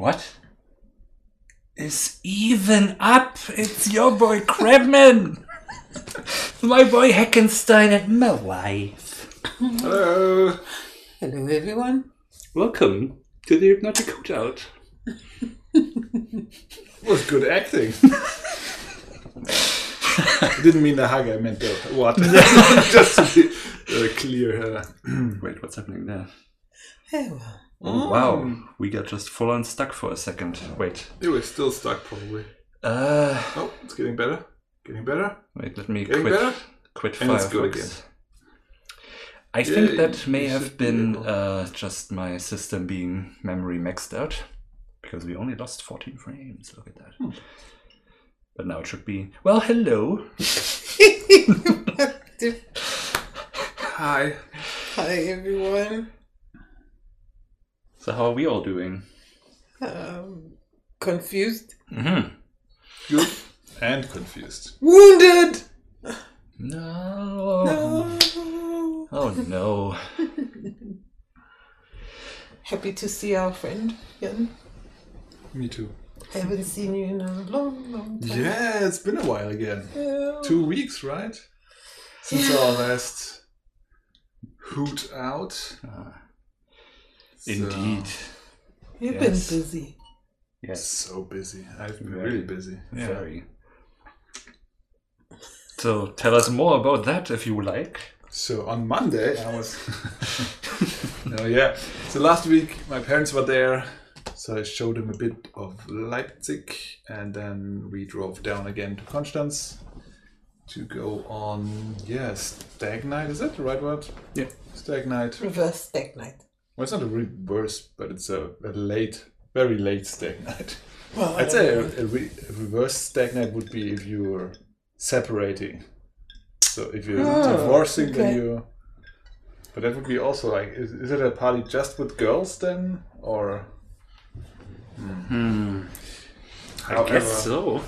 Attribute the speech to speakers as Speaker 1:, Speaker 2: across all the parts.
Speaker 1: What? Is even up? It's your boy Krebman! my boy Heckenstein and my wife.
Speaker 2: Hello.
Speaker 3: Hello, everyone.
Speaker 1: Welcome to the Hypnotic Cookout.
Speaker 2: Was good acting. I didn't mean the hug, I meant the what. Just to be uh, clear. Uh,
Speaker 1: Wait, what's happening there?
Speaker 3: Hey, well.
Speaker 1: Oh, wow, we got just full on stuck for a second. Wait.
Speaker 2: it was still stuck, probably.
Speaker 1: Uh,
Speaker 2: Oh, it's getting better. Getting better.
Speaker 1: wait, let me
Speaker 2: Getting
Speaker 1: quit,
Speaker 2: better?
Speaker 1: quit
Speaker 2: And it's
Speaker 1: Firefox.
Speaker 2: good again.
Speaker 1: I think that may have
Speaker 2: should be
Speaker 1: been uh, just my system being memory maxed out because we only lost 14 frames. Look at that.
Speaker 2: Hmm.
Speaker 1: But now it should be. Well, hello.
Speaker 2: Hi.
Speaker 3: Hi, everyone.
Speaker 1: So, how are we all doing?
Speaker 3: Um, confused?
Speaker 1: hmm
Speaker 2: Good. And confused.
Speaker 3: Wounded!
Speaker 1: No.
Speaker 3: No.
Speaker 1: Oh, no.
Speaker 3: Happy to see our friend again.
Speaker 2: Me too.
Speaker 3: I Haven't seen you in a long, long time.
Speaker 2: Yeah, it's been a while again.
Speaker 3: Yeah.
Speaker 2: Two weeks, right? Since our last hoot out.
Speaker 1: Ah,
Speaker 2: So-
Speaker 1: indeed.
Speaker 3: You've
Speaker 1: Yes.
Speaker 3: been busy.
Speaker 1: Yes.
Speaker 2: So busy. I've been
Speaker 1: Very.
Speaker 2: really busy. Yeah.
Speaker 1: Very. So, tell us more about that if you like.
Speaker 2: So on Monday, I was. no, oh, yeah. So last week, my parents were there. So I showed them a bit of Leipzig, and then we drove down again to Konstanz to go on, yeah, Stag Night. Is that the right word?
Speaker 1: Yeah.
Speaker 2: Stag Night.
Speaker 3: Reverse stag night.
Speaker 2: Well, it's not a reverse, but it's a, a late, very late Stag Night.
Speaker 3: Well, I
Speaker 2: I'd say a, a, re, a reverse Stag Night would be if you were separating. So if you're
Speaker 3: Oh,
Speaker 2: divorcing, then you. But that would be also like, is, is it a party just with girls then, or?
Speaker 1: Hmm. I
Speaker 2: However-
Speaker 1: guess so.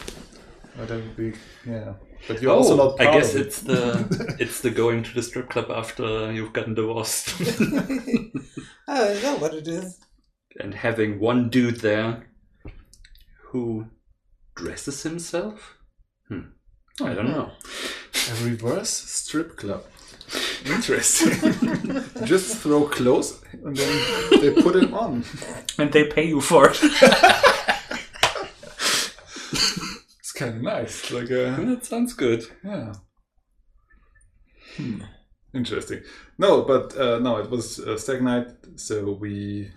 Speaker 2: Or that would be yeah. But you're also
Speaker 1: Oh,
Speaker 2: not.
Speaker 1: I guess
Speaker 2: of it.
Speaker 1: it's the it's the going to the strip club after you've gotten divorced
Speaker 3: oh, is that what it is?
Speaker 1: and having one dude there who dresses himself. Hmm. I don't know.
Speaker 2: a reverse strip club. Interesting. just throw clothes and then they put him on.
Speaker 1: And they pay you for it.
Speaker 2: Kind of nice. Like a
Speaker 1: that sounds good.
Speaker 2: Yeah. Hmm. Interesting. No, but uh, no, it was uh, stag night, so we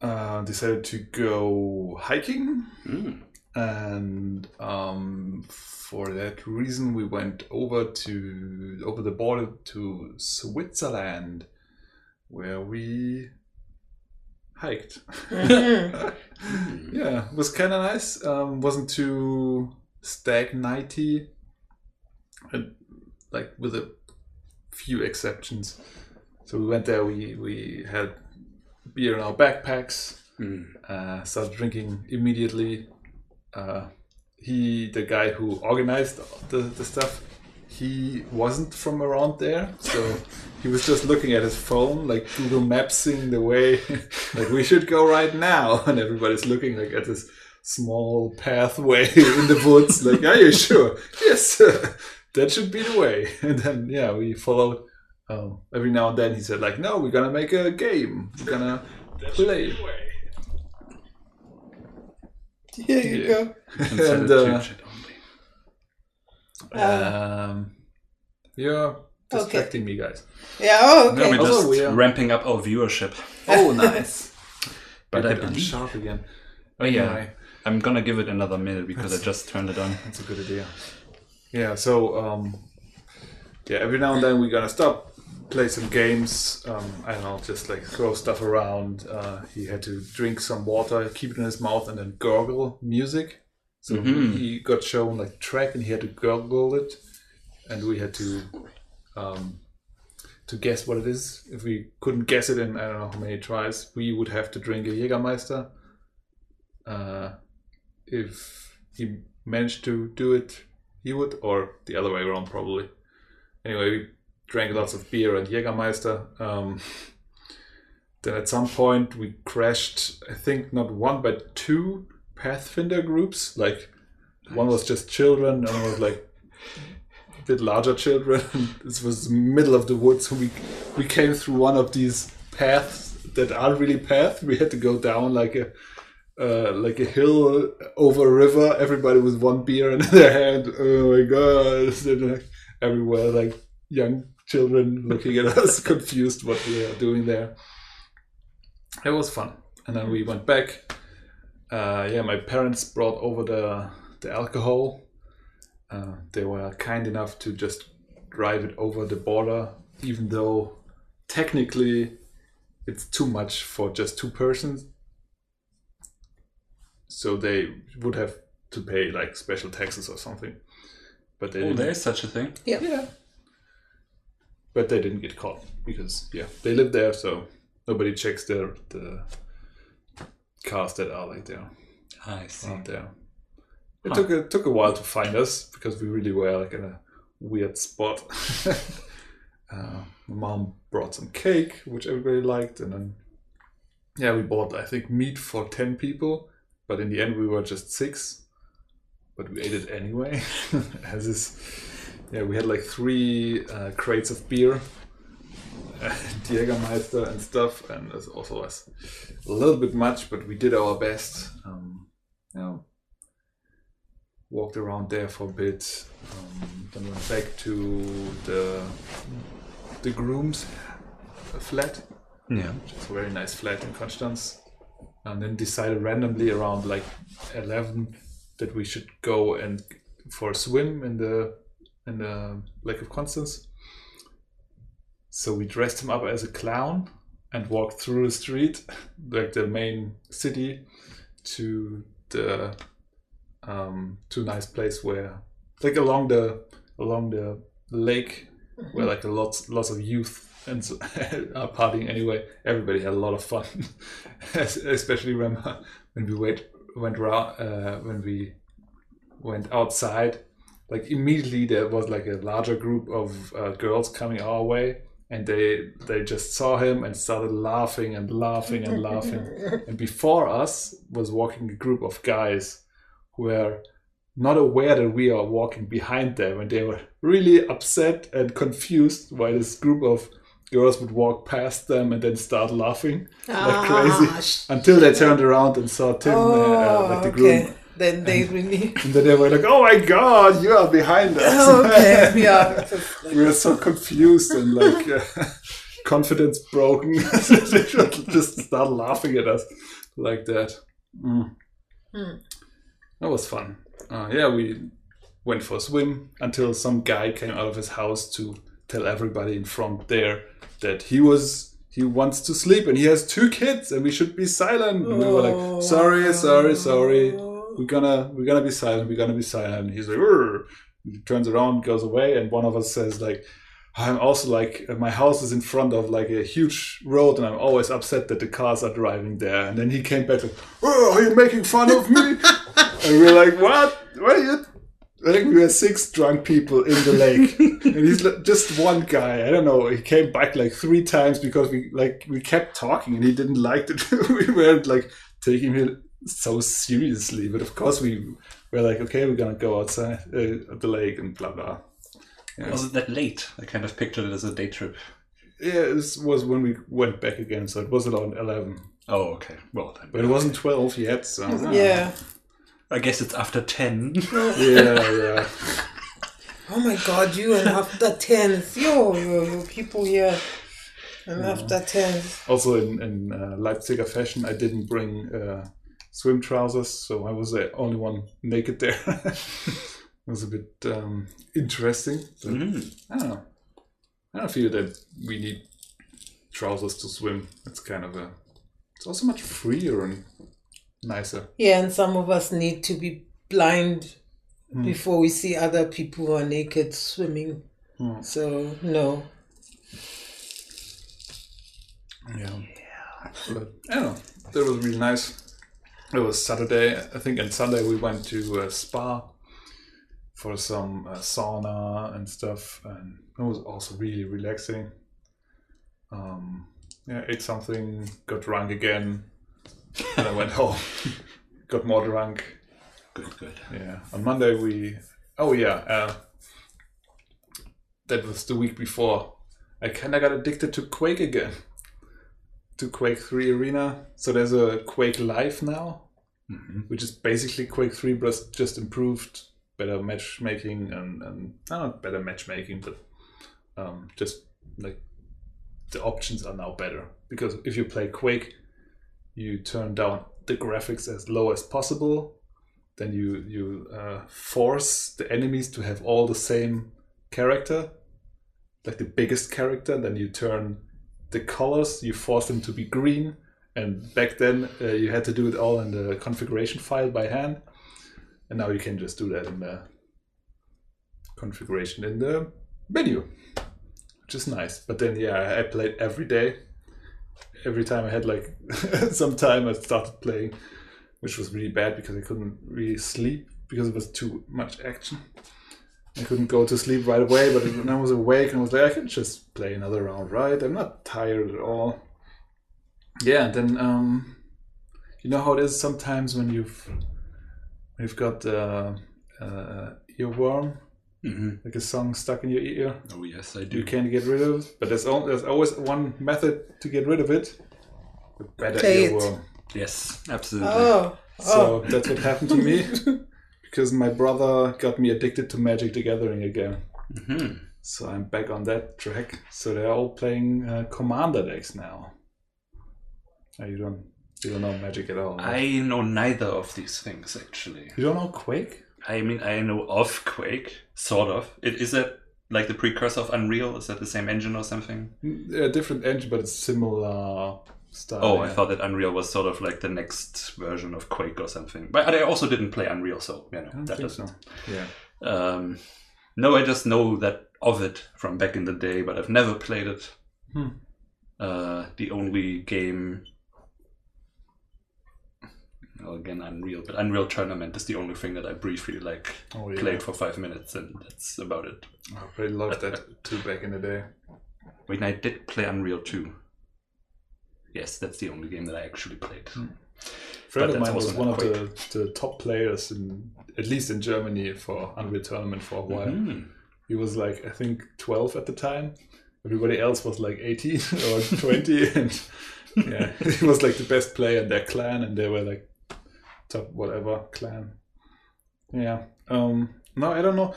Speaker 2: uh, decided to go hiking,
Speaker 1: Mm.
Speaker 2: and um, for that reason, we went over to over the border to Switzerland, where we hiked.
Speaker 3: Mhm.
Speaker 2: Yeah, it was kind of nice. Um, wasn't too stag nighty, and like with a few exceptions. So we went there. We we had beer in our backpacks.
Speaker 1: Mm.
Speaker 2: Uh, started drinking immediately. Uh, he, the guy who organized the, the stuff, he wasn't from around there, so he was just looking at his phone, like Google Mapsing the way, like we should go right now, and everybody's looking like at this small pathway in the woods, like, are you sure? Yes, that should be the way. And then yeah, we followed. Um, every now and then he said like, no, we're gonna make a game. We're gonna play.
Speaker 3: Here you
Speaker 2: Yeah.
Speaker 3: go.
Speaker 2: And,
Speaker 1: to
Speaker 2: uh. Um, you're distracting me, guys.
Speaker 3: Yeah, oh,
Speaker 1: No,
Speaker 3: okay.
Speaker 1: we're
Speaker 2: Also,
Speaker 1: just
Speaker 2: we are-
Speaker 1: ramping up our viewership.
Speaker 2: Oh, nice.
Speaker 1: But I
Speaker 2: Get on
Speaker 1: believe.
Speaker 2: sharp again.
Speaker 1: Oh yeah,
Speaker 2: Anyway,
Speaker 1: I'm gonna give it another minute because I just turned it on.
Speaker 2: that's a good idea. Yeah. So, um, yeah, every now and then we're gonna stop, play some games. Um, I don't know, just like throw stuff around. Uh, he had to drink some water, keep it in his mouth, and then gurgle music. So
Speaker 1: Mhm.
Speaker 2: he got shown like track, and he had to gurgle it, and we had to. Um, to guess what it is. If we couldn't guess it in I don't know how many tries, we would have to drink a Jägermeister. Uh, if he managed to do it, he would, or the other way around, probably. Anyway, we drank lots of beer and Jägermeister. Um, then at some point we crashed. I think not one but two Pathfinder groups. Like one was just children, and one was like bit larger children. this was middle of the woods. So we we came through one of these paths that aren't really paths. We had to go down like a uh, like a hill over a river. Everybody with one beer in their hand. Oh my god! Everywhere, like young children looking at us, confused what we are doing there. It was fun, and then we went back. Uh, yeah, my parents brought over the the alcohol. Uh, they were kind enough to just drive it over the border, even though technically it's too much for just two persons. So they would have to pay like special taxes or something. But they
Speaker 1: Oh,
Speaker 2: didn't.
Speaker 1: there is such a thing.
Speaker 2: Yeah. But they didn't get caught because yeah, they live there, so nobody checks their the cars that are like there
Speaker 1: I see.
Speaker 2: around there. It
Speaker 1: Huh.
Speaker 2: took a took a while to find us because we really were like in a weird spot. uh, my mom brought some cake, which everybody liked, and then yeah, we bought I think meat for ten people, but in the end we were just six. But we ate it anyway. As is, yeah, we had like three uh, crates of beer, Jägermeister and stuff, and it also was a little bit much, but we did our best. Um, you know, walked around there for a bit, um, then went back to the the groom's flat,
Speaker 1: Yeah.
Speaker 2: which is a very nice flat in Konstanz, and then decided randomly around like eleven that we should go and for a swim in the in the Lake of Constance. So we dressed him up as a clown and walked through the street, like the main city, to the um, to a nice place where, like along the along the lake, where like a lots lots of youth and so, are partying anyway. Everybody had a lot of fun, especially when when we went went around uh, when we went outside. Like immediately there was like a larger group of uh, girls coming our way, and they they just saw him and started laughing and laughing and laughing. And before us was walking a group of guys were not aware that we are walking behind them, and they were really upset and confused why this group of girls would walk past them and then start laughing like crazy
Speaker 3: Ah, sh-
Speaker 2: until they turned around and saw Tim, uh, uh, like the
Speaker 3: Oh,
Speaker 2: groom.
Speaker 3: okay. Then they really.
Speaker 2: And then they were like, "Oh my God, you are behind us!"
Speaker 3: Oh, okay, yeah.
Speaker 2: We were so confused and like uh, confidence broken. they just start laughing at us like that. Mm.
Speaker 3: Hmm.
Speaker 2: That was fun. Uh, yeah, we went for a swim until some guy came out of his house to tell everybody in front there that he was he wants to sleep and he has two kids and we should be silent. And we were like, "Sorry, sorry, sorry." we're gonna we're gonna be silent we're gonna be silent and he's like "Urgh." he turns around goes away and one of us says like i'm also like my house is in front of like a huge road and i'm always upset that the cars are driving there and then he came back like oh are you making fun of me and we're like what what are you I think we were six drunk people in the lake, and he's li- just one guy. I don't know. He came back like three times because we like we kept talking, and he didn't like it. we weren't like taking it so seriously, but of course we were like, okay, we're gonna go outside uh, at the lake and blah blah. Yeah.
Speaker 1: Was it that late? I kind of pictured it as a day trip.
Speaker 2: Yeah, this was when we went back again, so it was around eleven.
Speaker 1: Oh, okay. Well, then.
Speaker 2: but it wasn't twelve yet. So
Speaker 3: Yeah.
Speaker 1: I guess it's after 10.
Speaker 2: yeah, yeah.
Speaker 3: Oh my God, you and after 10. yo, yo, yo, people here, and after tens.
Speaker 2: Also in in uh, Leipziger fashion, I didn't bring uh, swim trousers, so I was the only one naked there. it was a bit um, interesting. But
Speaker 1: Mm.
Speaker 2: I don't know. I don't feel that we need trousers to swim. It's kind of a. It's also much freer and nicer.
Speaker 3: Yeah, and some of us need to be blind
Speaker 2: Hmm.
Speaker 3: before we see other people who are naked swimming.
Speaker 2: Hmm.
Speaker 3: So no.
Speaker 2: Yeah. But I don't know. That was really nice. It was Saturday, I think, and Sunday we went to a spa for some uh, sauna and stuff, and it was also really relaxing. Um, Yeah, ate something, got drunk again, and I went home. got more drunk.
Speaker 1: Good, good.
Speaker 2: Yeah. On Monday we. Oh yeah. Uh, that was the week before. I kind of got addicted to Quake again. To Quake Three Arena. So there's a Quake Live now,
Speaker 1: Mhm.
Speaker 2: which is basically Quake Three, but just improved, better matchmaking and and not better matchmaking, but um, just like the options are now better because if you play Quake, you turn down the graphics as low as possible. Then you you uh, force the enemies to have all the same character, like the biggest character. Then you turn the colors. You force them to be green. And back then uh, you had to do it all in the configuration file by hand, and now you can just do that in the configuration in the menu which is nice. But then, yeah, I- I played every day. Every time I had like some time, I started playing, which was really bad because I couldn't really sleep because it was too much action. I couldn't go to sleep right away, but when I was awake, I was like, I can just play another round, right? I'm not tired at all. Yeah, and then um, you know how it is sometimes when you've when you've got uh, uh, earworm,
Speaker 1: hmm
Speaker 2: like a song stuck in your ear
Speaker 1: Oh, yes, I do.
Speaker 2: you can't get rid of. But there's, al- there's always one method to get rid of it. A better
Speaker 3: Play it.
Speaker 2: earworm.
Speaker 1: Yes, absolutely.
Speaker 3: Oh,
Speaker 2: So
Speaker 3: oh.
Speaker 2: that's what happened to me. because my brother got me addicted to Magic the Gathering again.
Speaker 1: hmm
Speaker 2: So I'm back on that track. So they're all playing uh, Commander decks now. Oh, you don't you don't know Magic at all. right?
Speaker 1: I know neither of these things, actually.
Speaker 2: You don't know Quake?
Speaker 1: I mean, I know of Quake, sort of. It, is that like the precursor of Unreal? Is that the same engine or something?
Speaker 2: A different engine, but it's similar style.
Speaker 1: Oh, I thought that Unreal was sort of like the next version of Quake or something. But I also didn't play Unreal, so you know that doesn't.
Speaker 2: so. Yeah.
Speaker 1: Um, no, I just know that of it from back in the day, but I've never played it.
Speaker 2: Hmm.
Speaker 1: Uh, the only game, well, again, Unreal, but Unreal Tournament is the only thing that I briefly like
Speaker 2: Oh yeah.
Speaker 1: played for five minutes, and that's about it.
Speaker 2: I really loved that too back in the day.
Speaker 1: Wait, I did play Unreal 2. Yes, that's the only game that I actually played.
Speaker 2: friend
Speaker 1: But
Speaker 2: of mine was one of the, the top players in at least in Germany for Unreal Tournament for a while.
Speaker 1: Mhm.
Speaker 2: He was like I think twelve at the time. Everybody else was like eighteen or twenty, and yeah, he was like the best player in their clan, and they were like top whatever clan. Yeah. Um. No, I don't know.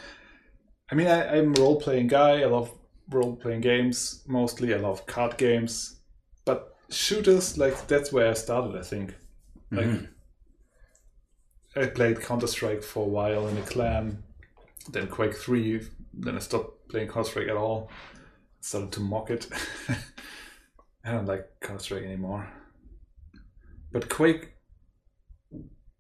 Speaker 2: I mean, I, I'm a role playing guy. I love role playing games mostly. I love card games, but shooters like that's where I started. I think. Like
Speaker 1: Mhm.
Speaker 2: I played Counter Strike for a while in a clan, then Quake Three. Then I stopped playing Counter Strike at all. Started to mock it. I don't like Counter Strike anymore. But Quake,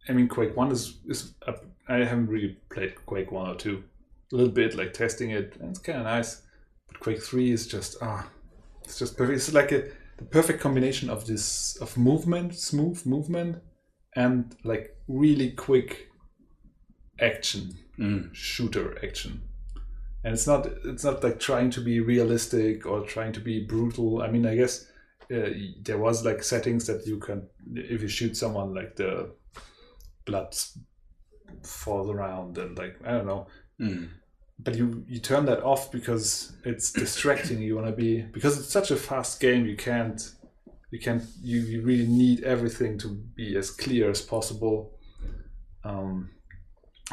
Speaker 2: I mean Quake One is is up. I haven't really played Quake One or Two. A little bit like testing it. and It's kind of nice. But Quake Three is just ah, it's just perfect. It's like a the perfect combination of this of movement, smooth movement, and like really quick action
Speaker 1: Mm.
Speaker 2: shooter action and it's not it's not like trying to be realistic or trying to be brutal i mean i guess uh, there was like settings that you can if you shoot someone like the blood falls around and like i don't know.
Speaker 1: Mm.
Speaker 2: but you you turn that off because it's distracting you want to be because it's such a fast game you can't you can't you, you really need everything to be as clear as possible. Um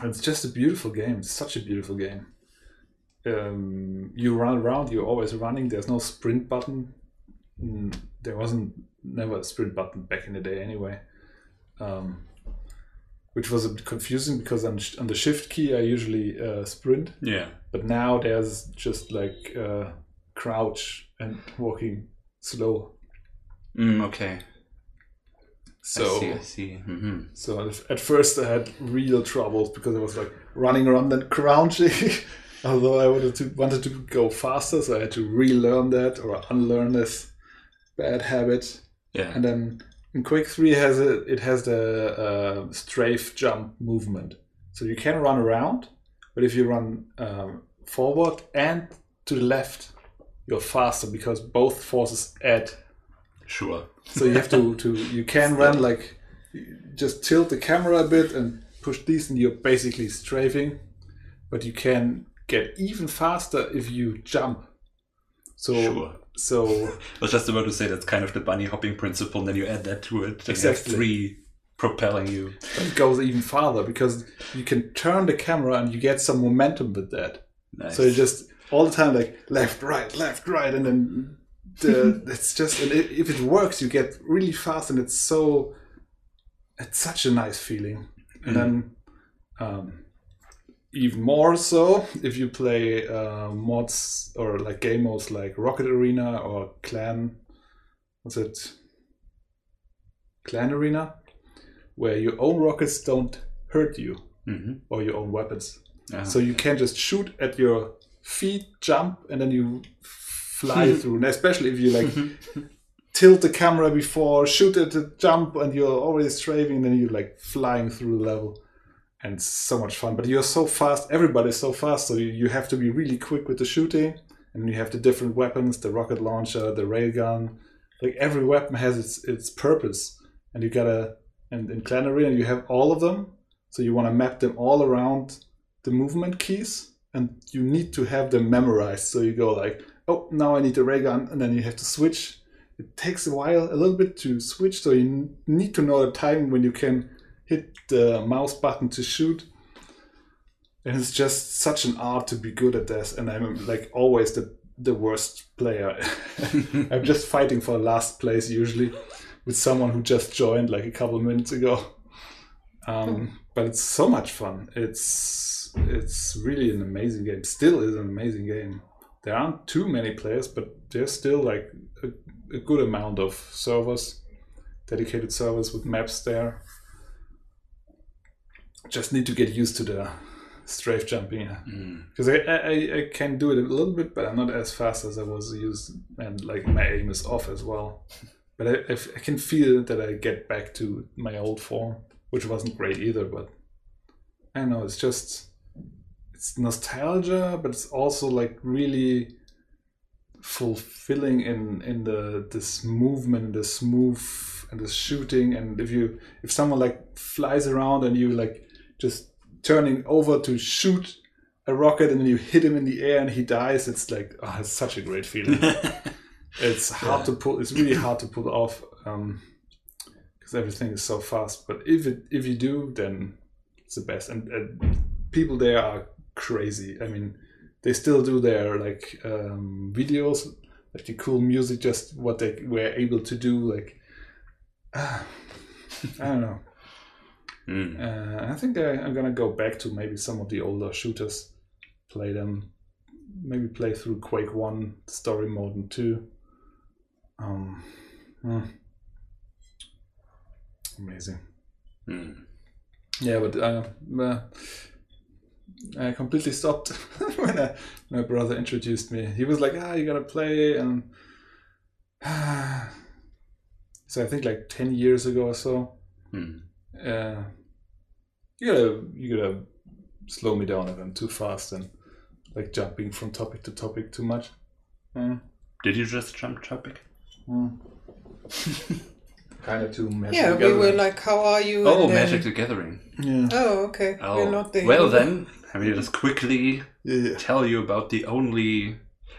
Speaker 2: it's just a beautiful game it's such a beautiful game. Um you run around you're always running there's no sprint button. Mm, there wasn't never a sprint button back in the day anyway. Um which was a bit confusing because on, sh- on the shift key i usually uh, sprint
Speaker 1: Yeah.
Speaker 2: but now there's just like uh, crouch and walking slow.
Speaker 1: Mm, okay.
Speaker 2: So
Speaker 1: I see. I see. hmm
Speaker 2: so at- at first I had real troubles because I was like running around and crouching. Although I wanted to wanted to go faster, so I had to relearn that or unlearn this bad habit.
Speaker 1: Yeah.
Speaker 2: And then in Quake Three has a it has the uh, strafe jump movement, so you can run around, but if you run um, forward and to the left, you're faster because both forces add
Speaker 1: Sure.
Speaker 2: So you have to, to you can run like just tilt the camera a bit and push these, and you're basically strafing. But you can get even faster if you jump. So
Speaker 1: Sure.
Speaker 2: So
Speaker 1: I was just about to say that's kind of the bunny hopping principle, and then you add that to it. And you have
Speaker 2: Exactly.
Speaker 1: three propelling you.
Speaker 2: but it goes even farther because you can turn the camera and you get some momentum with that.
Speaker 1: Nice.
Speaker 2: So you just all the time like left, right, left, right, and then the it's just and i- if it works, you get really fast, and it's so it's such a nice feeling. And then um, even more so if you play uh, mods or like game modes like Rocket Arena or Clan. What's it? Clan Arena, where your own rockets don't hurt you
Speaker 1: hmm
Speaker 2: or your own weapons.
Speaker 1: Yeah.
Speaker 2: So you can just shoot at your feet, jump, and then you fly through. And especially if you like tilt the camera before, shoot at the jump, and you're already strafing, and then you're like flying through the level. And so much fun. But you're so fast, everybody's so fast, so you, you have to be really quick with the shooting. And you have the different weapons, the rocket launcher, the railgun. Like every weapon has its its purpose. And you gotta and in Clan Arena you have all of them. So you want to map them all around the movement keys and you need to have them memorized. So you go like, oh, now I need the ray gun, and then you have to switch. It takes a while, a little bit to switch, so you need to know the time when you can hit the mouse button to shoot. And it's just such an art to be good at this, and I'm like always the the worst player. I'm just fighting for last place usually with someone who just joined like a couple minutes ago. Um, but it's so much fun. It's it's really an amazing game. Still is an amazing game. There aren't too many players, but there's still like a, a good amount of servers, dedicated servers with maps there. Just need to get used to the strafe jumping
Speaker 1: Mm.
Speaker 2: because I, I I can do it a little bit, but I'm not as fast as I was used, and like my aim is off as well. But i, I can feel that I get back to my old form, which wasn't great either. But I don't know, it's just it's nostalgia, but it's also like really fulfilling in in the this movement, this move and this shooting. And if you if someone like flies around and you like just turning over to shoot a rocket and then you hit him in the air and he dies, it's like oh, it's such a great feeling. it's hard to pull. It's really hard to pull off because everything is so fast. But if it if you do, then it's the best. And, and people there are crazy. I mean, they still do their like um, videos, like the cool music, just what they were able to do. Like I don't know.
Speaker 1: Mm.
Speaker 2: Uh, I think I, I'm gonna go back to maybe some of the older shooters, play them, maybe play through Quake One story mode and two. Um, hmm. amazing.
Speaker 1: Mm.
Speaker 2: Yeah, but uh, uh, I completely stopped when I, my brother introduced me. He was like, "Ah, you gotta play," and so I think like ten years ago or so.
Speaker 1: Mm.
Speaker 2: uh, you gotta you gotta slow me down if I'm too fast and like jumping from topic to topic too much. Mm.
Speaker 1: Did you just jump topic?
Speaker 2: kind of too messy.
Speaker 3: Yeah, we were like, "How are you?"
Speaker 1: Oh,
Speaker 3: and then-
Speaker 1: Magic the Gathering.
Speaker 2: yeah.
Speaker 3: Oh, okay.
Speaker 1: Oh,
Speaker 3: We're not there.
Speaker 1: well then, let me just quickly
Speaker 2: yeah,
Speaker 1: tell you about the only.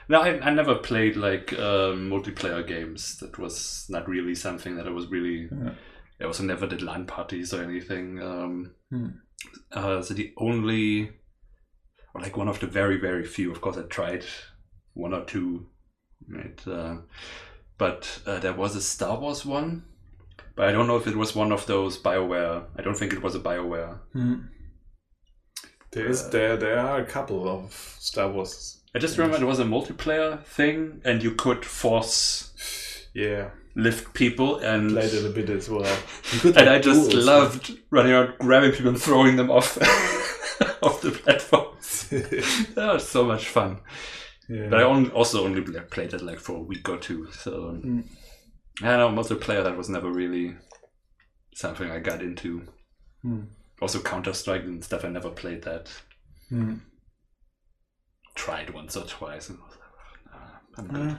Speaker 1: No, I, I never played like um, multiplayer games. That was not really something that I was really.
Speaker 2: Yeah.
Speaker 1: I also never did LAN parties or anything. Um,
Speaker 2: Hmm.
Speaker 1: uh, so the only, or like one of the very very few. Of course, I tried one or two, right? Uh, but uh, there was a Star Wars one, but I don't know if it was one of those Bioware. I don't think it was a Bioware.
Speaker 2: Mm. There is
Speaker 1: Uh,
Speaker 2: there there are a couple of Star Wars.
Speaker 1: I just remember it was a multiplayer thing, and you could force
Speaker 2: Yeah,
Speaker 1: lift people, and
Speaker 2: played it a bit as well.
Speaker 1: And I just loved running around, grabbing people, and throwing them off off the platforms. That was so much fun.
Speaker 2: yeah.
Speaker 1: But I on- also only played it like for a week or two, so
Speaker 2: Mm.
Speaker 1: I don't know. Multiplayer that was never really something I got into.
Speaker 2: Mm.
Speaker 1: Also Counter Strike and stuff. I never played that.
Speaker 2: Mm.
Speaker 1: Tried once or twice. And was like, nah, I'm good.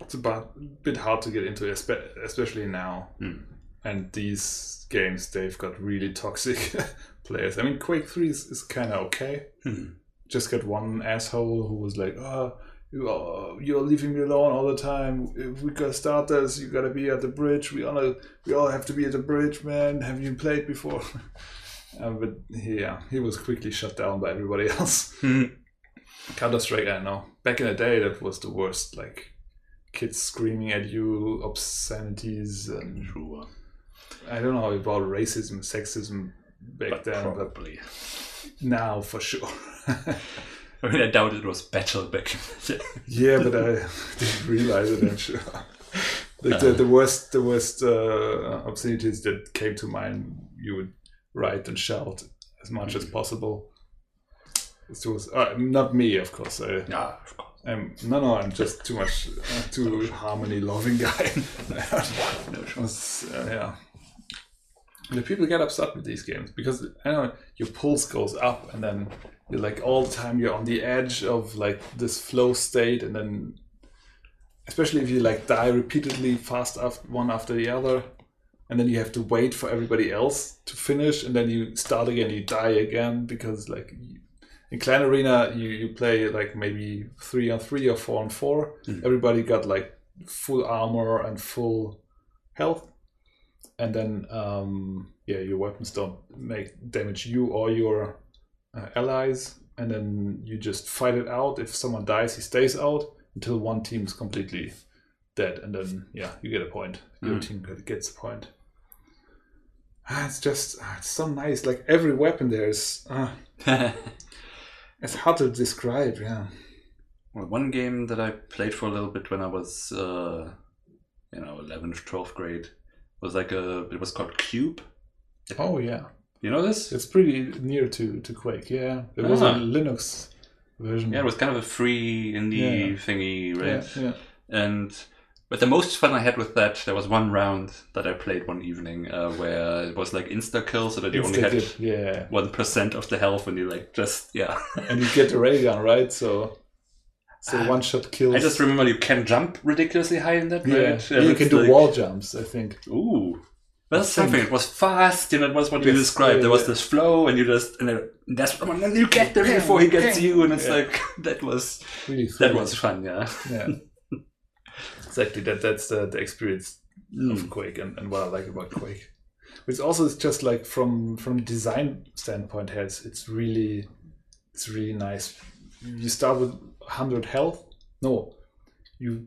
Speaker 2: It's a bit hard to get into, especially now.
Speaker 1: Hmm.
Speaker 2: And these games, they've got really toxic players. I mean, Quake Three is, is kind of okay.
Speaker 1: Hmm.
Speaker 2: Just got one asshole who was like, "Oh, you are, you're leaving me alone all the time. If we gotta start this, you gotta be at the bridge. We all we all have to be at the bridge, man. Have you played before?" uh, but yeah, he was quickly shut down by everybody else.
Speaker 1: Hmm.
Speaker 2: Counter Strike, I don't know. Back in the day, that was the worst. Like kids screaming at you, obscenities, and
Speaker 1: True.
Speaker 2: I don't know about racism, sexism back
Speaker 1: But
Speaker 2: then, but
Speaker 1: probably.
Speaker 2: now for sure.
Speaker 1: I mean, I doubt it was better back in the day.
Speaker 2: yeah, but I didn't realize it. I'm sure. Like the, the worst, the worst uh, obscenities that came to mind, you would write and shout as much as possible. This was uh, not me, of course. I,
Speaker 1: Yeah, of course.
Speaker 2: I'm, no, no, I'm just too much, uh, too harmony loving guy.
Speaker 1: No,
Speaker 2: uh, yeah. The people get upset with these games because I know your pulse goes up and then you're like all the time you're on the edge of like this flow state and then especially if you like die repeatedly fast after one after the other and then you have to wait for everybody else to finish and then you start again you die again because like in clan arena you, you play like maybe three on three or four on four. Everybody got like full armor and full health. And then um, yeah your weapons don't make damage you or your uh, allies. And then you just fight it out. If someone dies he stays out until one team is completely dead. And then yeah you get a point. Your
Speaker 1: Mm.
Speaker 2: team gets a point. Ah, it's just ah, it's so nice. Like every weapon there is uh, it's hard to describe yeah
Speaker 1: well, one game that I played for a little bit when I was, uh, you know, 11th, 12th grade was like a, it was called Cube.
Speaker 2: oh yeah
Speaker 1: You know this?
Speaker 2: it's pretty near to to quake yeah there was a
Speaker 1: Ah.
Speaker 2: linux version
Speaker 1: Yeah, it was kind of a free indie
Speaker 2: Yeah.
Speaker 1: thingy, right?
Speaker 2: yeah, yeah.
Speaker 1: And but the most fun I had with that, there was one round that I played one evening uh, where it was like insta kill, so that you only had
Speaker 2: yeah
Speaker 1: one percent of the health and you like just yeah.
Speaker 2: and you get the ray gun right so so
Speaker 1: Ah,
Speaker 2: one shot kills
Speaker 1: I just remember you can jump ridiculously high in that,
Speaker 2: yeah,
Speaker 1: right?
Speaker 2: yeah you can do
Speaker 1: like-
Speaker 2: wall jumps i think
Speaker 1: Ooh. That's something. It was fast, you know, it was what you described.
Speaker 2: yeah,
Speaker 1: there was
Speaker 2: yeah.
Speaker 1: this flow and you just and then that's and then you get there before he gets you and it's like that was
Speaker 2: really
Speaker 1: that was fun, yeah.
Speaker 2: yeah exactly that that's the, the experience
Speaker 1: Mm.
Speaker 2: of quake and, and what i like about quake it's also it's just like from from design standpoint here it's, it's really it's really nice you start with 100 health no you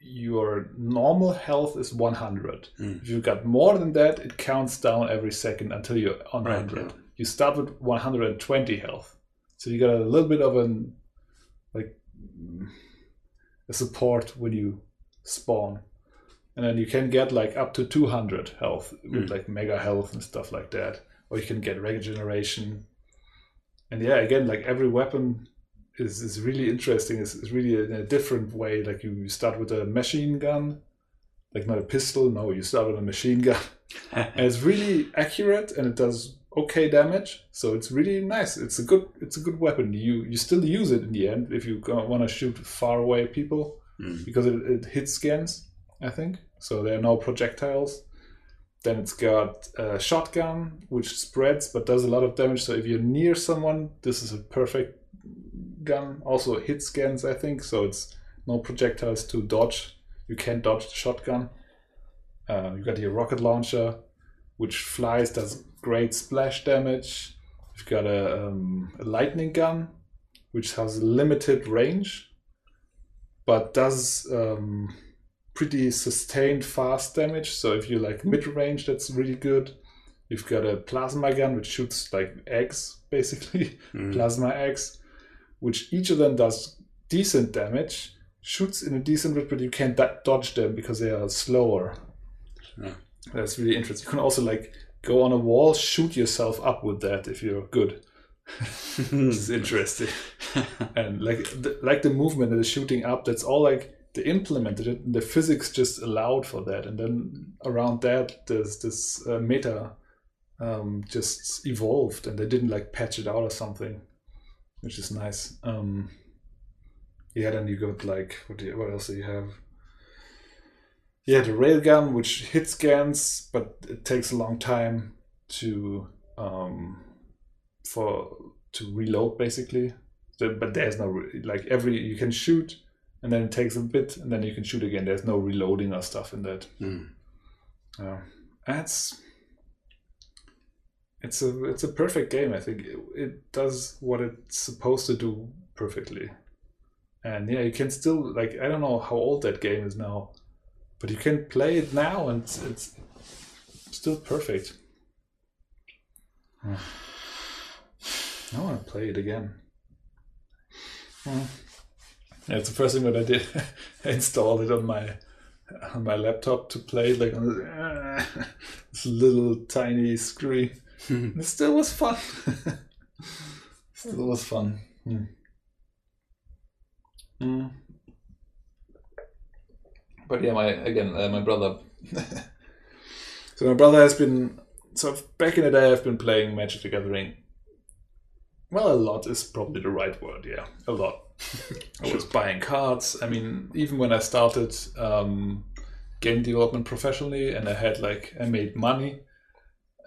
Speaker 2: your normal health is 100
Speaker 1: Mm.
Speaker 2: if you've got more than that it counts down every second until you're on
Speaker 1: Right,
Speaker 2: 100
Speaker 1: yeah.
Speaker 2: you start with 120 health so you got a little bit of an like a support when you spawn. And then you can get like up to 200 health with
Speaker 1: Mm.
Speaker 2: like mega health and stuff like that. Or you can get regeneration and yeah again like every weapon is, is really interesting. It's, it's really in a different way. Like you, you start with a machine gun. Like not a pistol. No you start with a machine gun. And it's really accurate and it does okay damage. So it's really nice. It's a good it's a good weapon. You you still use it in the end if you want to shoot far away people
Speaker 1: Mm.
Speaker 2: because it, it hits scans i think. So there are no projectiles. Then it's got a shotgun which spreads but does a lot of damage. So if you're near someone this is a perfect gun. Also hit scans i think. So it's no projectiles to dodge. You can't dodge the shotgun. Uh, you got your rocket launcher which flies does great splash damage. You've got a, um, a lightning gun which has limited range but does um, pretty sustained fast damage. So if you like mid range, that's really good. You've got a plasma gun which shoots like eggs, basically
Speaker 1: Mm.
Speaker 2: plasma eggs, which each of them does decent damage, shoots in a decent rate, but you can't do- dodge them because they are slower.
Speaker 1: Yeah.
Speaker 2: That's really interesting. You can also like go on a wall, shoot yourself up with that if you're good. It's interesting. And like the, like the movement and the shooting up that's all like they implemented it and the physics just allowed for that. And then around that there's this uh, meta um, just evolved and they didn't like patch it out or something which is nice. Um, yeah then you got like what, do you, what else do you have? Yeah, the railgun which hits scans, but it takes a long time to um, for to reload basically. So, but there's no like every you can shoot and then it takes a bit and then you can shoot again. There's no reloading or stuff in that.
Speaker 1: Mm.
Speaker 2: Yeah, that's it's a it's a perfect game. I think it, it does what it's supposed to do perfectly, and yeah, you can still like I don't know how old that game is now, but you can play it now and it's, it's still perfect. I want to play it again. Yeah, it's the first thing that I did. I installed it on my on my laptop to play like on this, this little tiny screen. it still was fun. still was fun. Hmm. But yeah, my again, uh, my brother. so my brother has been so back in the day. I've been playing Magic the Gathering. Well, a lot is probably the right word. Yeah, a lot. I was buying cards. I mean, even when I started um, game development professionally, and I had like I made money.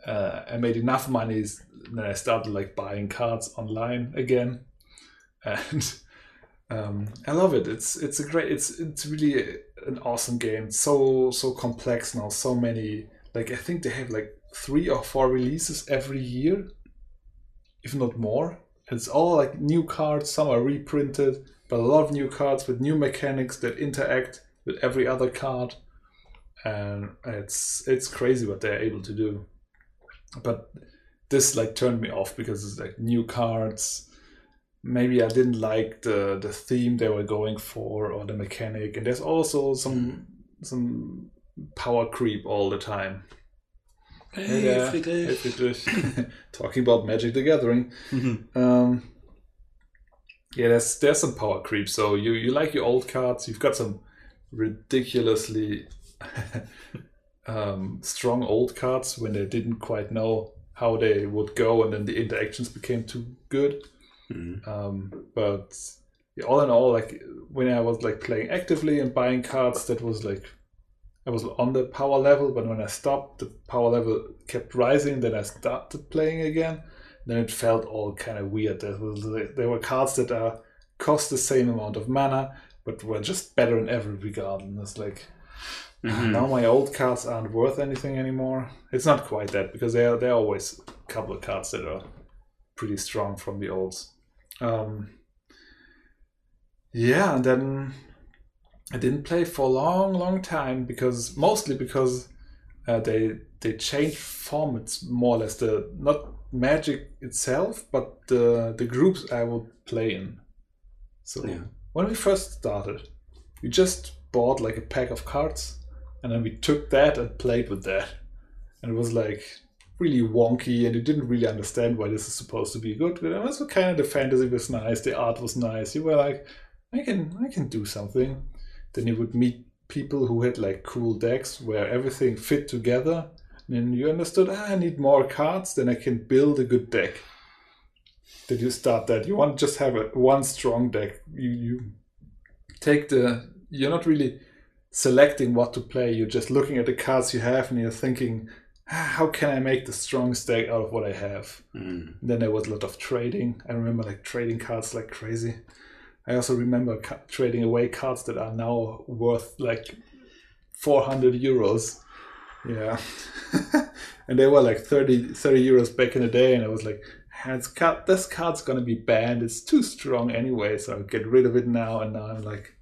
Speaker 2: Uh, I made enough money, then I started like buying cards online again, and um, I love it. It's it's a great. It's it's really an awesome game. So so complex now. So many. Like I think they have like three or four releases every year, if not more. It's all like new cards. Some are reprinted, but a lot of new cards with new mechanics that interact with every other card, and it's it's crazy what they're able to do. But this like turned me off because it's like new cards. Maybe I didn't like the the theme they were going for or the mechanic, and there's also some mm. some power creep all the time.
Speaker 1: Hey,
Speaker 2: there.
Speaker 1: Friedrich.
Speaker 2: Hey, Friedrich. Talking about Magic the Gathering.
Speaker 1: Mhm.
Speaker 2: Um, yeah, there's there's some power creep. So you you like your old cards. You've got some ridiculously um, strong old cards when they didn't quite know how they would go, and then the interactions became too good.
Speaker 1: Mhm.
Speaker 2: Um, but all in all, like when I was like playing actively and buying cards, that was like I was on the power level. But when I stopped, the power level kept rising. Then I started playing again. Then it felt all kind of weird. There was there were cards that are cost the same amount of mana, but were just better in every regard. And it's like
Speaker 1: Mhm.
Speaker 2: now my old cards aren't worth anything anymore. It's not quite that because there are there are always a couple of cards that are pretty strong from the olds. Um, yeah, and then I didn't play for a long, long time because mostly because uh, they they changed formats more or less. The not Magic itself, but the the groups I would play in. So
Speaker 1: Yeah.
Speaker 2: when we first started, we just bought like a pack of cards, and then we took that and played with that, and it was like really wonky, and you didn't really understand why this is supposed to be good. But it was kind of the fantasy was nice, the art was nice. You were like, I can I can do something. Then you would meet people who had like cool decks where everything fit together. And then you understood, ah, I need more cards, then I can build a good deck. Did you start that. You want to just have a one strong deck. You you take the you're not really selecting what to play, you're just looking at the cards you have and you're thinking, ah, how can I make the strongest deck out of what I have?
Speaker 1: Mhm.
Speaker 2: Then there was a lot of trading. I remember like trading cards like crazy. I also remember trading away cards that are now worth like 400 euros. Yeah. and they were like 30, 30 euros back in the day. And I was like, "Ah, it's card, this card's going to be banned. It's too strong anyway. So I'll get rid of it now. And now I'm like,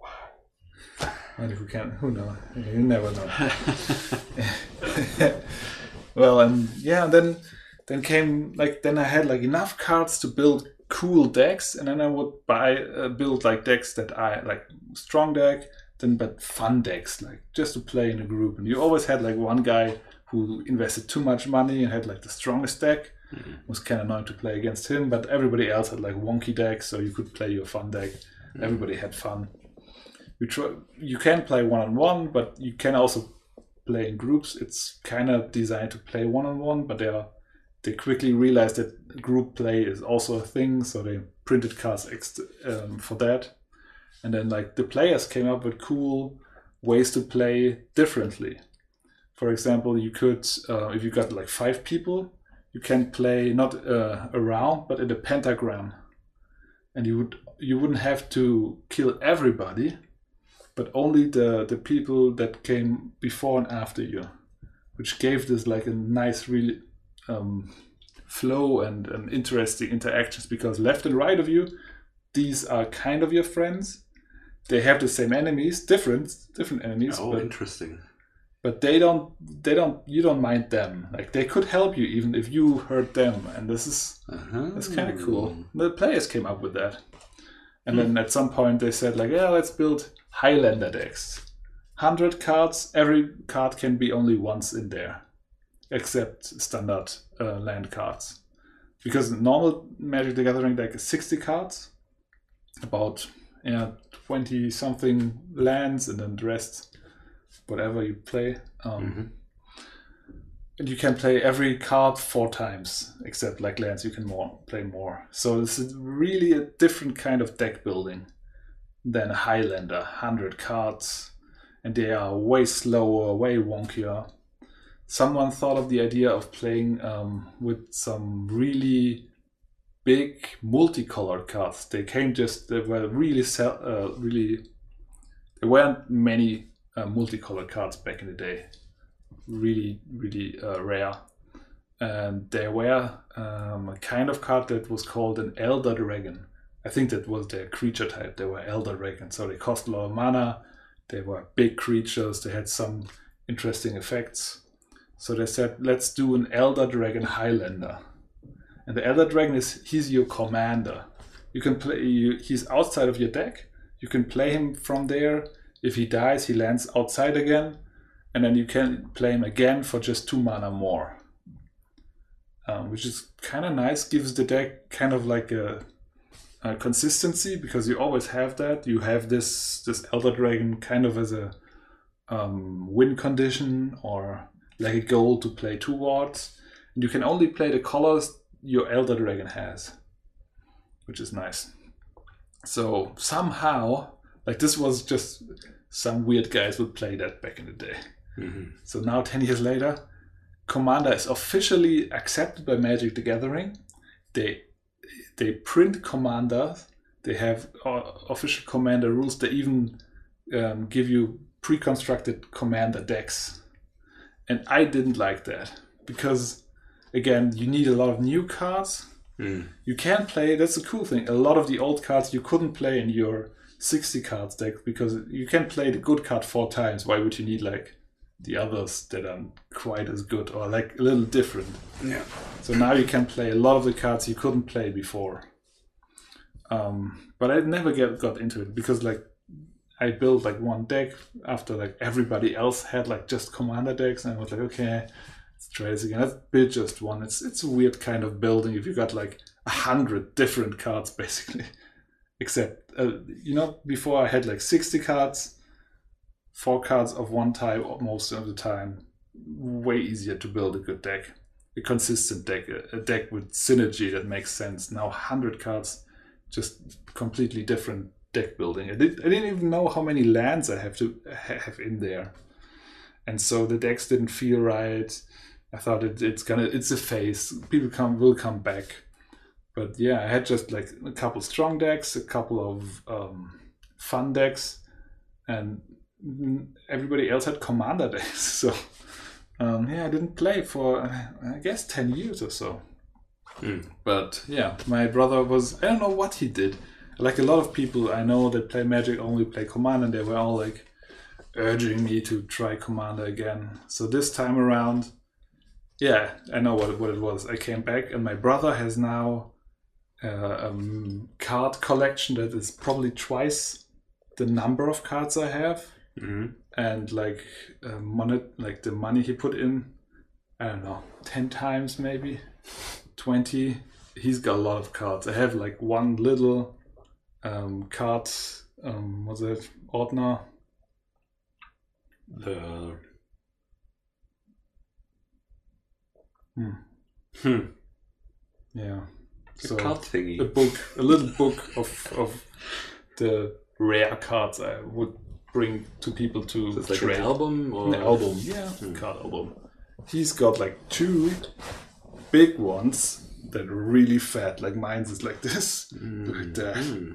Speaker 2: wow. And if we can, who knows? You never know. well, and yeah, then then came like then I had like enough cards to build cool decks, and then I would buy uh, build like decks that I like strong deck, then but fun decks like just to play in a group. And you always had like one guy who invested too much money and had like the strongest deck. It was kind of annoying to play against him, but everybody else had like wonky decks, so you could play your fun deck. Everybody had fun. You try, you can play one on one, but you can also play in groups. It's kind of designed to play one on one, but there are they quickly realized that group play is also a thing, so they printed cards ex- um, for that. And then like the players came up with cool ways to play differently. For example, you could, uh, if you got like five people, you can play not uh, around, but in a pentagram, and you would you wouldn't have to kill everybody, but only the the people that came before and after you, which gave this like a nice, really um, flow and, and interesting interactions because left and right of you, these are kind of your friends. They have the same enemies, different different enemies,
Speaker 1: Oh,
Speaker 2: but
Speaker 1: interesting.
Speaker 2: but they don't they don't you don't mind them like they could help you even if you hurt them and this is
Speaker 1: Uh-huh.
Speaker 2: that's kind of cool the players came up with that and then at some point they said like yeah let's build highlander decks 100 cards every card can be only once in there except standard uh, land cards. Because normal magic the gathering deck is 60 cards about yeah 20 something lands and then the rest whatever you play um,
Speaker 1: Mhm.
Speaker 2: and you can play every card four times except like lands you can more play more. So this is really a different kind of deck building than a highlander. 100 cards and they are way slower way wonkier someone thought of the idea of playing um, with some really big multicolored cards. They came just they were really sell, uh, really there weren't many uh, multicolored cards back in the day. Really really uh, rare. And there were um, a kind of card that was called an elder dragon. I think that was their creature type. They were elder dragons so they cost a lot of mana. They were big creatures. They had some interesting effects so they said let's do an elder dragon highlander. And the elder dragon is he's your commander. You can play you, he's outside of your deck. You can play him from there. If he dies he lands outside again. And then you can play him again for just two mana more, um, which is kind of nice. Gives the deck kind of like a, a, consistency because you always have that. You have this this Elder Dragon kind of as a um, win condition or like a goal to play towards. And you can only play the colors your Elder Dragon has, which is nice. So somehow, like this was just some weird guys would play that back in the day.
Speaker 1: Mhm.
Speaker 2: So now, 10 years later, Commander is officially accepted by Magic the Gathering. They they print Commander. They have uh, official Commander rules. They even um, give you pre-constructed Commander decks. And I didn't like that because, again, you need a lot of new cards.
Speaker 1: Mm.
Speaker 2: You can play. That's a cool thing. A lot of the old cards you couldn't play in your 60 cards deck because you can play the good card four times. Why would you need like the others that aren't quite as good or like a little different?
Speaker 1: Yeah.
Speaker 2: So now you can play a lot of the cards you couldn't play before. Um, but I never get got into it because like I built like one deck after like everybody else had like just commander decks, and I was like, okay, let's try this again. Let's build just one. It's it's a weird kind of building if you got like a hundred different cards basically. Except uh, you know, before I had like sixty cards, four cards of one type most of the time. Way easier to build a good deck a consistent deck, a, a deck with synergy that makes sense. Now, 100 cards, just completely different deck building. I, did, I didn't even know how many lands I have to have in there, and so the decks didn't feel right. I thought it, it's gonna, it's a phase. People come will come back, but yeah, I had just like a couple strong decks, a couple of um, fun decks, and everybody else had commander decks. So um, yeah, I didn't play for I guess ten years or so.
Speaker 1: Mm.
Speaker 2: But yeah, my brother was I don't know what he did. Like a lot of people I know that play Magic only play Commander, and they were all like urging me to try Commander again. So this time around, yeah, I know what it, what it was. I came back, and my brother has now uh, a card collection that is probably twice the number of cards I have
Speaker 1: Mhm.
Speaker 2: and like uh, money, like the money he put in, I don't know, ten times maybe, twenty. He's got a lot of cards. I have like one little um, card. Um, was it Ordner?
Speaker 1: The
Speaker 2: Hmm.
Speaker 1: hmm.
Speaker 2: Yeah.
Speaker 1: The
Speaker 2: So
Speaker 1: card thingy.
Speaker 2: a book, a little book of of the rare cards I would bring to people to
Speaker 1: It's like
Speaker 2: trade.
Speaker 1: an album or
Speaker 2: An album, yeah, card album. He's got like two big ones that are really fat. Like mine's is like this, like that.
Speaker 1: Hmm.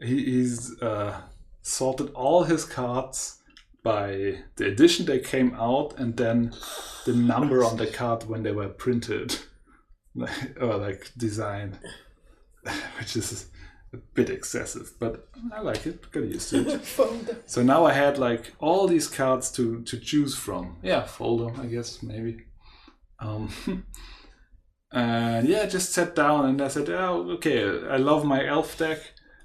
Speaker 2: He, he's uh, sorted all his cards by the edition they came out and then the number on the card when they were printed or like designed, which is a bit excessive, but I like it. Got used to it. So now I had like all these cards to to choose from. Yeah, folder, I guess maybe. Um, and yeah, just sat down and I said, "Oh, okay, I love my elf deck.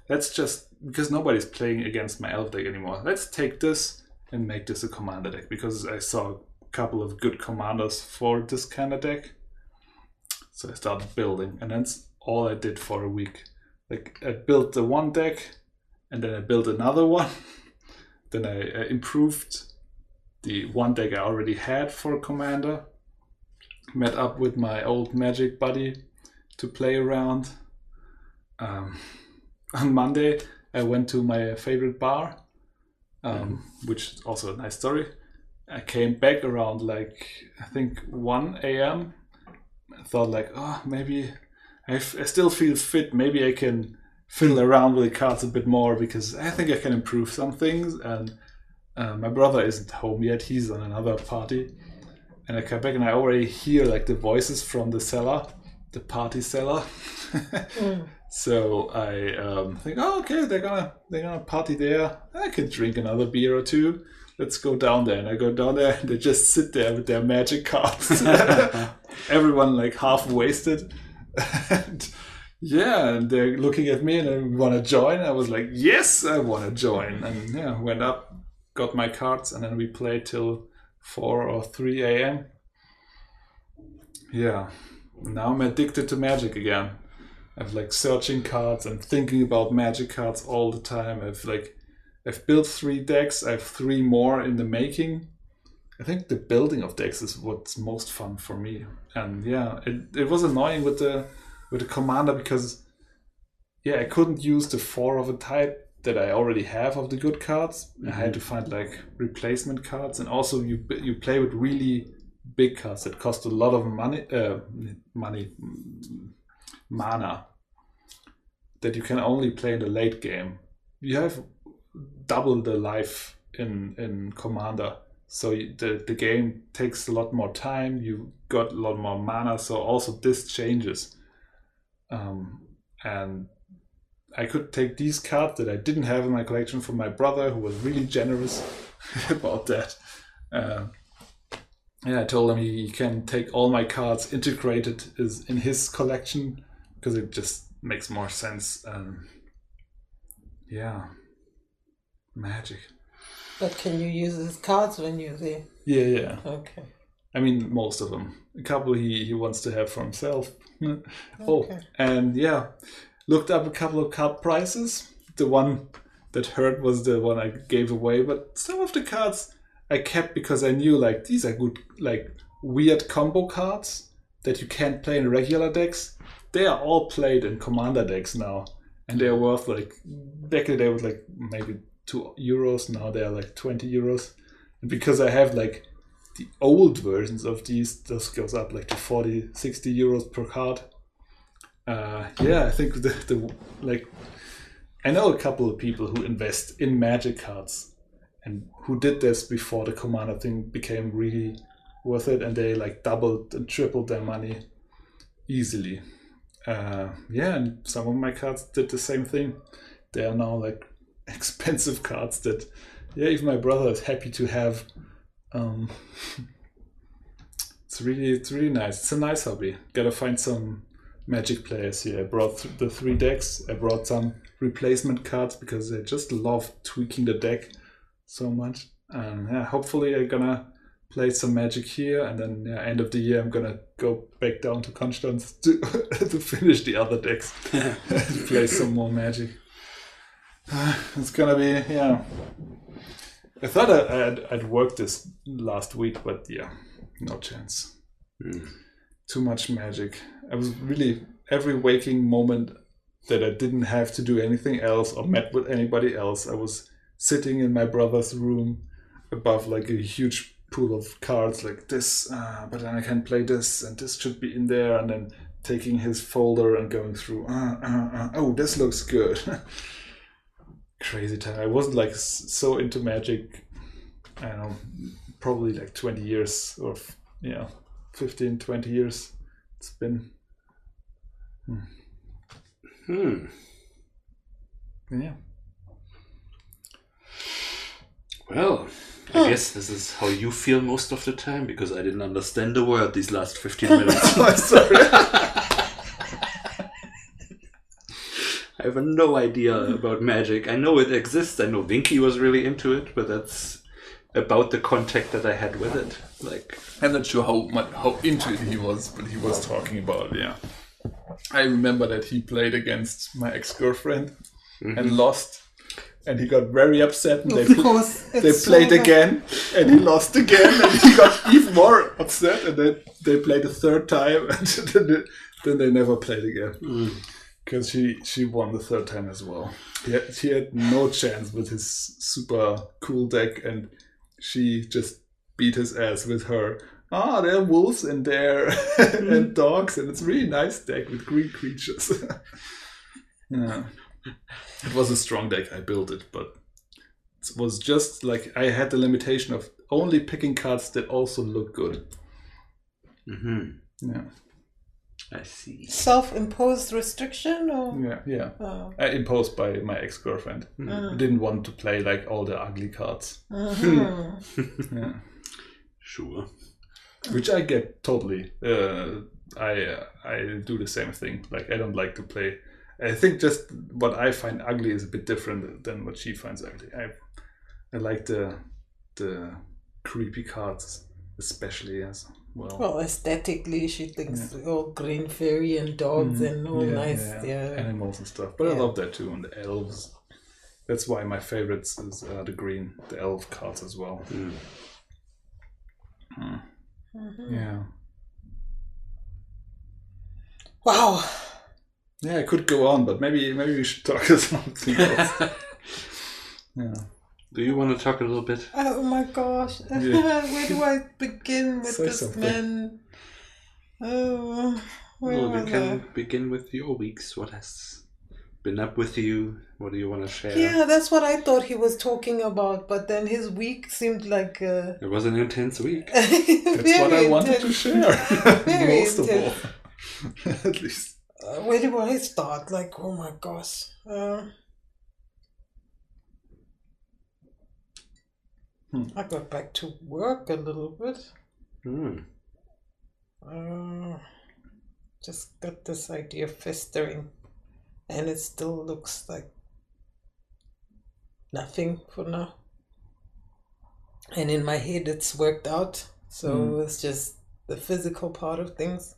Speaker 2: Let's just because nobody's playing against my elf deck anymore. Let's take this and make this a commander deck because I saw a couple of good commanders for this kind of deck. So I started building, and that's all I did for a week. Like I built the one deck, and then I built another one. then I uh, improved the one deck I already had for Commander. Met up with my old Magic buddy to play around. Um, on Monday, I went to my favorite bar, um, which is also a nice story. I came back around like I think 1 a.m. I thought like, oh, maybe I, f- I still feel fit. Maybe I can fiddle around with the cards a bit more because I think I can improve some things. And uh, my brother isn't home yet; he's on another party. And I come back and I already hear like the voices from the cellar, the party cellar. So I um, think, oh, okay, they're gonna they're gonna party there. I can drink another beer or two. Let's go down there. And I go down there, and they just sit there with their magic cards. Everyone like half wasted. and yeah, and they're looking at me and they want to join. I was like, yes, I want to join. And yeah, went up, got my cards, and then we played till four or three a.m. Yeah, now I'm addicted to magic again. I've like searching cards and thinking about magic cards all the time. I've like I've built three decks. I have three more in the making. I think the building of decks is what's most fun for me. And yeah, it, it was annoying with the with the commander because yeah, I couldn't use the four of a type that I already have of the good cards. I had to find like replacement cards, and also you you play with really big cards that cost a lot of money. Uh, money mana that you can only play in the late game. You have double the life in in Commander, so you, the the game takes a lot more time. You got a lot more mana, so also this changes. Um, and I could take these cards that I didn't have in my collection from my brother, who was really generous about that. Uh, yeah, I told him he can take all my cards integrated is in his collection because it just makes more sense. Um, yeah, magic.
Speaker 3: But can you use his cards when you're there?
Speaker 2: Yeah, yeah.
Speaker 3: Okay.
Speaker 2: I mean, most of them. A couple he, he wants to have for himself. oh,
Speaker 3: Okay.
Speaker 2: and yeah, looked up a couple of card prices. The one that hurt was the one I gave away, but some of the cards I kept because I knew like these are good, like weird combo cards that you can't play in regular decks. They are all played in commander decks now, and they are worth like back in the day was like maybe two euros. Now they are like twenty euros, and because I have like the old versions of these, this goes up like to 40, 60 euros per card. Uh, yeah, I think the, the like I know a couple of people who invest in magic cards and who did this before the commander thing became really worth it and they like doubled and tripled their money easily. Uh, yeah, and some of my cards did the same thing. They are now like expensive cards that yeah, even my brother is happy to have. Um, it's really it's really nice. It's a nice hobby. Gotta find some magic players here. I brought th- the three decks. I brought some replacement cards because I just love tweaking the deck so much. And yeah, hopefully I'm gonna play some magic here, and then yeah, end of the year I'm gonna go back down to Constance to to finish the other decks, play some more magic. It's gonna be yeah. I thought I, I'd, I'd work this last week, but yeah, no chance.
Speaker 1: Hmm.
Speaker 2: Too much magic. I was really every waking moment that I didn't have to do anything else or met with anybody else. I was sitting in my brother's room above like a huge pool of cards like this, uh, but then I can play this and this should be in there, and then taking his folder and going through. Uh, uh, uh, oh, this looks good. Crazy time. I wasn't like so into magic. I don't know, probably like 20 years or f- yeah, 15, 20 years. It's been
Speaker 1: Hmm.
Speaker 2: yeah.
Speaker 1: Well, I guess this is how you feel most of the time because I didn't understand the word these last 15 minutes.
Speaker 2: Oh, sorry.
Speaker 1: I have no idea about magic. I know it exists. I know Vinky was really into it, but that's about the contact that I had with it. Like,
Speaker 2: I'm not sure how much, how into it he was, but he was talking about it, yeah. I remember that he played against my ex girlfriend and mm-hmm. lost, and he got very upset. And they,
Speaker 3: course,
Speaker 2: they played
Speaker 3: so-
Speaker 2: again, and he lost again, and he got even more upset. And then they played a third time, and then they, then they never played again because she she won the third time as well. He had, he had no chance with his super cool deck, and she just beat his ass with her. Ah, there are wolves in there and dogs, and it's a really nice deck with green creatures. yeah, it was a strong deck. I built it, but it was just like I had the limitation of only picking cards that also look good.
Speaker 1: hmm
Speaker 2: Yeah,
Speaker 1: I see.
Speaker 3: Self-imposed restriction, or
Speaker 2: yeah, yeah.
Speaker 3: oh.
Speaker 2: Uh, imposed by my ex girlfriend.
Speaker 3: Mm.
Speaker 2: I didn't want to play like all the ugly cards.
Speaker 3: Mhm.
Speaker 2: Yeah.
Speaker 1: Sure.
Speaker 2: Which I get totally. Uh, I uh, I do the same thing. Like I don't like to play. I think just what I find ugly is a bit different than what she finds ugly. I I like the the creepy cards, especially as well.
Speaker 3: well, aesthetically, she thinks all green fairy and dogs
Speaker 2: Mhm.
Speaker 3: and all
Speaker 2: Yeah,
Speaker 3: nice.
Speaker 2: yeah,
Speaker 3: Yeah,
Speaker 2: animals and stuff. But I love that too, and the elves. That's why my favorites is uh, the green, the elf cards as well.
Speaker 1: Mm.
Speaker 3: Mhm.
Speaker 2: Yeah.
Speaker 3: Wow.
Speaker 2: Yeah, I could go on, but maybe maybe we should talk about something else. yeah.
Speaker 1: Do you want to talk a little bit?
Speaker 3: Oh my gosh.
Speaker 2: Yeah.
Speaker 3: where do I begin with
Speaker 2: Say
Speaker 3: this
Speaker 2: something.
Speaker 3: man? Oh, where
Speaker 1: Well,
Speaker 3: was
Speaker 1: we
Speaker 3: I?
Speaker 1: can begin with your weeks. What has been up with you? What do you want to share?
Speaker 3: Yeah, that's what I thought he was talking about, but then his week seemed like uh,
Speaker 1: It was an intense week.
Speaker 2: That's what I wanted to share.
Speaker 3: Very
Speaker 2: Most of all. At least.
Speaker 3: Uh, where do I start? Like, oh my gosh. Uh,
Speaker 2: Hmm.
Speaker 3: I got back to work a little bit.
Speaker 1: Hmm.
Speaker 3: Uh, just got this idea festering, and it still looks like nothing for now. And in my head, it's worked out, so
Speaker 2: Hmm.
Speaker 3: it's just the physical part of things.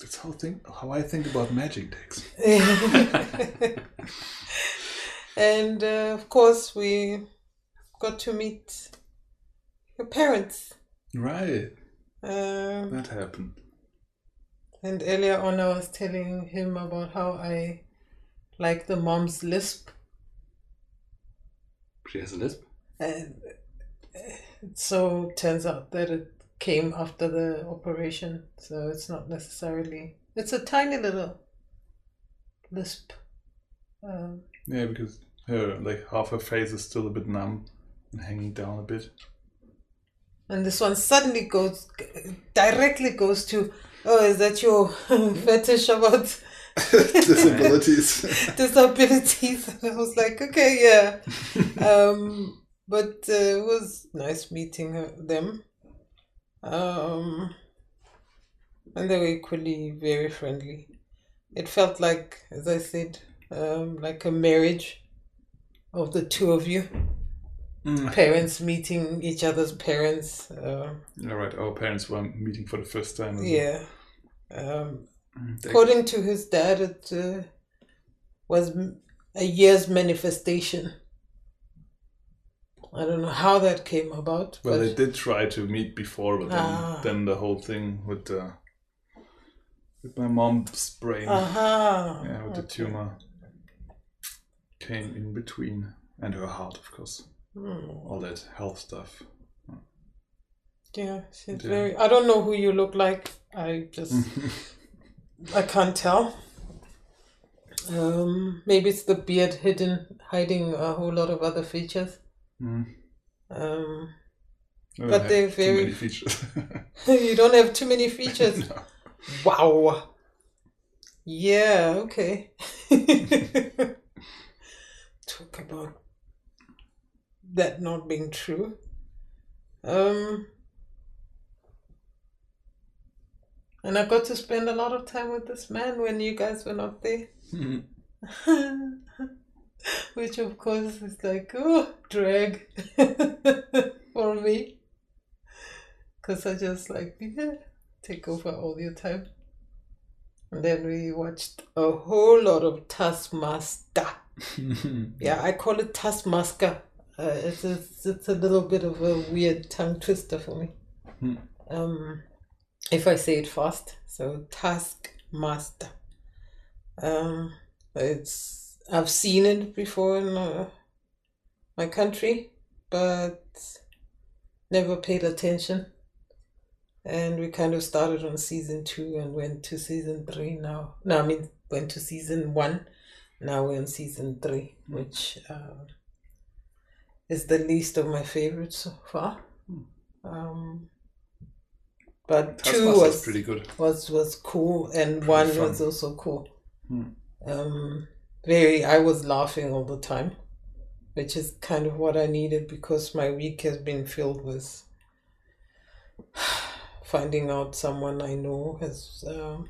Speaker 2: That's how think how I think about magic decks.
Speaker 3: and uh, of course, we got to meet your parents.
Speaker 2: Right.
Speaker 3: Um,
Speaker 2: That happened.
Speaker 3: and earlier on, I was telling him about how I like the mom's lisp.
Speaker 1: She has a lisp.
Speaker 3: And uh, so turns out that it came after the operation, so it's not necessarily. It's a tiny little lisp. Um,
Speaker 2: Yeah, because her like half her face is still a bit numb and hanging down a bit.
Speaker 3: and this one suddenly goes directly goes to, oh, is that your fetish about
Speaker 2: Disabilities.
Speaker 3: disabilities? And I was like, okay, yeah. um, but uh, it was nice meeting her, them. Um, and they were equally very friendly. It felt like, as I said, um, like a marriage of the two of you,
Speaker 2: Mm.
Speaker 3: parents meeting each other's parents. Uh,
Speaker 2: All right, our parents were meeting for the first time.
Speaker 3: yeah. Um,
Speaker 2: Mm, they-
Speaker 3: according to his dad, it uh, was a year's manifestation. I don't know how that came about,
Speaker 2: well,
Speaker 3: but
Speaker 2: they did try to meet before, but then,
Speaker 3: Ah.
Speaker 2: then the whole thing with the with my mom's brain,
Speaker 3: aha,
Speaker 2: yeah, with the tumor came in between. and her heart, of course.
Speaker 3: Hmm.
Speaker 2: All that health stuff.
Speaker 3: Yeah, she's
Speaker 2: Yeah.
Speaker 3: very. I don't know who you look like. I just I can't tell. Um, maybe it's the beard hidden, hiding a whole lot of other features.
Speaker 2: Mm.
Speaker 3: Um, But they're very-
Speaker 2: features.
Speaker 3: you don't have too many features.
Speaker 2: No.
Speaker 3: Wow. Yeah, okay. Talk about that not being true. Um and I got to spend a lot of time with this man when you guys were not there.
Speaker 2: Mhm.
Speaker 3: Which of course is like, oh, drag for me. Because I just like, yeah, take over all your time. And then we watched a whole lot of Taskmaster. Yeah, I call it Taskmaster. Uh, it's, it's, it's a little bit of a weird tongue twister for me.
Speaker 2: Hmm.
Speaker 3: Um, if I say it fast. So Taskmaster. Um, it's I've seen it before in uh, my country, but never paid attention. And we kind of started on season two and went to season three now. No, I mean went to season one. Now we're in season three, which uh, is the least of my favorites so far. Um, but two was
Speaker 2: pretty good.
Speaker 3: was was cool and one
Speaker 2: fun.
Speaker 3: was also cool
Speaker 2: Hmm.
Speaker 3: um very i was laughing all the time which is kind of what i needed because my week has been filled with finding out someone i know has um,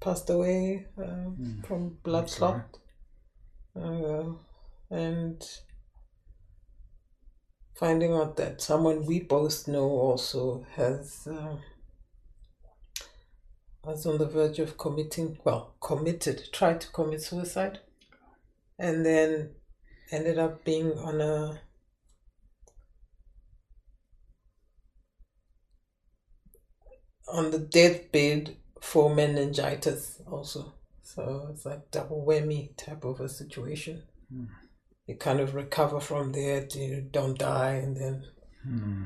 Speaker 3: passed away uh,
Speaker 2: Hmm.
Speaker 3: from blood clot. Uh, and finding out that someone we both know also has uh, was on the verge of committing well committed tried to commit suicide and then ended up being on a on the deathbed for meningitis also so it's like double whammy type of a situation
Speaker 2: Hmm.
Speaker 3: you kind of recover from there you don't die and then
Speaker 2: Hmm.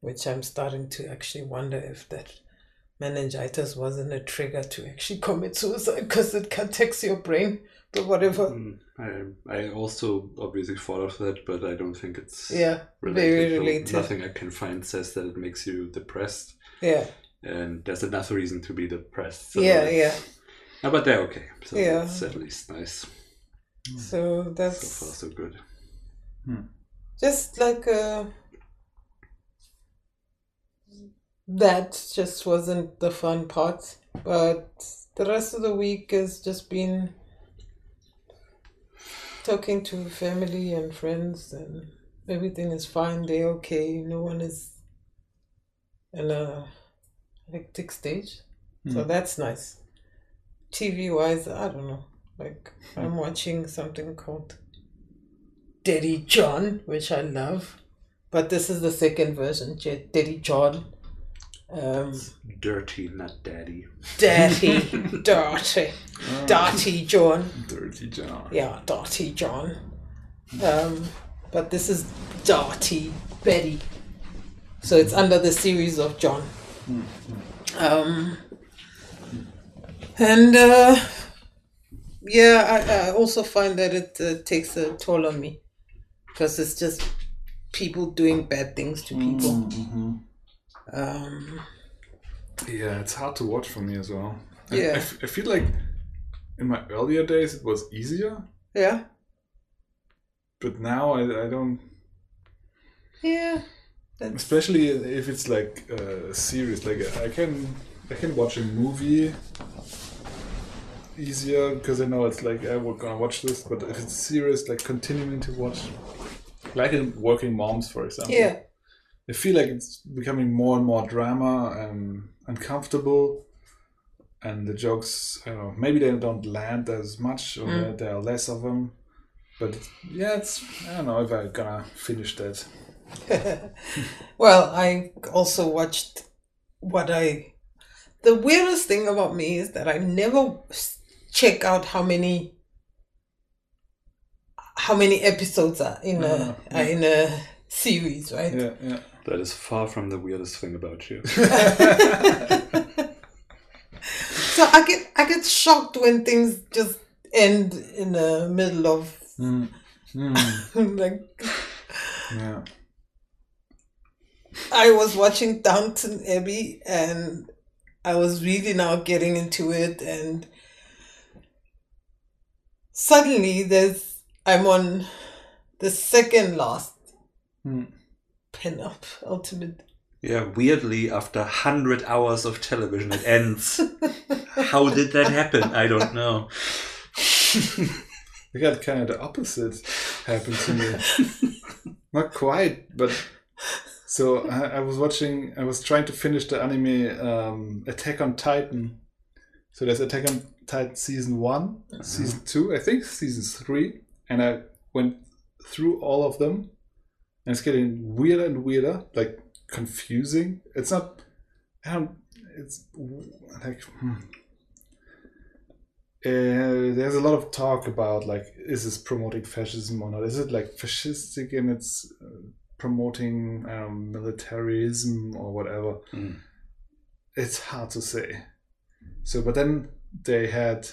Speaker 3: which i'm starting to actually wonder if that meningitis wasn't a trigger to actually commit suicide because it can attacks your brain but whatever
Speaker 1: Mm, I, I also obviously thought of that, but I don't think it's
Speaker 3: yeah
Speaker 1: related.
Speaker 3: very related
Speaker 1: Nothing I can find says that it makes you depressed,
Speaker 3: yeah
Speaker 1: and there's enough reason to be depressed. So
Speaker 3: yeah yeah
Speaker 1: No, but they're okay. So
Speaker 3: Yeah.
Speaker 1: that's at least nice.
Speaker 3: so that's So
Speaker 1: far, so good.
Speaker 3: just like uh that just wasn't the fun part but the rest of the week has just been talking to family and friends and everything is fine they're okay no one is in a hectic stage so
Speaker 2: Hmm.
Speaker 3: that's nice tv wise i don't know like i'm watching something called Daddy John, which I love. But this is the second version, Daddy John. Um,
Speaker 1: Dirty, not daddy.
Speaker 3: Dirty, Dirty,
Speaker 2: Ah,
Speaker 3: Dirty John.
Speaker 2: Dirty John.
Speaker 3: Yeah, Dirty John. Um, but this is Dirty Betty. So it's under the series of John. Um, and uh, yeah, I, I also find that it uh, takes a toll on me because it's just people doing bad things to people.
Speaker 2: Mm-hmm.
Speaker 3: Um,
Speaker 2: Yeah, it's hard to watch for me as well. I- I,
Speaker 3: Yeah.
Speaker 2: f- I feel like in my earlier days it was easier,
Speaker 3: yeah,
Speaker 2: but now I, I don't.
Speaker 3: yeah. That's,
Speaker 2: Especially if it's like a series, like I can I can watch a movie easier because I know it's like I will gonna watch this. But if it's serious, like continuing to watch, like in Working Moms, for example,
Speaker 3: yeah,
Speaker 2: I feel like it's becoming more and more drama and uncomfortable. And the jokes, I don't know, maybe they don't land as much or
Speaker 3: Mm.
Speaker 2: there are less of them. But yeah, it's, I don't know if I'm gonna finish that.
Speaker 3: well, I also watched what I. The weirdest thing about me is that I never check out how many. how many episodes are in a
Speaker 2: Ah,
Speaker 3: are in a series, right?
Speaker 2: Yeah, yeah.
Speaker 1: That is far from the weirdest thing about you.
Speaker 3: So I get I get shocked when things just end in the middle of
Speaker 2: Mm. Mm.
Speaker 3: like
Speaker 2: Yeah.
Speaker 3: I was watching Downton Abbey and I was really now getting into it and suddenly there's I'm on the second last
Speaker 2: Hmm.
Speaker 3: pin-up ultimate
Speaker 1: Yeah, weirdly, after 100 hours of television, it ends. How did that happen? I don't know.
Speaker 2: We got kind of the opposite happen to me. Not quite, but so I, I was watching. I was trying to finish the anime um, Attack on Titan. So there's Attack on Titan season one, season two, I think season three, and I went through all of them, and it's getting weirder and weirder, like confusing. It's not. I don't. It's like. Hmm. Uh, there's a lot of talk about like is this promoting fascism or not is it like fascistic in its uh, promoting um, militarism or whatever
Speaker 1: Mm.
Speaker 2: it's hard to say so but then they had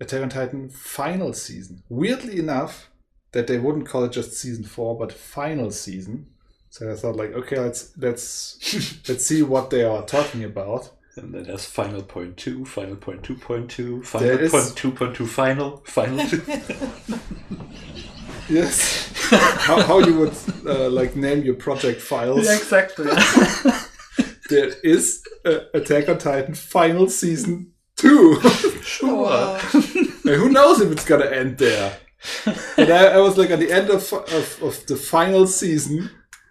Speaker 2: attack on titan final season weirdly enough that they wouldn't call it just season four but final season so i thought like okay let's let's let's see what they are talking about
Speaker 1: And then there's final point two, final point two point two,
Speaker 2: There
Speaker 1: final
Speaker 2: is-
Speaker 1: point two point two, final, final two.
Speaker 2: yes how, how you would uh, like name your project files
Speaker 1: exactly.
Speaker 2: there is uh, Attack on Titan final season two.
Speaker 1: sure.
Speaker 3: Wow.
Speaker 2: who knows if it's gonna end there? But I, I was like at the end of, of of the final season,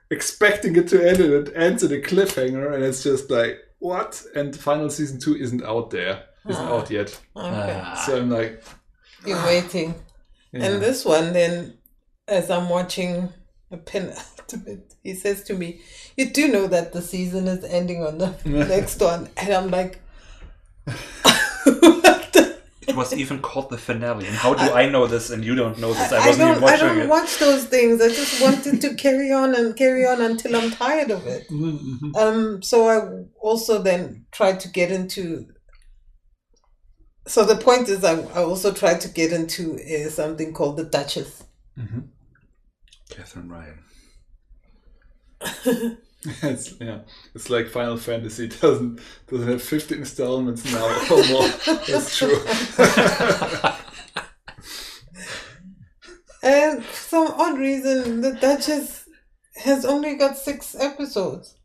Speaker 2: expecting it to end, and it ends in a cliffhanger, and it's just like what? And final season two isn't out there, isn't
Speaker 3: Ah.
Speaker 2: out yet.
Speaker 3: Okay.
Speaker 1: Ah,
Speaker 2: So I'm like,
Speaker 3: You're waiting.
Speaker 2: yeah.
Speaker 3: And this one, then, as I'm watching a penultimate, he says to me, "You do know that the season is ending on the next one," and I'm like, "What the-
Speaker 1: it was even called the finale. And how do I, know this and you don't know this? I,
Speaker 3: I
Speaker 1: wasn't
Speaker 3: don't,
Speaker 1: even
Speaker 3: I
Speaker 1: watching
Speaker 3: don't
Speaker 1: it.
Speaker 3: watch those things. I just wanted to carry on and carry on until I'm tired of it.
Speaker 2: Mhm.
Speaker 3: Um, so I also then tried to get into. So the point is, I, I also tried to get into uh, something called the Duchess.
Speaker 1: Katherine Ryan.
Speaker 2: it's yeah, it's like Final Fantasy doesn't doesn't have 50 installments now or more. That's true.
Speaker 3: And for some odd reason, the Duchess has only got six episodes.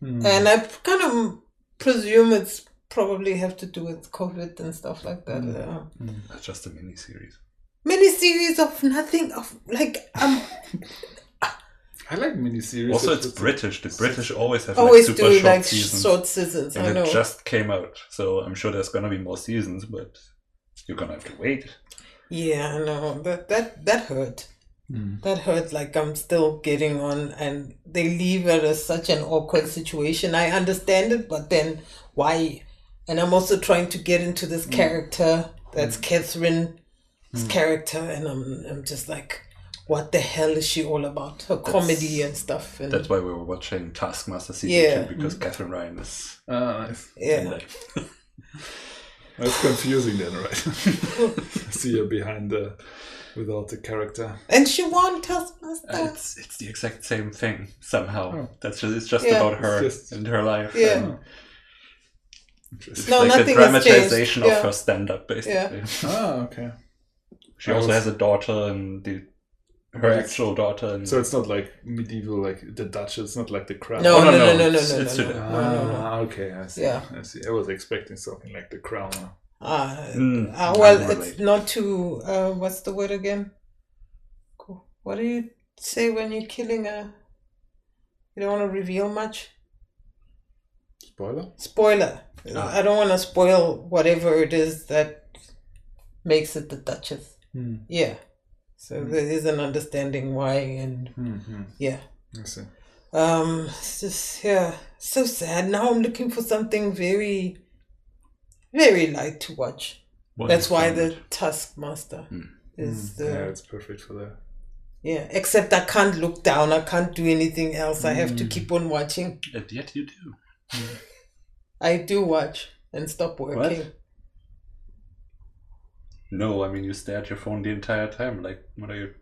Speaker 2: Hmm.
Speaker 3: And I kind of presume it's probably have to do with COVID and stuff like that. Uh,
Speaker 1: That's just a mini series.
Speaker 3: mini series of nothing, of like, um,
Speaker 2: I like miniseries.
Speaker 1: Also,
Speaker 2: It's-
Speaker 1: it's British. The British always have
Speaker 3: always
Speaker 1: like super
Speaker 3: do
Speaker 1: short
Speaker 3: like
Speaker 1: seasons.
Speaker 3: short seasons. I
Speaker 1: and
Speaker 3: know.
Speaker 1: it just came out, so I'm sure there's gonna be more seasons, but you're gonna have to wait.
Speaker 3: Yeah, I know. That, that, that hurt.
Speaker 2: Hmm.
Speaker 3: That hurt. Like I'm still getting on, and they leave it as such an awkward situation. I understand it, but then why? And I'm also trying to get into this hmm. character that's hmm. Katherine's hmm. character, and I'm I'm just like, what the hell is she all about? Her comedy and stuff. And
Speaker 1: That's why we were watching Taskmaster season
Speaker 3: Yeah.
Speaker 1: two because mm. Katherine Ryan is.
Speaker 2: Ah, nice.
Speaker 3: yeah,
Speaker 2: That's confusing then, right? See her behind uh, the without the character.
Speaker 3: and she won Taskmaster.
Speaker 1: Uh, it's it's the exact same thing somehow.
Speaker 2: Oh.
Speaker 1: That's just it's just
Speaker 3: Yeah.
Speaker 1: about her
Speaker 2: just-
Speaker 1: and her life.
Speaker 3: Yeah.
Speaker 1: and
Speaker 2: Interesting.
Speaker 1: It's
Speaker 3: No,
Speaker 1: like the
Speaker 3: nothing has changed.
Speaker 1: dramatization of
Speaker 3: Yeah.
Speaker 1: her stand up basically.
Speaker 2: Ah, okay.
Speaker 1: She
Speaker 2: I
Speaker 1: also
Speaker 2: was-
Speaker 1: has a daughter and the her
Speaker 2: But
Speaker 1: actual daughter and
Speaker 2: So it's not like medieval, like the Dutch. It's not like the crown.
Speaker 3: No,
Speaker 1: Oh,
Speaker 3: no,
Speaker 1: no,
Speaker 3: no,
Speaker 1: no,
Speaker 3: no, no, no,
Speaker 1: it's-
Speaker 3: no,
Speaker 1: it's
Speaker 3: no,
Speaker 1: today.
Speaker 3: no, no, no.
Speaker 2: Ah, okay. I see.
Speaker 3: Yeah.
Speaker 2: I see. I was expecting something like the crown.
Speaker 3: Ah,
Speaker 1: Mm,
Speaker 3: uh, well,
Speaker 1: I'm
Speaker 3: it's not too. Uh, what's the word again? Co- What do you say when you're killing a? You don't want to reveal much.
Speaker 2: Spoiler.
Speaker 3: Spoiler.
Speaker 1: Ah.
Speaker 3: I don't want to spoil whatever it is that makes it the Duchess.
Speaker 2: Hmm.
Speaker 3: Yeah. So there is an understanding why, and
Speaker 2: Hmm.
Speaker 3: yeah.
Speaker 2: I see.
Speaker 3: Um, it's just yeah, so sad. Now I'm looking for something very, very light to watch.
Speaker 1: What
Speaker 3: That's why the Taskmaster.
Speaker 1: Hmm.
Speaker 3: Is the
Speaker 2: yeah, it's perfect for that.
Speaker 3: yeah. Except I can't look down. I can't do anything else. I have to
Speaker 2: Mm.
Speaker 3: keep on watching.
Speaker 1: And yet you do.
Speaker 3: I do watch and stop working.
Speaker 1: No, I mean you stare at your phone the entire time. Like, what are you?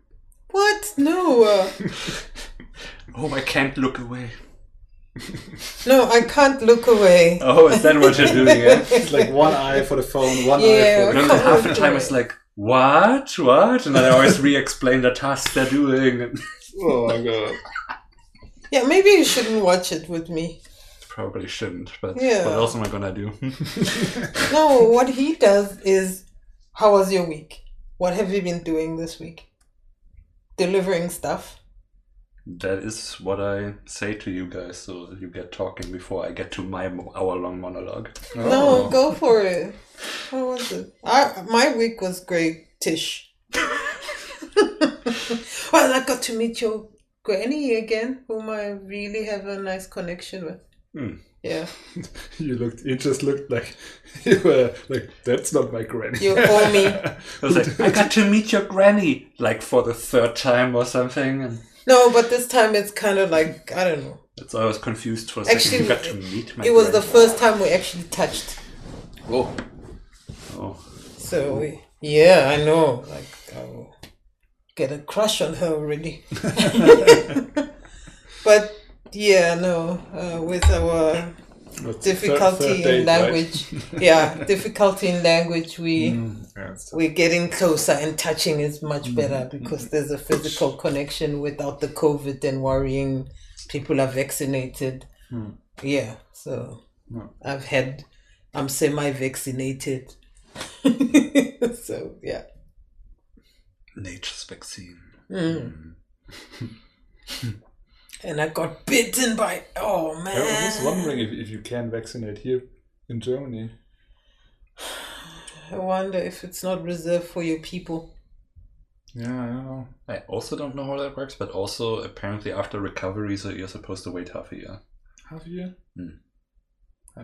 Speaker 3: What? No.
Speaker 1: Oh, I can't look away.
Speaker 3: no, I can't look away.
Speaker 1: Oh, is that what you're doing? Yeah.
Speaker 2: It's like one eye for the phone, one
Speaker 3: Yeah.
Speaker 2: eye for
Speaker 1: And
Speaker 2: the
Speaker 1: then
Speaker 3: Come
Speaker 1: half the time it's like, what, what? And then I always re-explain the task they're doing.
Speaker 2: Oh my god.
Speaker 3: Yeah, maybe you shouldn't watch it with me.
Speaker 1: probably shouldn't. But
Speaker 3: Yeah.
Speaker 1: what else am I gonna do?
Speaker 3: No, what he does is, how was your week? What have you been doing this week? Delivering stuff.
Speaker 1: that is what I say to you guys, so that you get talking before I get to my hour-long monologue.
Speaker 3: No,
Speaker 2: Oh.
Speaker 3: go for it. How was it? I, my week was great, Tish. well, I got to meet your granny again, whom I really have a nice connection with.
Speaker 1: Hmm.
Speaker 3: Yeah,
Speaker 2: You looked. You just looked like you were like. That's not my granny.
Speaker 3: you owe me.
Speaker 1: I was like, I got to meet your granny, like for the third time or something. And
Speaker 3: No, but this time it's kind of like I don't know.
Speaker 1: that's why I was confused for a second.
Speaker 3: Actually,
Speaker 1: you got to meet my
Speaker 3: It was the first time we actually touched.
Speaker 2: oh,
Speaker 1: Oh,
Speaker 3: So we, yeah, I know. Like I will get a crush on her already. but yeah, no, uh, with our
Speaker 2: what's the third-
Speaker 3: difficulty in
Speaker 2: right?
Speaker 3: language, yeah, difficulty in language, we
Speaker 2: Mm, yeah,
Speaker 3: we're getting closer and touching is much better because there's a physical connection without the COVID and worrying people are vaccinated.
Speaker 2: Hmm.
Speaker 3: Yeah, so
Speaker 2: No.
Speaker 3: I've had, I'm semi-vaccinated. so yeah.
Speaker 1: nature's vaccine.
Speaker 3: Mm. And I got bitten by. Oh man!
Speaker 2: I
Speaker 3: man!
Speaker 2: was wondering if, if you can vaccinate here in Germany.
Speaker 3: I wonder if it's not reserved for your people.
Speaker 2: Yeah, I don't know.
Speaker 1: I also don't know how that works, but also apparently after recovery, so you're supposed to wait half a year.
Speaker 2: Half a year.
Speaker 1: Hmm.
Speaker 2: Yeah.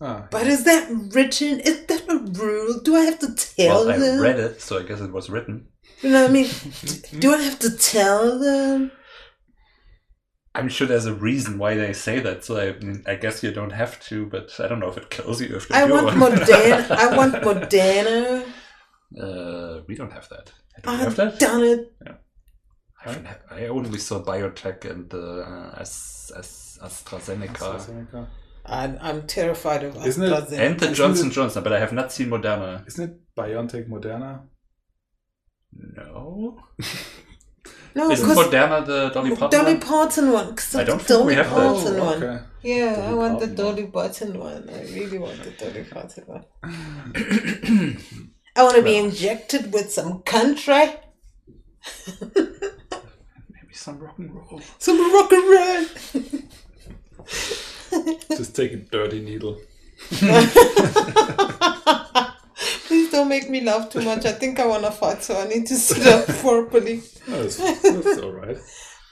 Speaker 2: Ah,
Speaker 3: But is that written? Is that a rule? Do I have to tell
Speaker 1: well, I read it, so I guess it was written.
Speaker 3: You know what I mean? Do I have to tell them?
Speaker 1: I'm sure there's a reason why they say that, so I, I guess you don't have to, but I don't know if it kills you if you
Speaker 3: I
Speaker 1: do.
Speaker 3: want Moderna. I want Moderna.
Speaker 1: Uh, we don't have that. Do we have
Speaker 3: I've
Speaker 1: that?
Speaker 3: done it.
Speaker 1: I, haven't I only saw BioNTech and uh, As, As, AstraZeneca
Speaker 2: AstraZeneca.
Speaker 3: I'm, I'm terrified of
Speaker 2: Isn't it-
Speaker 3: AstraZeneca.
Speaker 1: and the
Speaker 2: Isn't
Speaker 1: Johnson
Speaker 2: it-
Speaker 1: Johnson, but I have not seen Moderna.
Speaker 2: Isn't it BioNTech Moderna?
Speaker 1: No,
Speaker 3: no,
Speaker 1: isn't
Speaker 3: because
Speaker 1: Moderna the Dolly Parton
Speaker 3: Dolly
Speaker 1: one?
Speaker 3: Parton one. 'cause
Speaker 1: I don't
Speaker 3: the
Speaker 1: think we
Speaker 3: Dolly
Speaker 1: have that.
Speaker 3: Parton oh, one.
Speaker 2: Oh, okay.
Speaker 3: Yeah, I
Speaker 2: Dolly
Speaker 3: want the Dolly Parton one. I really want the Dolly Parton one. I want to be injected with some country,
Speaker 1: Maybe some rock and roll.
Speaker 3: some rock and roll.
Speaker 2: Just take a dirty needle.
Speaker 3: Please don't make me laugh too much. I think I want to fart, so I need to sit up properly.
Speaker 2: That's, that's all right.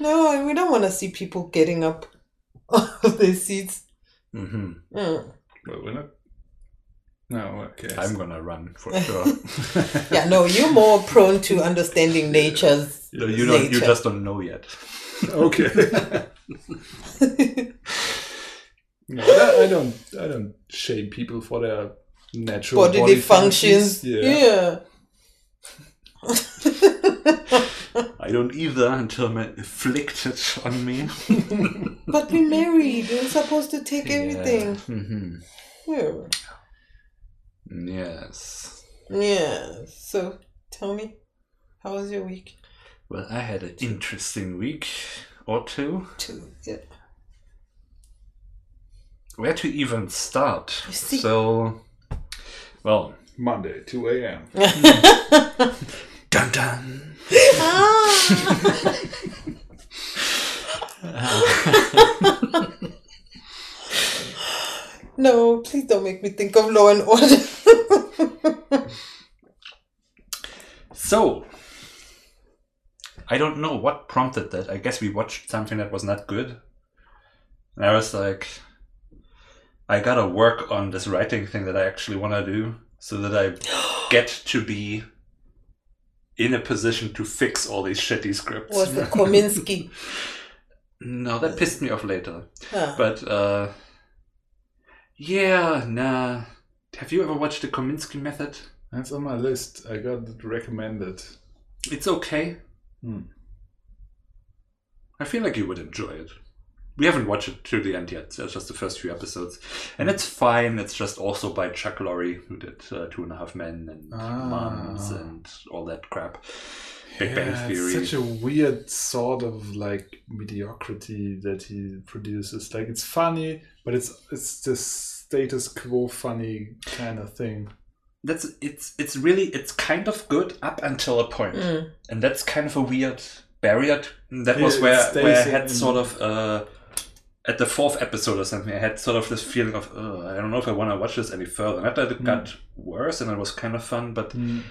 Speaker 3: No, we don't want to see people getting up off their seats.
Speaker 1: Mm-hmm.
Speaker 3: Mm.
Speaker 2: Well, we're not. No, okay.
Speaker 1: I'm gonna run for sure.
Speaker 3: Yeah, no, you're more prone to understanding nature's
Speaker 1: you, you don't. You just don't know yet.
Speaker 2: okay. no, I, I don't. I don't shame people for their natural
Speaker 3: bodily
Speaker 2: body
Speaker 3: functions.
Speaker 2: Yeah.
Speaker 3: yeah.
Speaker 1: I don't either until inflict it on me.
Speaker 3: But we're married. We're supposed to take everything.
Speaker 1: Mm-hmm.
Speaker 3: Yeah.
Speaker 1: Yes.
Speaker 3: Yeah. So tell me, how was your week?
Speaker 1: Well, I had an interesting week or two.
Speaker 3: Two. Yeah.
Speaker 1: Where to even start? So, well,
Speaker 2: Monday, 2 a.m.
Speaker 1: dun dun.
Speaker 3: ah! no, please don't make me think of Law and Order.
Speaker 1: So, I don't know what prompted that. I guess we watched something that was not good. And I was like, I gotta work on this writing thing that I actually want to do so that I get to be in a position to fix all these shitty scripts.
Speaker 3: Was the Kominsky?
Speaker 1: no, that pissed me off later.
Speaker 3: Huh.
Speaker 1: But uh, yeah, nah. Have you ever watched the Kominsky Method?
Speaker 2: That's on my list. I got it recommended.
Speaker 1: It's okay.
Speaker 2: Hmm.
Speaker 1: I feel like you would enjoy it. We haven't watched it to the end yet. It's just the first few episodes, and it's fine. It's just also by Chuck Lorre, who did uh, Two and a Half Men and
Speaker 2: Ah.
Speaker 1: Moms and all that crap. Big Bang
Speaker 2: Yeah,
Speaker 1: Theory.
Speaker 2: It's such a weird sort of like mediocrity that he produces. Like it's funny, but it's it's this status quo funny kind of thing.
Speaker 1: That's it's it's really it's kind of good up until a point.
Speaker 3: Mm.
Speaker 1: and that's kind of a weird barrier. To, that
Speaker 2: Yeah,
Speaker 1: was
Speaker 2: it
Speaker 1: where
Speaker 2: stays
Speaker 1: where I had sort of uh, at the fourth episode or something. I had sort of this feeling of I don't know if I want to watch this any further. Not that it
Speaker 2: Mm.
Speaker 1: got worse and it was kind of fun, but
Speaker 2: Mm.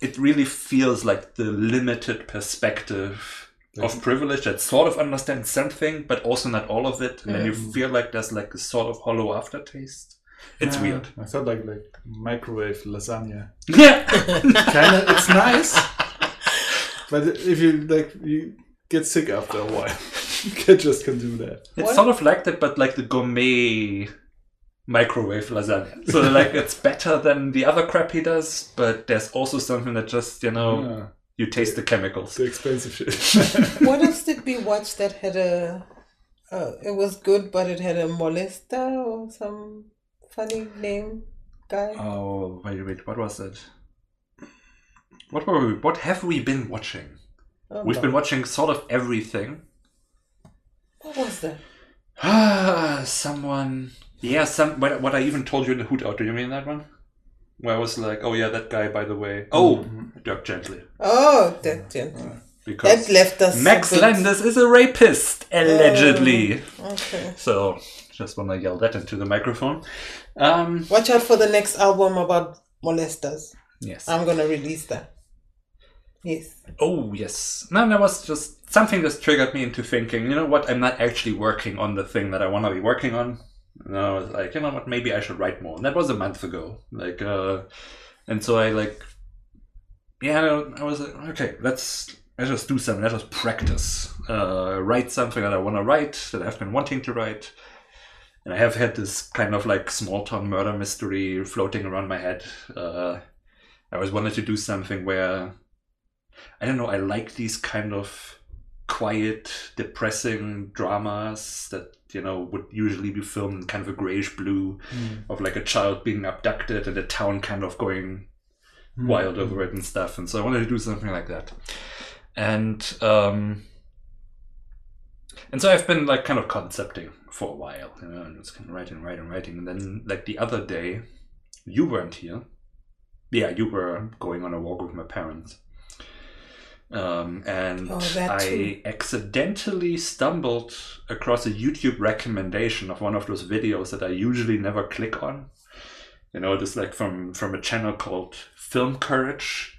Speaker 1: it really feels like the limited perspective of privilege that sort of understands something, but also not all of it, and then you feel like there's like a sort of hollow aftertaste. It's
Speaker 2: Yeah,
Speaker 1: weird.
Speaker 2: I felt like like microwave lasagna.
Speaker 1: Yeah.
Speaker 2: kind of it's nice but if you like you get sick after a while you can just can do that
Speaker 1: It's
Speaker 3: What?
Speaker 1: sort of like that, but like the gourmet microwave lasagna. So like it's better than the other crap he does, but there's also something that just you know
Speaker 2: Yeah,
Speaker 1: you taste the chemicals.
Speaker 2: the expensive shit
Speaker 3: What else did we watch that had a? Uh, it was good, but it had a molester or some funny name guy.
Speaker 1: Oh wait, wait, what was it? What were we? What have we been watching?
Speaker 3: Oh,
Speaker 1: We've been watching sort of everything.
Speaker 3: What was that?
Speaker 1: Ah, someone. Yeah, some. What, what I even told you in the hoot out. Do you mean that one? Where I was like, oh yeah, that guy. By the way. Oh,
Speaker 2: Mhm.
Speaker 1: Dirk Gently.
Speaker 3: Oh, that gentleman.
Speaker 1: Because
Speaker 3: That left us.
Speaker 1: Max Landis is a rapist, allegedly.
Speaker 3: Okay.
Speaker 1: So, just want to yell that into the microphone. Um,
Speaker 3: Watch out for the next album about molesters.
Speaker 1: yes.
Speaker 3: I'm gonna release that. Yes.
Speaker 1: oh, yes. No, that was just something that triggered me into thinking, you know what, I'm not actually working on the thing that I want to be working on. And I was like, you know what, maybe I should write more. And that was a month ago. Like, uh, and so I like, yeah, I was like, okay, let's let's just do something. Let's just practice. Uh, write something that I want to write that I've been wanting to write. And I have had this kind of like small town murder mystery floating around my head. Uh, I always wanted to do something where I don't know. I like these kind of quiet, depressing dramas that you know would usually be filmed in kind of a grayish blue
Speaker 2: Mm.
Speaker 1: of like a child being abducted and the town kind of going
Speaker 2: Mm.
Speaker 1: wild over it and stuff. And so I wanted to do something like that. And um, and so I've been like kind of concepting for a while, you know, and just kind of writing, writing, writing. And then like the other day, you weren't here. Yeah, you were going on a walk with my parents. Um, and
Speaker 3: Oh,
Speaker 1: I accidentally stumbled across a YouTube recommendation of one of those videos that I usually never click on. You know, this like from from a channel called Film Courage,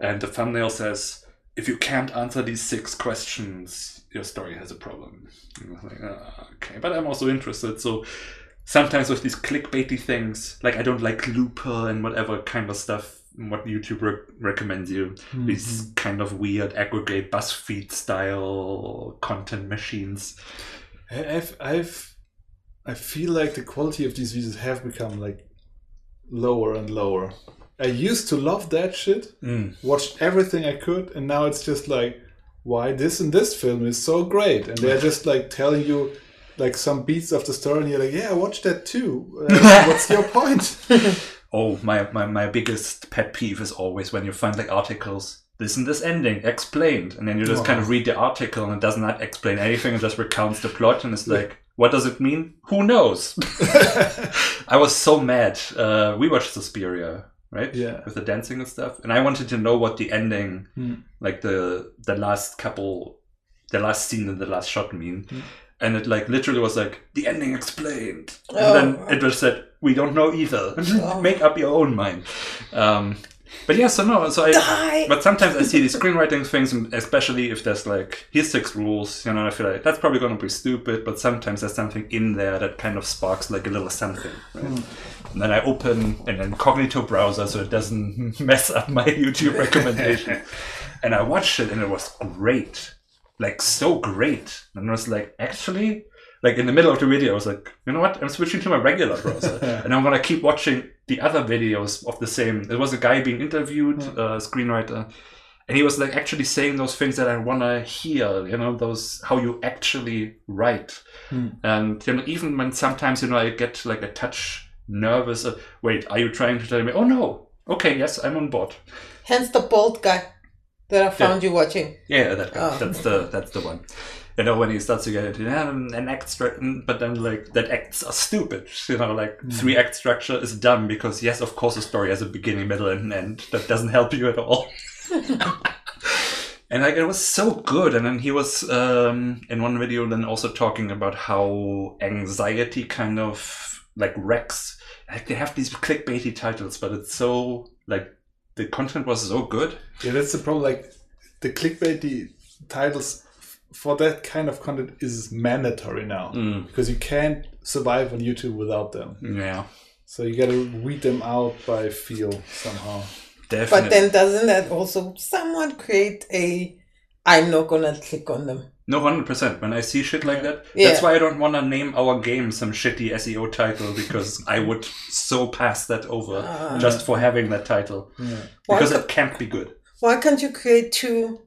Speaker 1: and the thumbnail says, "If you can't answer these six questions, your story has a problem." I was like, "Ah, okay, but I'm also interested. So sometimes with these clickbaity things, like I don't like Looper and whatever kind of stuff. What YouTube re- recommends you,
Speaker 2: Mm-hmm.
Speaker 1: these kind of weird aggregate BuzzFeed style content machines.
Speaker 2: I- I've, I've, I feel like the quality of these videos have become like lower and lower. I used to love that shit,
Speaker 1: Mm.
Speaker 2: watched everything I could, and now it's just like, why this and this film is so great, and they're just like telling you like some beats of the story, and you're like, yeah, I watched that too. Uh, what's your point?
Speaker 1: Oh, my, my, my biggest pet peeve is always when you find like articles, this and this ending explained, and then you just kind of read the article and it does not explain anything, it just recounts the plot, and it's like, what does it mean? Who knows? I was so mad. Uh, we watched Suspiria, right?
Speaker 2: Yeah.
Speaker 1: With the dancing and stuff, and I wanted to know what the ending,
Speaker 2: Hmm.
Speaker 1: like the the last couple, the last scene and the last shot mean.
Speaker 2: Hmm.
Speaker 1: And it like literally was like the ending explained, and
Speaker 3: Oh.
Speaker 1: then it was said we don't know either.
Speaker 3: Oh.
Speaker 1: Make up your own mind. Um, but yeah, so no, so I.
Speaker 3: Die!
Speaker 1: But sometimes I see these screenwriting things, especially if there's like here's six rules, you know, I feel like that's probably going to be stupid. But sometimes there's something in there that kind of sparks like a little something. Right? And then I open an incognito browser so it doesn't mess up my YouTube recommendation. and I watched it, and it was great, like so great. And I was like, actually, like in the middle of the video, I was like, you know what? I'm switching to my regular browser, and I'm gonna keep watching the other videos of the same. There was a guy being interviewed, a screenwriter, and he was like actually saying those things that I wanna hear. You know, those how you actually write, and you know, even when sometimes you know I get like a touch nervous. Uh, Wait, are you trying to tell me? Oh no. Okay, yes, I'm on board.
Speaker 3: Hence the bald guy that I found you watching.
Speaker 1: Yeah, that guy.
Speaker 3: Oh.
Speaker 1: That's the that's the one. You know when he starts to get into yeah, an act stru- but then like that acts are stupid. You know, like three act structure is dumb because yes, of course, a story has a beginning, middle, and end. That doesn't help you at all. and like it was so good. And then he was um, in one video then also talking about how anxiety kind of like wrecks. Like they have these clickbaity titles, but it's so like the content was so good.
Speaker 2: Yeah, that's the problem. Like the clickbaity titles for that kind of content is mandatory now
Speaker 1: Mm.
Speaker 2: because you can't survive on YouTube without them.
Speaker 1: Yeah.
Speaker 2: So you got to weed them out by feel somehow.
Speaker 1: Definitely.
Speaker 3: But then doesn't that also somewhat create a I'm not gonna click on them.
Speaker 1: no, hundred percent. When I see shit like that,
Speaker 3: Yeah.
Speaker 1: that's why I don't want to name our game some shitty SEO title because I would so pass that over
Speaker 3: Ah.
Speaker 1: just for having that title
Speaker 2: Yeah.
Speaker 1: because
Speaker 3: Why
Speaker 1: it can't be good.
Speaker 3: Why can't you create two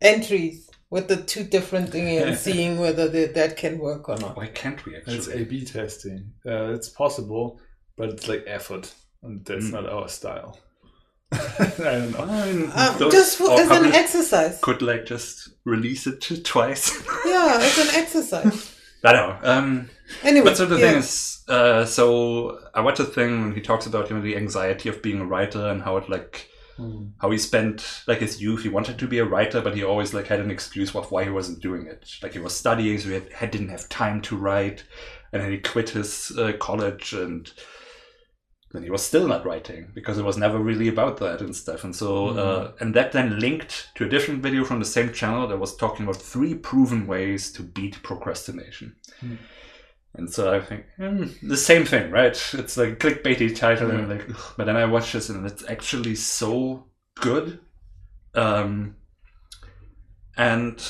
Speaker 3: entries with the two different things and seeing whether the, that can work or not?
Speaker 1: Why can't we actually? It's?
Speaker 2: A/B testing. Uh, it's possible, but it's like effort, and that's
Speaker 1: Mm.
Speaker 2: not our style. I don't know.
Speaker 1: I mean,
Speaker 3: Um,
Speaker 1: those-
Speaker 3: just for, as an exercise.
Speaker 1: could like just release it twice.
Speaker 3: Yeah, it's an exercise.
Speaker 1: I don't know. Um,
Speaker 3: Anyway,
Speaker 1: but so the
Speaker 3: yeah.
Speaker 1: thing is, uh, so I watched a thing when he talks about you know the anxiety of being a writer and how it like
Speaker 2: Hmm.
Speaker 1: how he spent like his youth. He wanted to be a writer, but he always like had an excuse of why he wasn't doing it. Like he was studying, so he had, had didn't have time to write, and then he quit his uh, college, and then he was still not writing because it was never really about that and stuff. And so, uh, and that then linked to a different video from the same channel that was talking about three proven ways to beat procrastination.
Speaker 2: Hmm.
Speaker 1: And so I think hmm, the same thing, right? It's like a clickbaity title, and like, but then I watch this, and it's actually so good. Um, and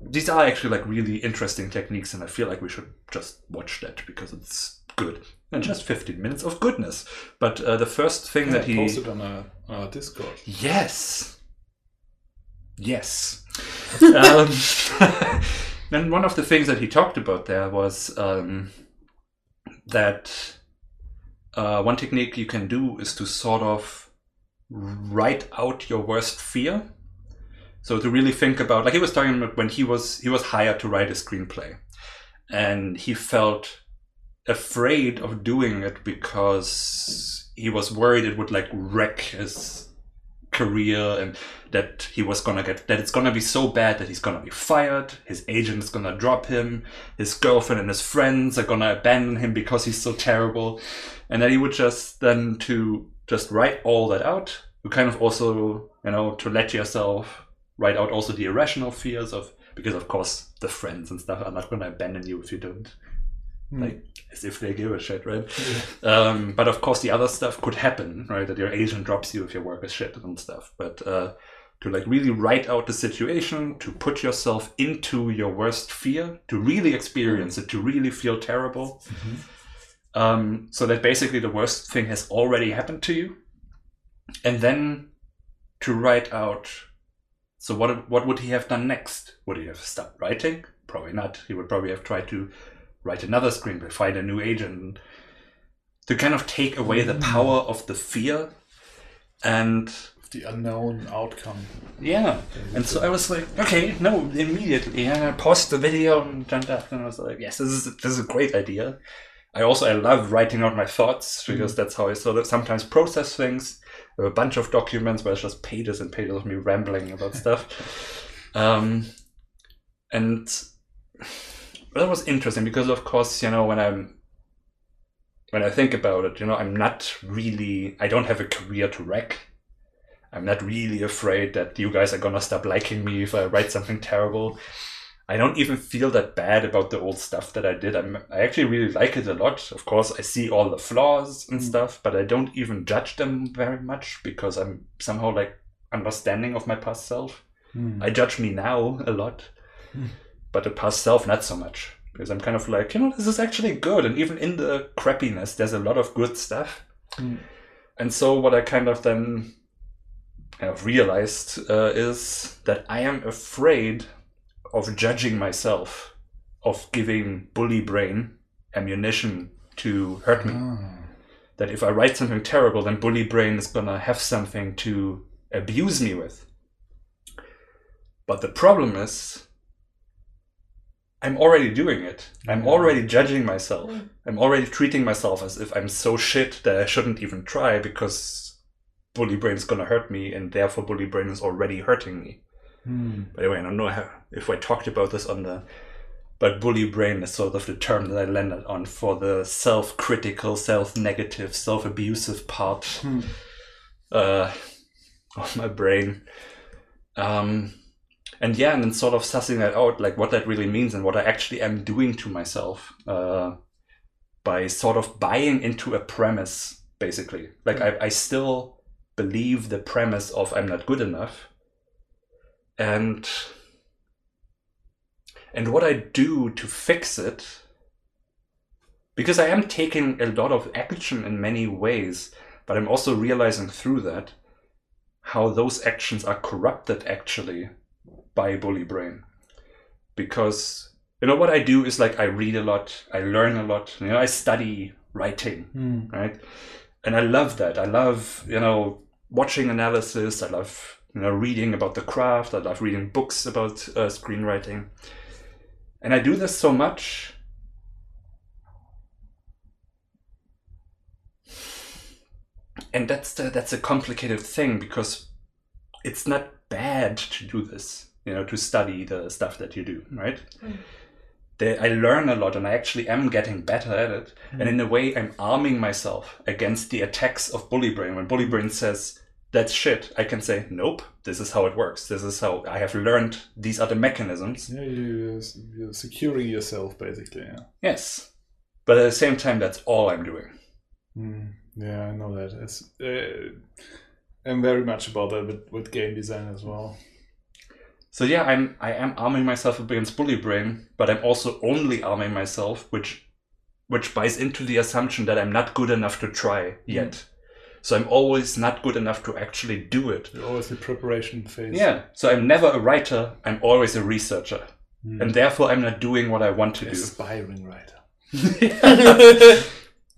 Speaker 1: these are actually like really interesting techniques, and I feel like we should just watch that because it's good and just 15 minutes of goodness. But uh, the first thing
Speaker 2: Yeah,
Speaker 1: that he
Speaker 2: posted on our, on our Discord.
Speaker 1: Yes. Yes. um, then one of the things that he talked about there was um, that uh, one technique you can do is to sort of write out your worst fear. So to really think about, like he was talking about when he was he was hired to write a screenplay, and he felt afraid of doing it because he was worried it would like wreck his career and that he was gonna get that it's gonna be so bad that he's gonna be fired his agent is gonna drop him his girlfriend and his friends are gonna abandon him because he's so terrible. And then he would just then to just write all that out. You kind of also you know to let yourself write out also the irrational fears of because of course the friends and stuff are not gonna abandon you if you don't like as if they give a shit, right? Um, but of course, the other stuff could happen, right? That your agent drops you if your work is shit and stuff. But uh, to like really write out the situation, to put yourself into your worst fear, to really experience it, to really feel terrible, um, so that basically the worst thing has already happened to you, and then to write out. So what what would he have done next? Would he have stopped writing? Probably not. He would probably have tried to write another screenplay, find a new agent, to kind of take away the power of the fear. And
Speaker 2: The unknown outcome.
Speaker 1: yeah, and so I was like, okay, no, immediately. And I paused the video and done that, and I was like, yes, this is this is a great idea. I also I love writing out my thoughts because that's how I sort of sometimes process things. There a bunch of documents where it's just pages and pages of me rambling about stuff. Um, and that was interesting because, of course, you know, when I'm when I think about it, you know, I'm not really I don't have a career to wreck. I'm not really afraid that you guys are gonna stop liking me if I write something terrible. I don't even feel that bad about the old stuff that I did. I'm, I actually really like it a lot. Of course, I see all the flaws and
Speaker 2: Mm.
Speaker 1: stuff, but I don't even judge them very much because I'm somehow like understanding of my past self.
Speaker 2: Mm.
Speaker 1: I judge me now a lot,
Speaker 2: Hmm.
Speaker 1: But the past self not so much because I'm kind of like you know this is actually good, and even in the crappiness, there's a lot of good stuff.
Speaker 2: Mm.
Speaker 1: And so what I kind of then kind of realized uh, is that I am afraid of judging myself, of giving bully brain ammunition to hurt me.
Speaker 2: Ah.
Speaker 1: That if I write something terrible, then bully brain is gonna have something to abuse me with. But the problem is, I'm already doing it. I'm
Speaker 2: Yeah.
Speaker 1: already judging myself.
Speaker 3: Mm.
Speaker 1: I'm already treating myself as if I'm so shit that I shouldn't even try because bully brain is gonna hurt me, and therefore bully brain is already hurting me.
Speaker 2: Mm.
Speaker 1: By the way, I don't know how, if I talked about this on the, but bully brain is sort of the term that I landed on for the self-critical, self-negative, self-abusive part
Speaker 2: Hmm.
Speaker 1: uh, of my brain. Um, and yeah, and then sort of sussing that out, like what that really means and what I actually am doing to myself uh, by sort of buying into a premise, basically. Like I, I still believe the premise of I'm not good enough, and and what I do to fix it. Because I am taking a lot of action in many ways, but I'm also realizing through that how those actions are corrupted actually by bully brain. Because you know what i do is like i read a lot i learn a lot you know i study writing
Speaker 2: Mm.
Speaker 1: right? And i love that. I love you know watching analysis. I love you know reading about the craft. I love reading books about uh, screenwriting. And i do this so much and that's the, that's a complicated thing because it's not bad to do this you know to study the stuff that you do right
Speaker 3: Mm.
Speaker 1: They, i learn a lot and i actually am getting better at it and
Speaker 2: Mm.
Speaker 1: in a way i'm arming myself against the attacks of bully brain when bully brain says that's shit i can say nope this is how it works this is how i have learned these are the mechanisms
Speaker 2: Yeah, you, you're securing yourself basically. Yeah.
Speaker 1: yes but at the same time that's all i'm doing
Speaker 2: Mm. Yeah, I know that. It's. Uh, I'm very much about that with, with game design as well.
Speaker 1: So yeah, I'm I am arming myself against bully brain, but I'm also only arming myself, which which buys into the assumption that I'm not good enough to try yet. So I'm always not good enough to actually do it.
Speaker 2: You're always the preparation phase.
Speaker 1: Yeah. So I'm never a writer. I'm always a researcher,
Speaker 2: Mm.
Speaker 1: and therefore I'm not doing what I want to do.
Speaker 2: aspiring writer.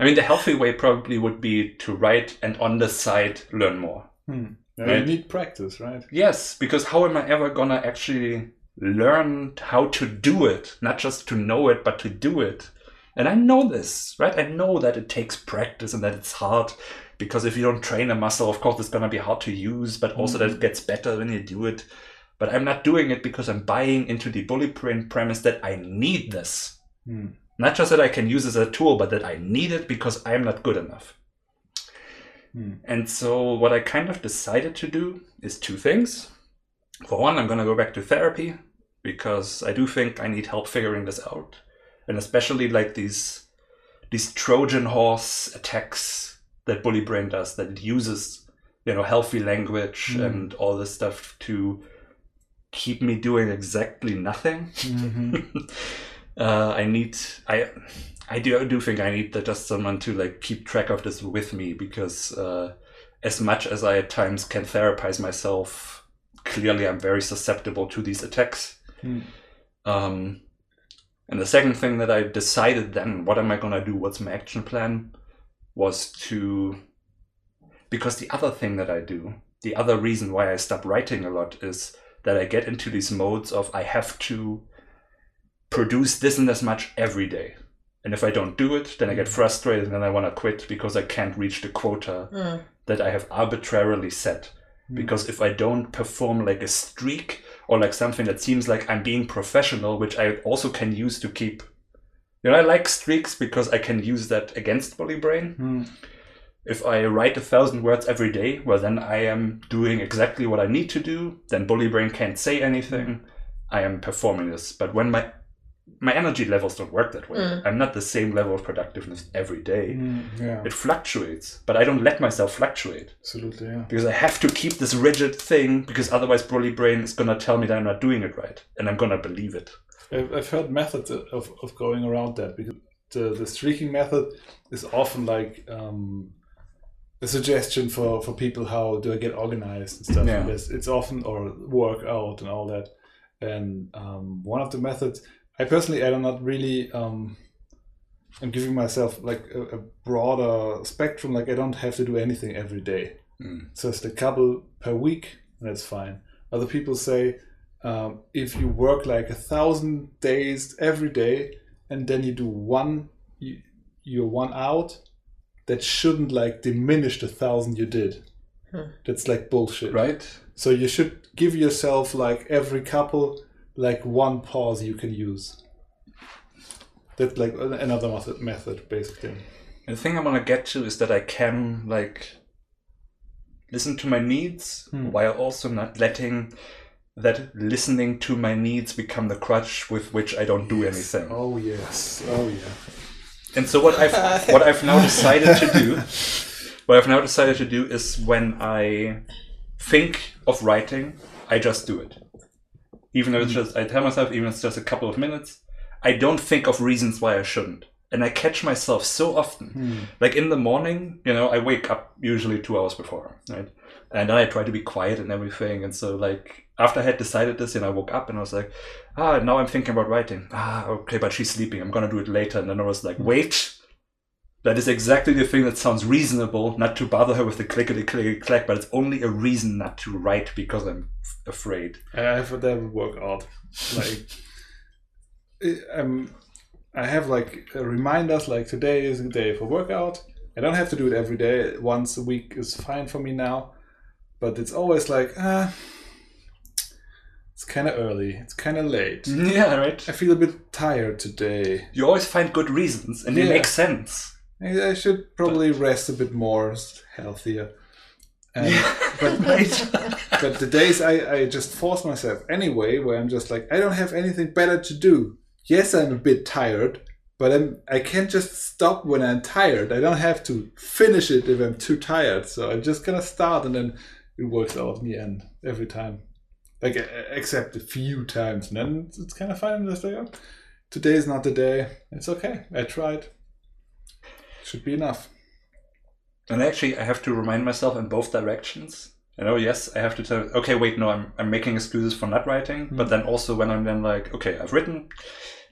Speaker 1: I mean, the healthy way probably would be to write and on the side learn more.
Speaker 2: Hmm. Yeah. You need practice, right?
Speaker 1: Yes, because how am I ever gonna actually learn how to do it? Not just to know it, but to do it. And I know this, right? I know that it takes practice and that it's hard because if you don't train a muscle, of course, it's gonna be hard to use, but also that it gets better when you do it. But I'm not doing it because I'm buying into the bully brain premise that I need this.
Speaker 2: Hmm.
Speaker 1: Not just that I can use as a tool, but that I need it because I'm not good enough.
Speaker 2: Hmm.
Speaker 1: And so, what I kind of decided to do is two things. For one, I'm going to go back to therapy because I do think I need help figuring this out, and especially like these these Trojan horse attacks that Bully Brain does, that it uses, you know, healthy language
Speaker 2: Mm.
Speaker 1: and all this stuff to keep me doing exactly nothing.
Speaker 2: Mhm.
Speaker 1: uh, I need I I do I do think I need that just someone to like keep track of this with me because uh, as much as I at times can therapize myself, clearly I'm very susceptible to these attacks.
Speaker 2: Hmm.
Speaker 1: Um, and the second thing that I decided then, what am I gonna do? What's my action plan? Was to because the other thing that I do, the other reason why I stop writing a lot is that I get into these modes of I have to produce this and as much every day. And if I don't do it, then I get frustrated and then I want to quit because I can't reach the quota
Speaker 3: Mm.
Speaker 1: that I have arbitrarily set. Because if I don't perform like a streak or like something that seems like I'm being professional, which I also can use to keep, you know, I like streaks because I can use that against Bully Brain.
Speaker 2: Hmm.
Speaker 1: If I write a thousand words every day, well, then I am doing exactly what I need to do. Then Bully Brain can't say anything. I am performing this. But when my my energy levels don't work that way,
Speaker 3: Mm.
Speaker 1: I'm not the same level of productiveness every day.
Speaker 2: Mm, yeah,
Speaker 1: It fluctuates, but I don't let myself fluctuate
Speaker 2: absolutely. Yeah.
Speaker 1: because I have to keep this rigid thing because otherwise Bully Brain is gonna tell me that I'm not doing it right, and I'm gonna believe it.
Speaker 2: I've, I've heard methods of, of going around that because the, the streaking method is often like um, a suggestion for, for people how do I get organized and stuff.
Speaker 1: Yeah.
Speaker 2: And it's, it's often or work out and all that. And um, one of the methods, I personally, I'm not really. Um, I'm giving myself like a, a broader spectrum. Like I don't have to do anything every day.
Speaker 1: Mm.
Speaker 2: just a couple per week, that's fine. Other people say um, if you work like a thousand days every day and then you do one, you, you're one out, that shouldn't like diminish the thousand you did.
Speaker 3: Hmm.
Speaker 2: That's like bullshit.
Speaker 1: Right?
Speaker 2: So you should give yourself like every couple like one pause you can use. That's like another method, method basically.
Speaker 1: And the thing I want to get to is that I can like listen to my needs
Speaker 2: Hmm.
Speaker 1: while also not letting that listening to my needs become the crutch with which I don't do anything.
Speaker 2: Oh yes. Oh yeah.
Speaker 1: And so what I've what I've now decided to do, what I've now decided to do is when I think of writing, I just do it. Even though it's just I tell myself, even if it's just a couple of minutes, I don't think of reasons why I shouldn't. And I catch myself so often.
Speaker 2: Hmm.
Speaker 1: Like in the morning, you know, I wake up usually two hours before, right? And then I try to be quiet and everything. And so, like, after I had decided this, and I woke up and I was like, ah, now I'm thinking about writing. Ah, okay, but she's sleeping. I'm gonna do it later. And then I was like, wait, that is exactly the thing that sounds reasonable, not to bother her with the clickety clickety clack, but it's only a reason not to write because I'm f- afraid.
Speaker 2: I have that would work out. Like, I- um, I have like reminders. Like today is the day for workout. I don't have to do it every day. Once a week is fine for me now, but it's always like ah, it's kind of early. It's kind of late.
Speaker 1: Yeah, right.
Speaker 2: I feel a bit tired today.
Speaker 1: You always find good reasons, and they
Speaker 2: Yeah.
Speaker 1: make sense.
Speaker 2: I I should probably rest a bit more, healthier. Um, and, but but the days I, I just force myself anyway, where I'm just like, I don't have anything better to do. Yes, I'm a bit tired, but I'm, I can't just stop when I'm tired. I don't have to finish it if I'm too tired. So I'm just gonna start and then it works out in the end every time. Like, except a few times. And then it's, it's kind of fine. I'm just like, oh, today is not the day. It's okay. I tried. Should be enough.
Speaker 1: And actually, I have to remind myself in both directions. You know, yes, I have to tell. Okay, wait, no, I'm I'm making excuses for not writing. But hmm. then also when I'm then like, okay, I've written.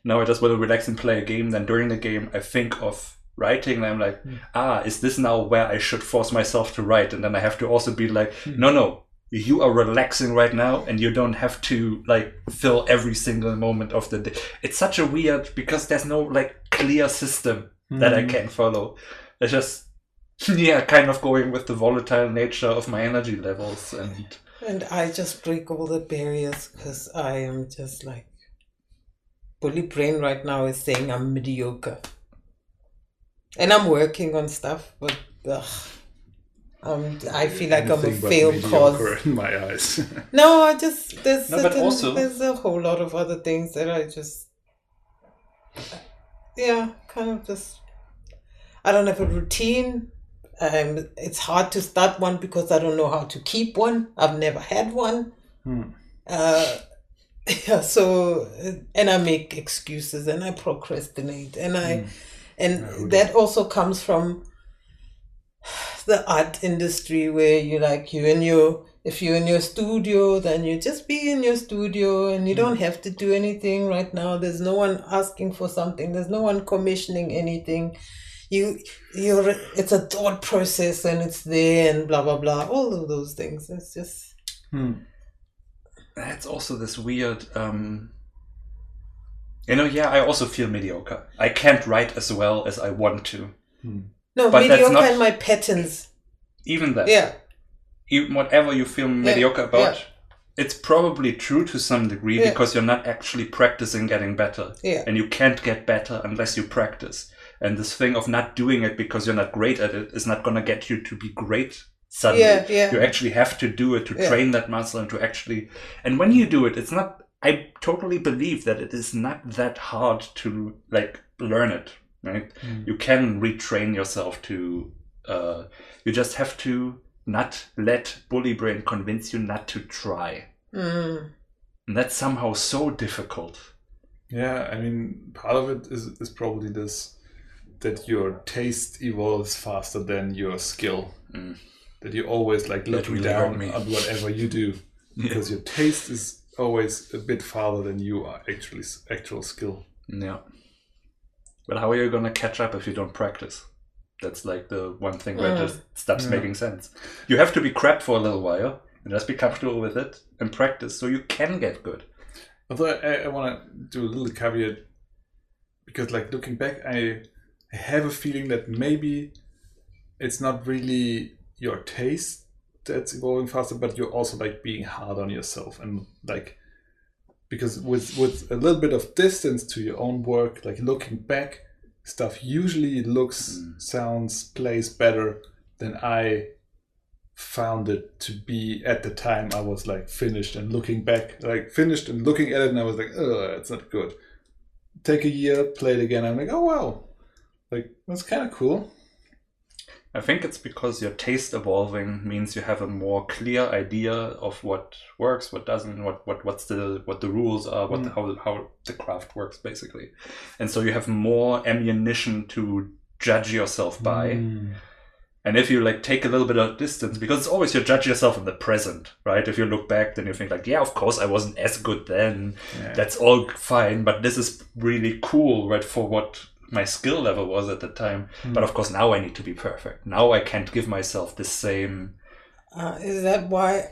Speaker 1: Now I just want to relax and play a game. Then during the game, I think of writing, and I'm like, hmm. ah, is this now where I should force myself to write? And then I have to also be like, hmm. no, no. You are relaxing right now, and you don't have to like fill every single moment of the day. It's such a weird because there's no like clear system that I can follow. It's just yeah, kind of going with the volatile nature of my energy levels and
Speaker 3: And I just break all the barriers because I am just like bully brain right now is saying I'm mediocre. And I'm working on stuff, but ugh, um, I feel like I'm a
Speaker 2: Anything but
Speaker 3: failed cause.
Speaker 2: in my eyes.
Speaker 3: No, I just there's
Speaker 1: No, but
Speaker 3: certain,
Speaker 1: also-
Speaker 3: there's a whole lot of other things that I just yeah, kind of just I don't have a routine. Um, it's hard to start one because I don't know how to keep one. I've never had one.
Speaker 2: Hmm.
Speaker 3: Uh, yeah, so and I make excuses and I procrastinate and I
Speaker 2: Hmm.
Speaker 3: and that also comes from the art industry where you like you and your if you're in your studio then you just be in your studio and you
Speaker 2: Hmm.
Speaker 3: don't have to do anything right now there's no one asking for something there's no one commissioning anything you you're it's a thought process and it's there and blah blah blah all of those things it's just
Speaker 2: Hmm.
Speaker 1: it's also this weird um you know, yeah, I also feel mediocre. I can't write as well as I want to.
Speaker 3: no
Speaker 1: But
Speaker 3: mediocre
Speaker 1: not-
Speaker 3: in my patterns
Speaker 1: Even that.
Speaker 3: yeah
Speaker 1: Even whatever you feel mediocre about, it's probably true to some degree
Speaker 3: Yeah.
Speaker 1: because you're not actually practicing getting better.
Speaker 3: yeah
Speaker 1: And you can't get better unless you practice. And this thing of not doing it because you're not great at it is not going to get you to be great suddenly.
Speaker 3: Yeah, yeah.
Speaker 1: You actually have to do it to
Speaker 3: Yeah.
Speaker 1: train that muscle and to actually. And when you do it, it's not. I totally believe that it is not that hard to like learn it. Right?
Speaker 2: Mm.
Speaker 1: You can retrain yourself to. Uh, you just have to not let bully brain convince you not to try.
Speaker 3: Mm.
Speaker 1: And that's somehow so difficult.
Speaker 2: Yeah, I mean, part of it is is probably this that your taste evolves faster than your skill.
Speaker 1: Mm.
Speaker 2: That you always like
Speaker 1: That
Speaker 2: looking
Speaker 1: really
Speaker 2: down
Speaker 1: me.
Speaker 2: on whatever you do because your taste is always a bit farther than you are actually actual skill.
Speaker 1: Yeah. But how are you gonna catch up if you don't practice? That's like the one thing where it
Speaker 3: Mm.
Speaker 1: just stops
Speaker 2: Yeah.
Speaker 1: making sense. You have to be crap for a little while and just be comfortable with it and practice so you can get good.
Speaker 2: Although I, I want to do a little caveat because, like looking back, I I have a feeling that maybe it's not really your taste that's evolving faster, but you're also like being hard on yourself and like because with with a little bit of distance to your own work, like looking back, stuff usually looks,
Speaker 1: Mm.
Speaker 2: sounds, plays better than I found it to be at the time I was like finished and looking back, like finished and looking at it, and I was like, oh, it's not good. Take a year, play it again. I'm like, oh wow, like that's kind of cool.
Speaker 1: I think it's because your taste evolving means you have a more clear idea of what works, what doesn't, what what what's the what the rules are, what the,
Speaker 2: Mm.
Speaker 1: how how the craft works basically, and so you have more ammunition to judge yourself by.
Speaker 2: Mm.
Speaker 1: And if you like take a little bit of distance, because it's always you judge yourself in the present, right? If you look back, then you think like, yeah, of course I wasn't as good then.
Speaker 2: Yeah.
Speaker 1: That's all fine, but this is really cool, right? For what my skill level was at the time. But of course now I need to be perfect. Now I can't give myself the same.
Speaker 3: Uh, is that why,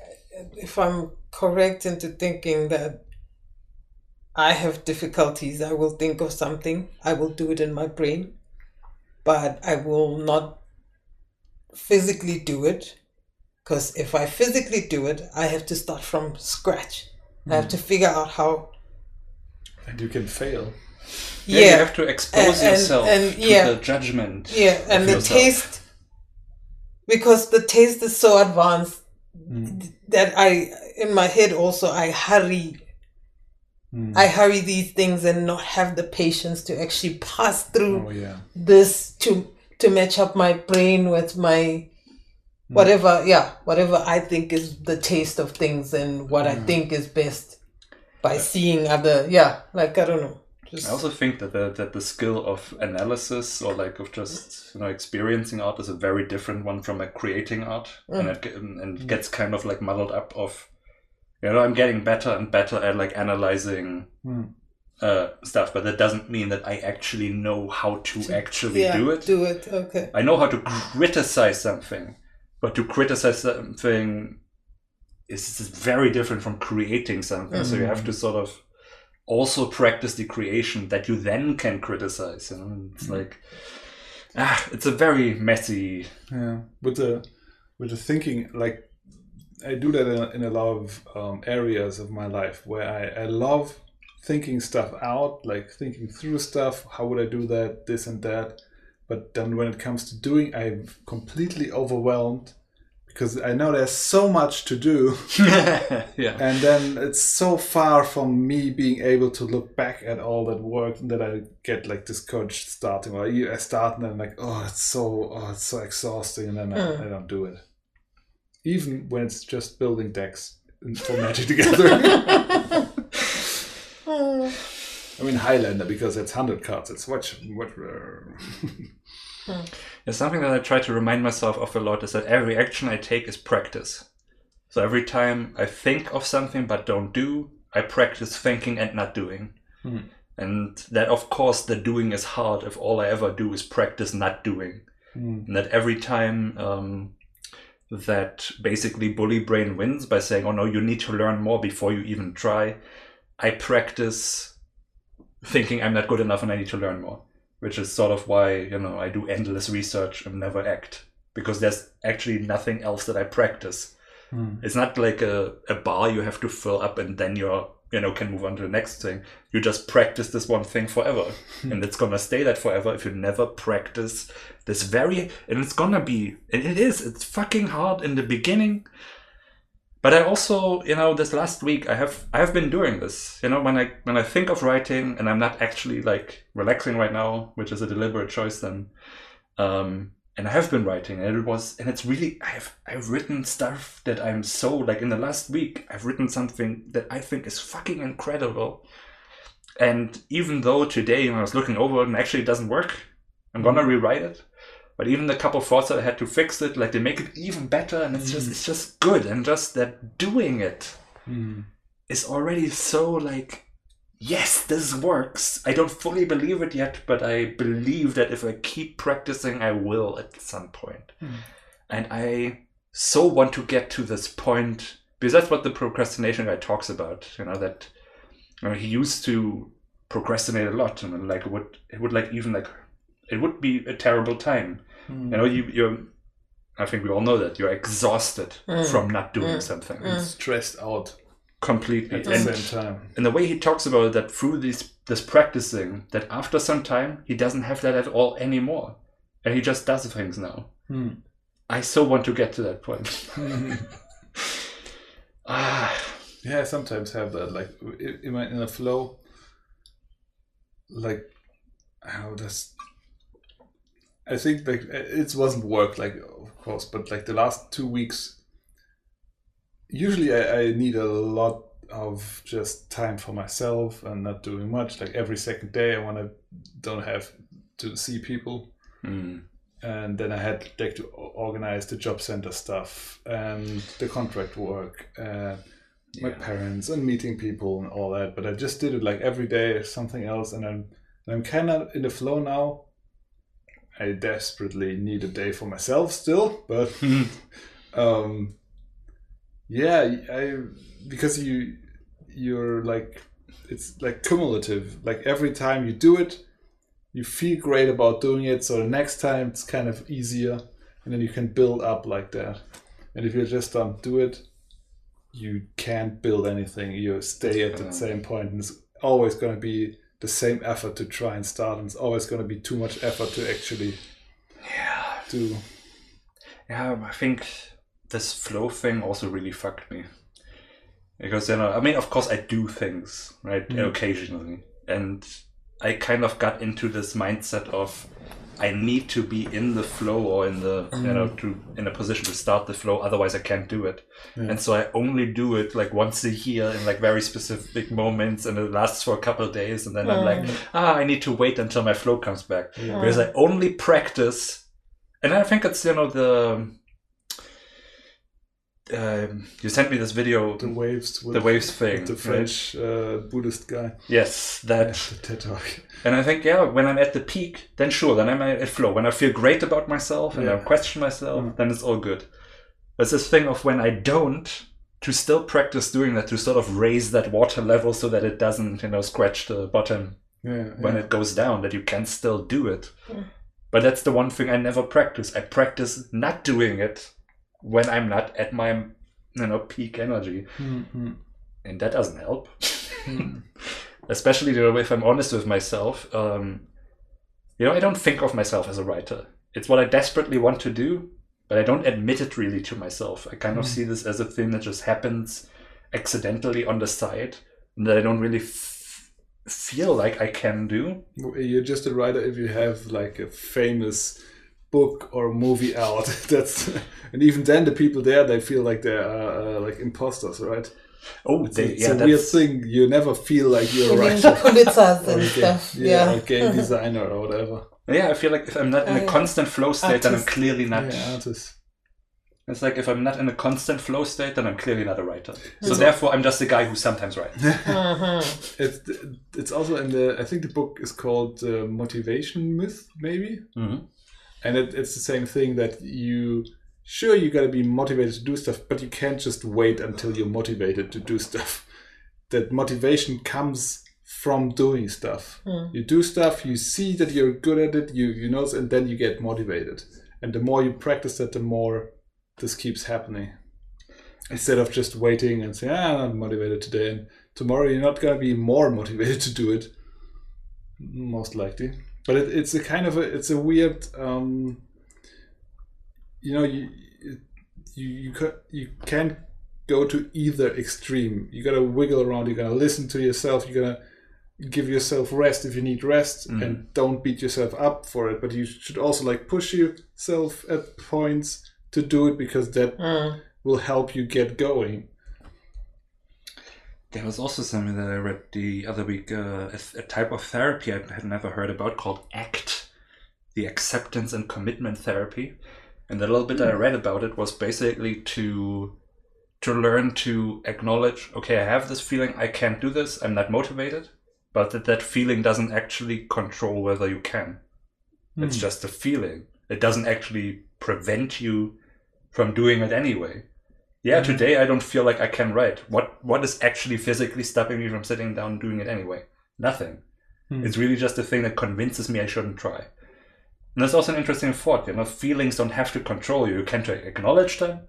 Speaker 3: if I'm correct into thinking that I have difficulties, I will think of something, I will do it in my brain, but I will not physically do it. Because if I physically do it, I have to start from scratch. I have to figure out how.
Speaker 2: and you can fail.
Speaker 1: Yeah, you have to expose
Speaker 3: And- and-
Speaker 1: yourself
Speaker 3: and,
Speaker 1: to
Speaker 3: yeah.
Speaker 1: the judgment.
Speaker 3: yeah, and the
Speaker 1: yourself.
Speaker 3: taste, because the taste is so advanced
Speaker 2: Mm.
Speaker 3: that I, in my head, also I hurry
Speaker 2: Mm.
Speaker 3: I hurry these things and not have the patience to actually pass through
Speaker 2: oh yeah.
Speaker 3: this to to match up my brain with my whatever yeah whatever I think is the taste of things and what I think is best by seeing other yeah like I don't know just
Speaker 1: I also think that the that the skill of analysis or like of just you know experiencing art is a very different one from like creating art, and it and it gets kind of like muddled up of you know I'm getting better and better at like analyzing
Speaker 2: Mm.
Speaker 1: uh, stuff, but that doesn't mean that I actually know how to actually
Speaker 3: yeah
Speaker 1: do it.
Speaker 3: do it okay
Speaker 1: I know how to criticize something, but to criticize something is is very different from creating something. So you have to sort of also practice the creation that you then can criticize. You know, it's like ah, it's a very messy.
Speaker 2: Yeah, with the with the thinking, like I do that in, in a lot of um, areas of my life where I, I love thinking stuff out, like thinking through stuff. How would I do that? This and that. But then when it comes to doing, I'm completely overwhelmed because I know there's so much to do,
Speaker 1: yeah.
Speaker 2: and then it's so far from me being able to look back at all that work that I get like discouraged starting. Or I start and then like, oh, it's so, oh, it's so exhausting, and then
Speaker 3: Mm.
Speaker 2: I, I don't do it. Even when it's just building decks for Magic together. I mean Highlander because it's hundred cards. It's what what.
Speaker 1: It's something that I try to remind myself of a lot is that every action I take is practice. So every time I think of something but don't do, I practice thinking and not doing.
Speaker 2: Hmm.
Speaker 1: And that, of course, the doing is hard if all I ever do is practice not doing.
Speaker 2: Mm.
Speaker 1: And that every time um, that basically bully brain wins by saying, oh no, you need to learn more before you even try, I practice thinking I'm not good enough and I need to learn more. Which is sort of why, you know, I do endless research and never act. Because there's actually nothing else that I practice.
Speaker 2: Mm.
Speaker 1: It's not like a, a bar you have to fill up and then you're you know can move on to the next thing. You just practice this one thing forever, and it's gonna stay that forever if you never practice this very. And it's gonna be, and it is. It's fucking hard in the beginning. But I also, you know, this last week I have I have been doing this. You know, when I when I think of writing and I'm not actually like relaxing right now, which is a deliberate choice then. Um, and I have been writing, and it was, and it's really, I've, I've written stuff that I'm so like in the last week, I've written something that I think is fucking incredible. And even though today when I was looking over it and actually it doesn't work, I'm gonna rewrite it. But even the couple thoughts that I had to fix it, like they make it even better, and it's just, hmm. it's just good, and just that doing it hmm. is already so like yes this works. I don't fully believe it yet but i believe that if i keep practicing i will at some point. point and i so want to get to this point because that's what the procrastination guy talks about you know that you know, he used to procrastinate a lot and like would it would like even like it would be a terrible time you know you you're i think we all know that you're exhausted
Speaker 3: Mm.
Speaker 1: from not doing
Speaker 3: Mm.
Speaker 1: something
Speaker 3: Mm.
Speaker 2: stressed out
Speaker 1: completely
Speaker 2: at the
Speaker 1: and
Speaker 2: same time.
Speaker 1: and the way he talks about it, that through this this practicing, that after some time he doesn't have that at all anymore, and he just does things now.
Speaker 2: Hmm.
Speaker 1: I so want to get to that point. ah,
Speaker 2: Yeah, I sometimes have that. Like i- in in a flow, like how does I think like it wasn't work like of course, but like the last two weeks, usually I, I need a lot of just time for myself and not doing much. Like every second day, I want to don't have to see people
Speaker 1: hmm.
Speaker 2: and then I had like to organize the job center stuff and the contract work and my
Speaker 1: Yeah.
Speaker 2: parents and meeting people and all that. But I just did it like every day, something else, and I'm I'm kind of in the flow now. I desperately need a day for myself still, but um, yeah, I because you you're like it's like cumulative. Like every time you do it, you feel great about doing it. So the next time it's kind of easier, and then you can build up like that. And if you just don't do it, you can't build anything. You stay at the same point, and it's always going to be the same effort to try and start, and it's always going to be too much effort to actually
Speaker 1: yeah,
Speaker 2: do.
Speaker 1: yeah. I think this flow thing also really fucked me because you know, I mean, of course, I do things right
Speaker 2: Mm.
Speaker 1: occasionally, and I kind of got into this mindset of I need to be in the flow or in the you know to in a position to start the flow, otherwise I can't do it.
Speaker 2: Yeah.
Speaker 1: And so I only do it like once a year in like very specific moments, and it lasts for a couple of days, and then I'm like, ah, I need to wait until my flow comes back
Speaker 2: Yeah.
Speaker 1: because I only practice, and I think it's you know the. Um, you sent me this video,
Speaker 2: The waves, with
Speaker 1: the waves thing.
Speaker 2: with the
Speaker 1: right?
Speaker 2: French uh, Buddhist guy.
Speaker 1: Yes,
Speaker 2: Yeah,
Speaker 1: that
Speaker 2: the TED talk.
Speaker 1: And I think, yeah, when I'm at the peak, then sure, then I'm at flow. When I feel great about myself and I question myself,
Speaker 2: Mm.
Speaker 1: then it's all good. There's this thing of when I don't, to still practice doing that, to sort of raise that water level so that it doesn't, you know, scratch the bottom
Speaker 2: Yeah,
Speaker 1: when
Speaker 2: yeah.
Speaker 1: it goes down, that you can still do it. But that's the one thing I never practice. I practice not doing it when I'm not at my, you know, peak energy.
Speaker 2: Mhm.
Speaker 1: And that doesn't help.
Speaker 2: Mhm.
Speaker 1: especially you know, if I'm honest with myself, um, you know, I don't think of myself as a writer. It's what I desperately want to do, but I don't admit it really to myself. I kind of
Speaker 2: Mm.
Speaker 1: see this as a thing that just happens accidentally on the side, and that I don't really f- feel like I can do.
Speaker 2: You're just a writer if you have like a famous book or movie out. That's and even then the people there they feel like they are uh, like imposters, right?
Speaker 1: Oh,
Speaker 2: It's,
Speaker 1: they,
Speaker 2: a, it's
Speaker 1: yeah,
Speaker 2: a weird thing. You never feel like you're a
Speaker 3: Winning the
Speaker 2: writer.
Speaker 3: Pulitzers
Speaker 2: or
Speaker 3: and
Speaker 2: a game-
Speaker 3: stuff.
Speaker 2: yeah,
Speaker 3: Yeah.
Speaker 2: or game designer or whatever.
Speaker 1: yeah. I feel like if I'm not in a constant flow state, then I'm clearly not.
Speaker 2: Yeah, artist.
Speaker 1: It's like if I'm not in a constant flow state, then I'm clearly not a writer. So therefore, I'm just a guy who sometimes writes.
Speaker 3: Mhm.
Speaker 2: It's it's also in the I think the book is called uh, Motivation Myth, maybe.
Speaker 1: Mhm.
Speaker 2: And it, it's the same thing that you sure you got to be motivated to do stuff but you can't just wait until you're motivated to do stuff that motivation comes from doing stuff
Speaker 3: Hmm.
Speaker 2: you do stuff you see that you're good at it you you know and then you get motivated and the more you practice that the more this keeps happening instead of just waiting and saying, ah, I'm not motivated today, and tomorrow you're not gonna be more motivated to do it, most likely. But it, it's a kind of a it's a weird, um, you know, you you you ca- you can't go to either extreme. You gotta wiggle around. You gotta listen to yourself. You gotta give yourself rest if you need rest,
Speaker 1: Mm.
Speaker 2: and don't beat yourself up for it. But you should also like push yourself at points to do it because that
Speaker 3: Mm.
Speaker 2: will help you get going.
Speaker 1: There was also something that I read the other week, uh, a, a type of therapy I had never heard about called ACT, the acceptance and commitment therapy. And the little bit I read about it was basically to to learn to acknowledge, okay, I have this feeling, I can't do this, I'm not motivated, but that that feeling doesn't actually control whether you can. It's
Speaker 2: Hmm.
Speaker 1: just a feeling. It doesn't actually prevent you from doing it anyway. Yeah, today I don't feel like I can write. What what is actually physically stopping me from sitting down and doing it anyway? Nothing.
Speaker 2: Hmm.
Speaker 1: It's really just a thing that convinces me I shouldn't try. And that's also an interesting thought. You know, feelings don't have to control you. You can to acknowledge them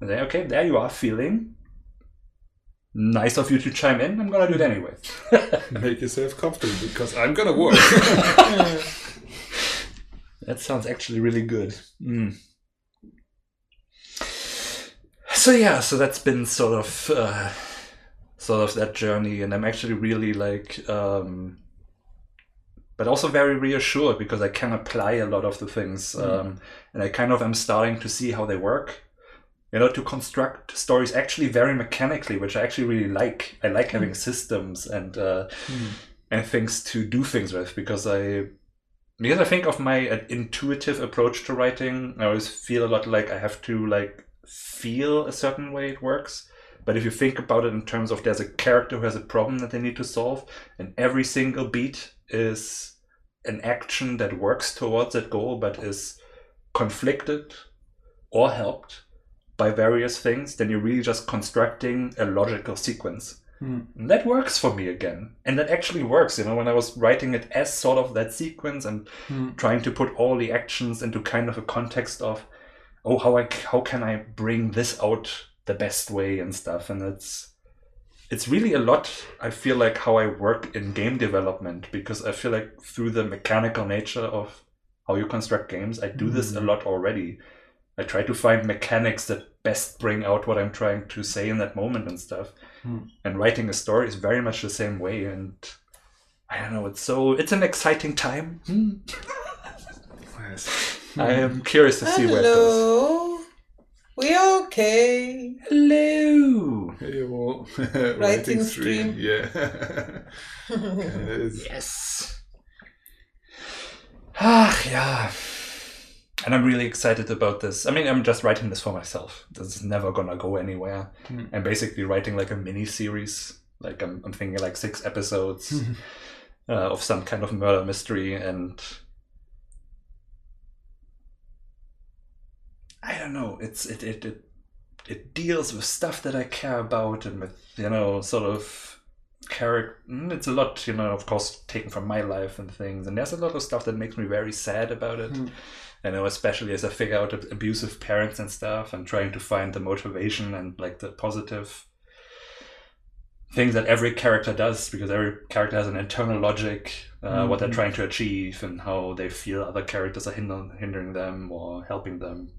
Speaker 1: and say, okay, there you are, feeling. Nice of you to chime in. I'm gonna do it anyway.
Speaker 2: Make yourself comfortable because I'm gonna work.
Speaker 1: That sounds actually really good. Mm. So yeah, so that's been sort of uh, sort of that journey, and I'm actually really like, um, but also very reassured because I can apply a lot of the things, um, and I kind of am starting to see how they work. You know, to construct stories actually very mechanically, which I actually really like. I like having systems and uh, and things to do things with because I because I think of my uh, intuitive approach to writing, I always feel a lot like I have to like feel a certain way it works. But if you think about it in terms of there's a character who has a problem that they need to solve, and every single beat is an action that works towards that goal, but is conflicted or helped by various things, then you're really just constructing a logical sequence.
Speaker 2: Hmm.
Speaker 1: And that works for me again. And that actually works, you know, when I was writing it as sort of that sequence and
Speaker 2: Hmm.
Speaker 1: trying to put all the actions into kind of a context of, oh, how I how can I bring this out the best way and stuff. And it's it's really a lot. I feel like how I work in game development because I feel like through the mechanical nature of how you construct games, I do this a
Speaker 2: Mhm.
Speaker 1: lot already. I try to find mechanics that best bring out what I'm trying to say in that moment and stuff.
Speaker 2: Hmm.
Speaker 1: And writing a story is very much the same way. And I don't know. It's so it's an exciting time. Hmm.
Speaker 2: Yes.
Speaker 1: I am curious to see where it goes.
Speaker 3: Hello. We okay?
Speaker 1: Hello.
Speaker 2: Hey, well,
Speaker 3: Writing stream.
Speaker 2: Yeah. It is-
Speaker 1: Yes. Ah, yeah. And I'm really excited about this. I mean, I'm just writing this for myself. This is never gonna go anywhere.
Speaker 2: Hmm.
Speaker 1: I'm basically writing like a mini series. Like I'm, I'm thinking like six episodes uh, of some kind of murder mystery, and I don't know. It's it it it, it deals with stuff that I care about, and with you know sort of character. It's a lot, you know, of course, taken from my life and things. And there's a lot of stuff that makes me very sad about it.
Speaker 2: Hmm.
Speaker 1: You know, especially as I figure out abusive parents and stuff, and trying to find the motivation and like the positive things that every character does, because every character has an internal logic, uh, what they're
Speaker 2: Mhm.
Speaker 1: trying to achieve, and how they feel other characters are hinder- hindering them or helping them.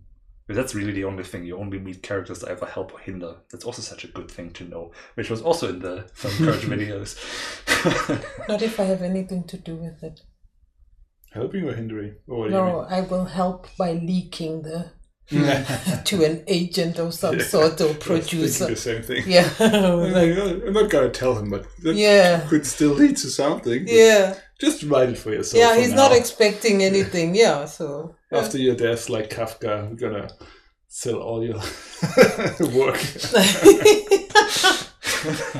Speaker 1: Because that's really the only thing. You only meet characters that either help or hinder. That's also such a good thing to know, which was also in the Film Courage videos.
Speaker 3: Not if I have anything to do with it.
Speaker 2: Helping or hindering? Or
Speaker 3: No, I will help by leaking the
Speaker 2: you mean? Hmm.
Speaker 3: to an agent of some
Speaker 2: Yeah.
Speaker 3: sort or producer.
Speaker 2: the same thing.
Speaker 3: Yeah. Like, oh,
Speaker 2: I'm not gonna tell him, but that
Speaker 3: yeah.
Speaker 2: could still lead to something.
Speaker 3: Yeah.
Speaker 2: Just write it for yourself.
Speaker 3: Yeah,
Speaker 2: for
Speaker 3: he's not expecting anything. Yeah, so.
Speaker 2: After your death, like Kafka, I'm gonna sell all your work.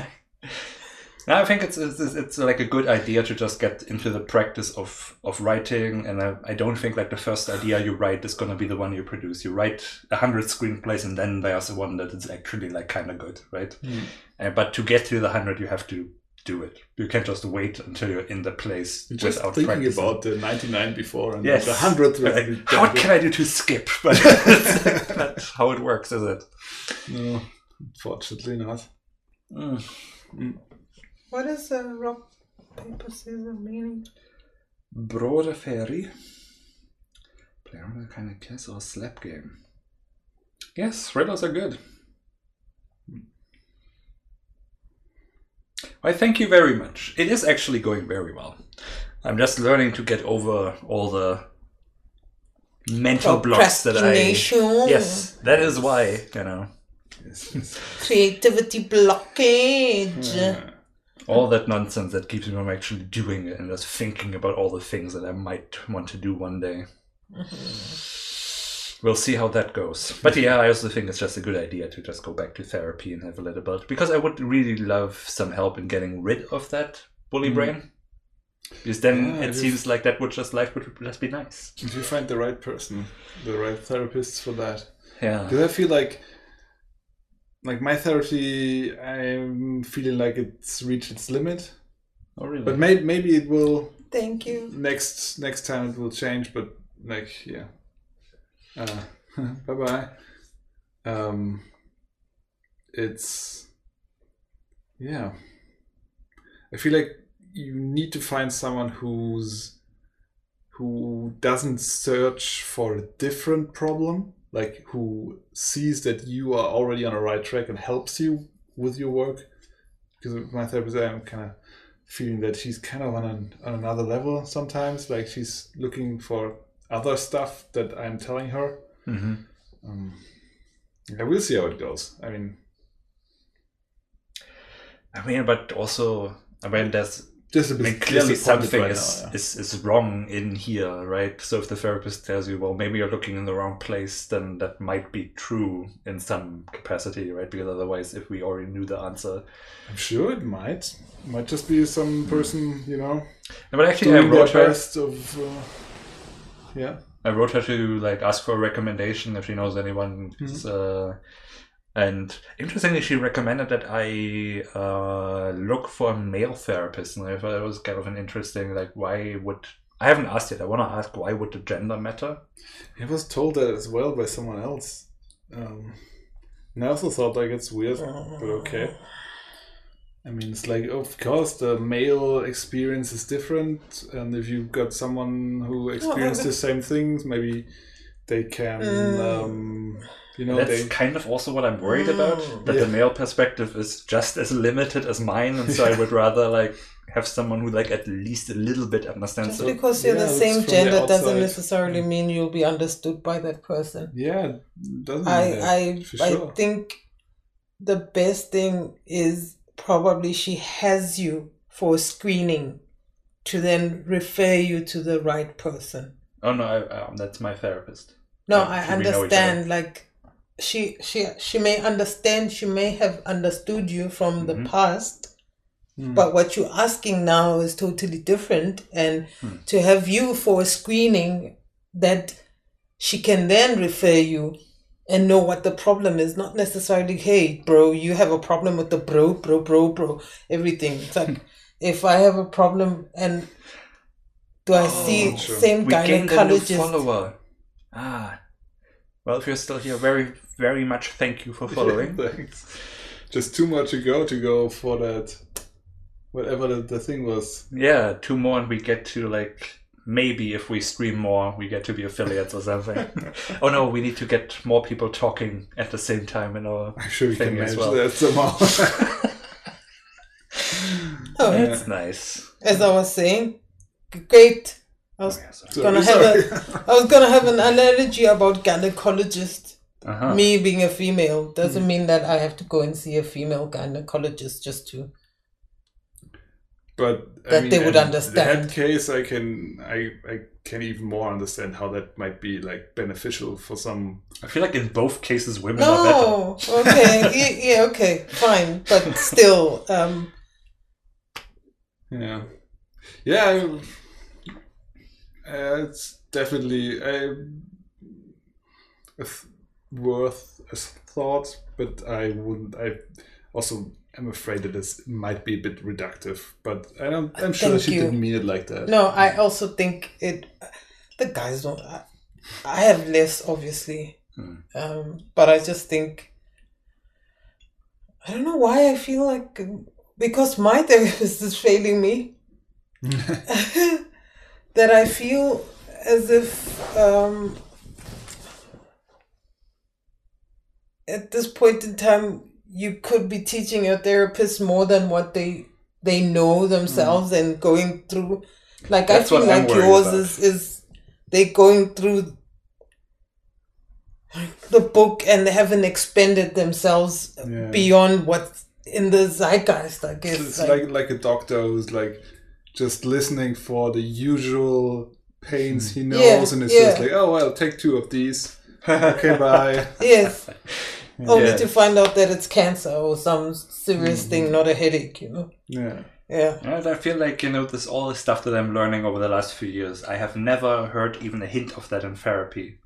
Speaker 1: No, I think it's, it's it's like a good idea to just get into the practice of of writing, and I, I don't think like the first idea you write is gonna be the one you produce. You write a hundred screenplays, and then there's the one that is actually like kind of good, right? Hmm. Uh, but to get to the hundred, you have to do it. You can't just wait until you're in the place
Speaker 2: Just
Speaker 1: without
Speaker 2: thinking
Speaker 1: practicing.
Speaker 2: about the 99 before and
Speaker 1: Yes.
Speaker 2: the 100th.
Speaker 1: Like, what can I do to skip? But that's not how it works, is it?
Speaker 2: No, Unfortunately not. Hmm. Hmm.
Speaker 3: What is a rock, paper, scissors meaning?
Speaker 1: Broader fairy. Play on a kind of kiss or slap game. Yes, riddles are good. Why, thank you very much. It is actually going very well. I'm just learning to get over all the mental blocks that I. Yes, that is why, you know,
Speaker 3: Creativity blockage.
Speaker 1: All that nonsense that keeps me from actually doing it and just thinking about all the things that I might want to do one day. Mm-hmm. We'll see how that goes. But yeah, I also think it's just a good idea to just go back to therapy and have a little bit because I would really love some help in getting rid of that bully mm. brain. Because then
Speaker 2: Yeah,
Speaker 1: it
Speaker 2: it
Speaker 1: seems like that would just life would just be nice.
Speaker 2: If you find the right person, the right therapist for that.
Speaker 1: Yeah.
Speaker 2: Because I feel like, like my therapy, I'm feeling like it's reached its limit.
Speaker 1: Oh really?
Speaker 2: But maybe maybe it will
Speaker 3: Thank you.
Speaker 2: next next time it will change. But like yeah, uh, bye bye. Um, it's yeah. I feel like you need to find someone who's who doesn't search for a different problem, like who sees that you are already on the right track and helps you with your work. Because my therapist, I'm kind of feeling that she's kind of on, an, on another level sometimes. Like she's looking for other stuff that I'm telling her.
Speaker 1: hmm
Speaker 2: Um, yeah, we'll see how it goes. I mean,
Speaker 1: I mean, but also, I mean, there's
Speaker 2: just a
Speaker 1: I
Speaker 2: bit
Speaker 1: mean, clearly something
Speaker 2: right
Speaker 1: is,
Speaker 2: now, yeah.
Speaker 1: is, is wrong in here, right? So if the therapist tells you, well, maybe you're looking in the wrong place, then that might be true in some capacity, right? Because otherwise, if we already knew the answer.
Speaker 2: I'm sure it might. Might just be some person, you know,
Speaker 1: No, but actually, I wrote her.
Speaker 2: of. Uh, yeah.
Speaker 1: I wrote her to like ask for a recommendation if she knows anyone. Uh, and interestingly, she recommended that I uh, look for a male therapist, and I thought that was kind of an interesting like why would I haven't asked yet. I want to ask why would the gender matter?
Speaker 2: I was told that as well by someone else. Um, and I also thought like it's weird, but okay. I mean, it's like of course the male experience is different, and if you've got someone who experienced the same things, maybe they can,
Speaker 3: Mm.
Speaker 2: um, you know,
Speaker 1: That's
Speaker 2: they.
Speaker 1: kind of also what I'm worried about.
Speaker 3: Mm.
Speaker 1: That
Speaker 2: Yeah.
Speaker 1: the male perspective is just as limited as mine, and so I would rather like have someone who like at least a little bit understands.
Speaker 3: Just
Speaker 1: it.
Speaker 3: because you're
Speaker 2: yeah,
Speaker 3: the same
Speaker 2: from the
Speaker 3: gender doesn't
Speaker 2: outside.
Speaker 3: necessarily mean you'll be understood by that person.
Speaker 2: Yeah, doesn't
Speaker 3: I
Speaker 2: mean
Speaker 3: I
Speaker 2: for
Speaker 3: I think the best thing is probably she has you for screening to then refer you to the right person.
Speaker 1: Oh no, I, um, that's my therapist.
Speaker 3: No,
Speaker 1: Yeah,
Speaker 3: I
Speaker 1: should we know each
Speaker 3: understand. Like she she she may understand. She may have understood you from
Speaker 1: Mhm.
Speaker 3: the past,
Speaker 2: Mm.
Speaker 3: but what you're asking now is totally different. And
Speaker 1: Hmm.
Speaker 3: to have you for a screening that she can then refer you and know what the problem is, not necessarily, hey, bro, you have a problem with the bro, bro, bro, bro, everything. It's like if I have a problem and do I see
Speaker 2: sure.
Speaker 3: same
Speaker 1: We gained a new
Speaker 3: gynecologist?
Speaker 1: follower. Ah, well, if you're still here, very very much thank you for following.
Speaker 2: Thanks. Just too much go to go for that, whatever the, the thing was.
Speaker 1: yeah, two more, and we get to like maybe if we stream more, we get to be affiliates or something. oh no, we need to get more people talking at the same time in our.
Speaker 2: I'm sure we can
Speaker 1: Thing as
Speaker 2: manage
Speaker 1: well.
Speaker 2: that somehow.
Speaker 3: Oh,
Speaker 2: Yeah.
Speaker 1: That's nice.
Speaker 3: as I was saying, g- great. I was
Speaker 1: Oh, yeah, sorry.
Speaker 2: Sorry,
Speaker 3: gonna have
Speaker 2: sorry.
Speaker 3: a, I was gonna have an analogy about gynecologist.
Speaker 1: Uh-huh.
Speaker 3: Me being a female doesn't mean that I have to go and see a female gynecologist just to.
Speaker 2: but I
Speaker 3: That
Speaker 2: mean,
Speaker 3: they would
Speaker 2: in
Speaker 3: understand.
Speaker 2: that case, I can I I can even more understand how that might be like beneficial for some.
Speaker 1: I feel like in both cases, women are better.
Speaker 3: No, okay, yeah, yeah, okay, fine, but still, um,
Speaker 2: Yeah, yeah. I- Uh, it's definitely uh, a th- worth a thought, but I wouldn't. I also am afraid that this might be a bit reductive. But I don't, I'm sure
Speaker 3: Thank
Speaker 2: she
Speaker 3: you.
Speaker 2: didn't mean it like that.
Speaker 3: no, I also think it. The guys don't. I, I have less, obviously,
Speaker 1: Hmm.
Speaker 3: um, but I just think I don't know why I feel like because my therapist is failing me that I feel as if um, at this point in time you could be teaching your therapist more than what they they know themselves and going through like
Speaker 1: That's
Speaker 3: I feel like yours
Speaker 1: about.
Speaker 3: is is they going through the book and they haven't expended themselves
Speaker 2: Yeah.
Speaker 3: beyond what's in the zeitgeist I guess
Speaker 2: It's
Speaker 3: like-
Speaker 2: like like a doctor who's like just listening for the usual pains he hmm. knows,
Speaker 3: Yeah,
Speaker 2: and it's
Speaker 3: yeah.
Speaker 2: just like, oh well, take two of these. Okay, bye.
Speaker 3: yes only
Speaker 1: Yeah.
Speaker 3: to find out that it's cancer or some serious hmm. thing not a headache you know
Speaker 2: Yeah.
Speaker 3: yeah
Speaker 1: And I feel like, you know, this all the stuff that I'm learning over the last few years, I have never heard even a hint of that in therapy.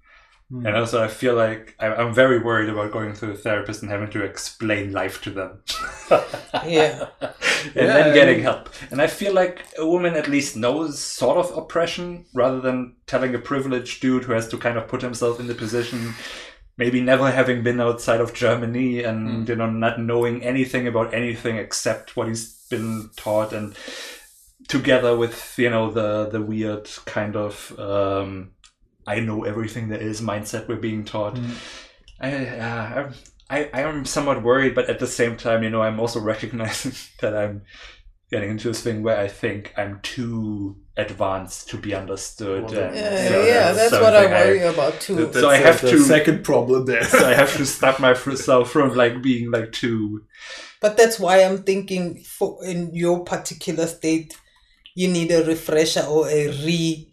Speaker 2: Hmm.
Speaker 1: And also, I feel like I- I'm very worried about going to a therapist and having to explain life to them.
Speaker 3: Yeah.
Speaker 1: and
Speaker 2: Yeah,
Speaker 1: then getting help. And I feel like a woman at least knows sort of oppression rather than telling a privileged dude who has to kind of put himself in the position, maybe never having been outside of Germany and,
Speaker 2: Hmm.
Speaker 1: you know, not knowing anything about anything except what he's been taught and together with, you know, the, the weird kind of, um, I know everything there is mindset we're being taught.
Speaker 2: Mm.
Speaker 1: I, uh, I, I am somewhat worried, but at the same time, you know, I'm also recognizing that I'm getting into this thing where I think I'm too advanced to be understood.
Speaker 2: Well,
Speaker 1: and
Speaker 3: yeah,
Speaker 1: so
Speaker 3: yeah that's what I
Speaker 1: something
Speaker 3: worry about too
Speaker 2: That-
Speaker 1: So I have
Speaker 2: the
Speaker 1: to-
Speaker 2: second problem there.
Speaker 1: so I have to stop myself from like being like too.
Speaker 3: But that's why I'm thinking for in your particular state, you need a refresher or a re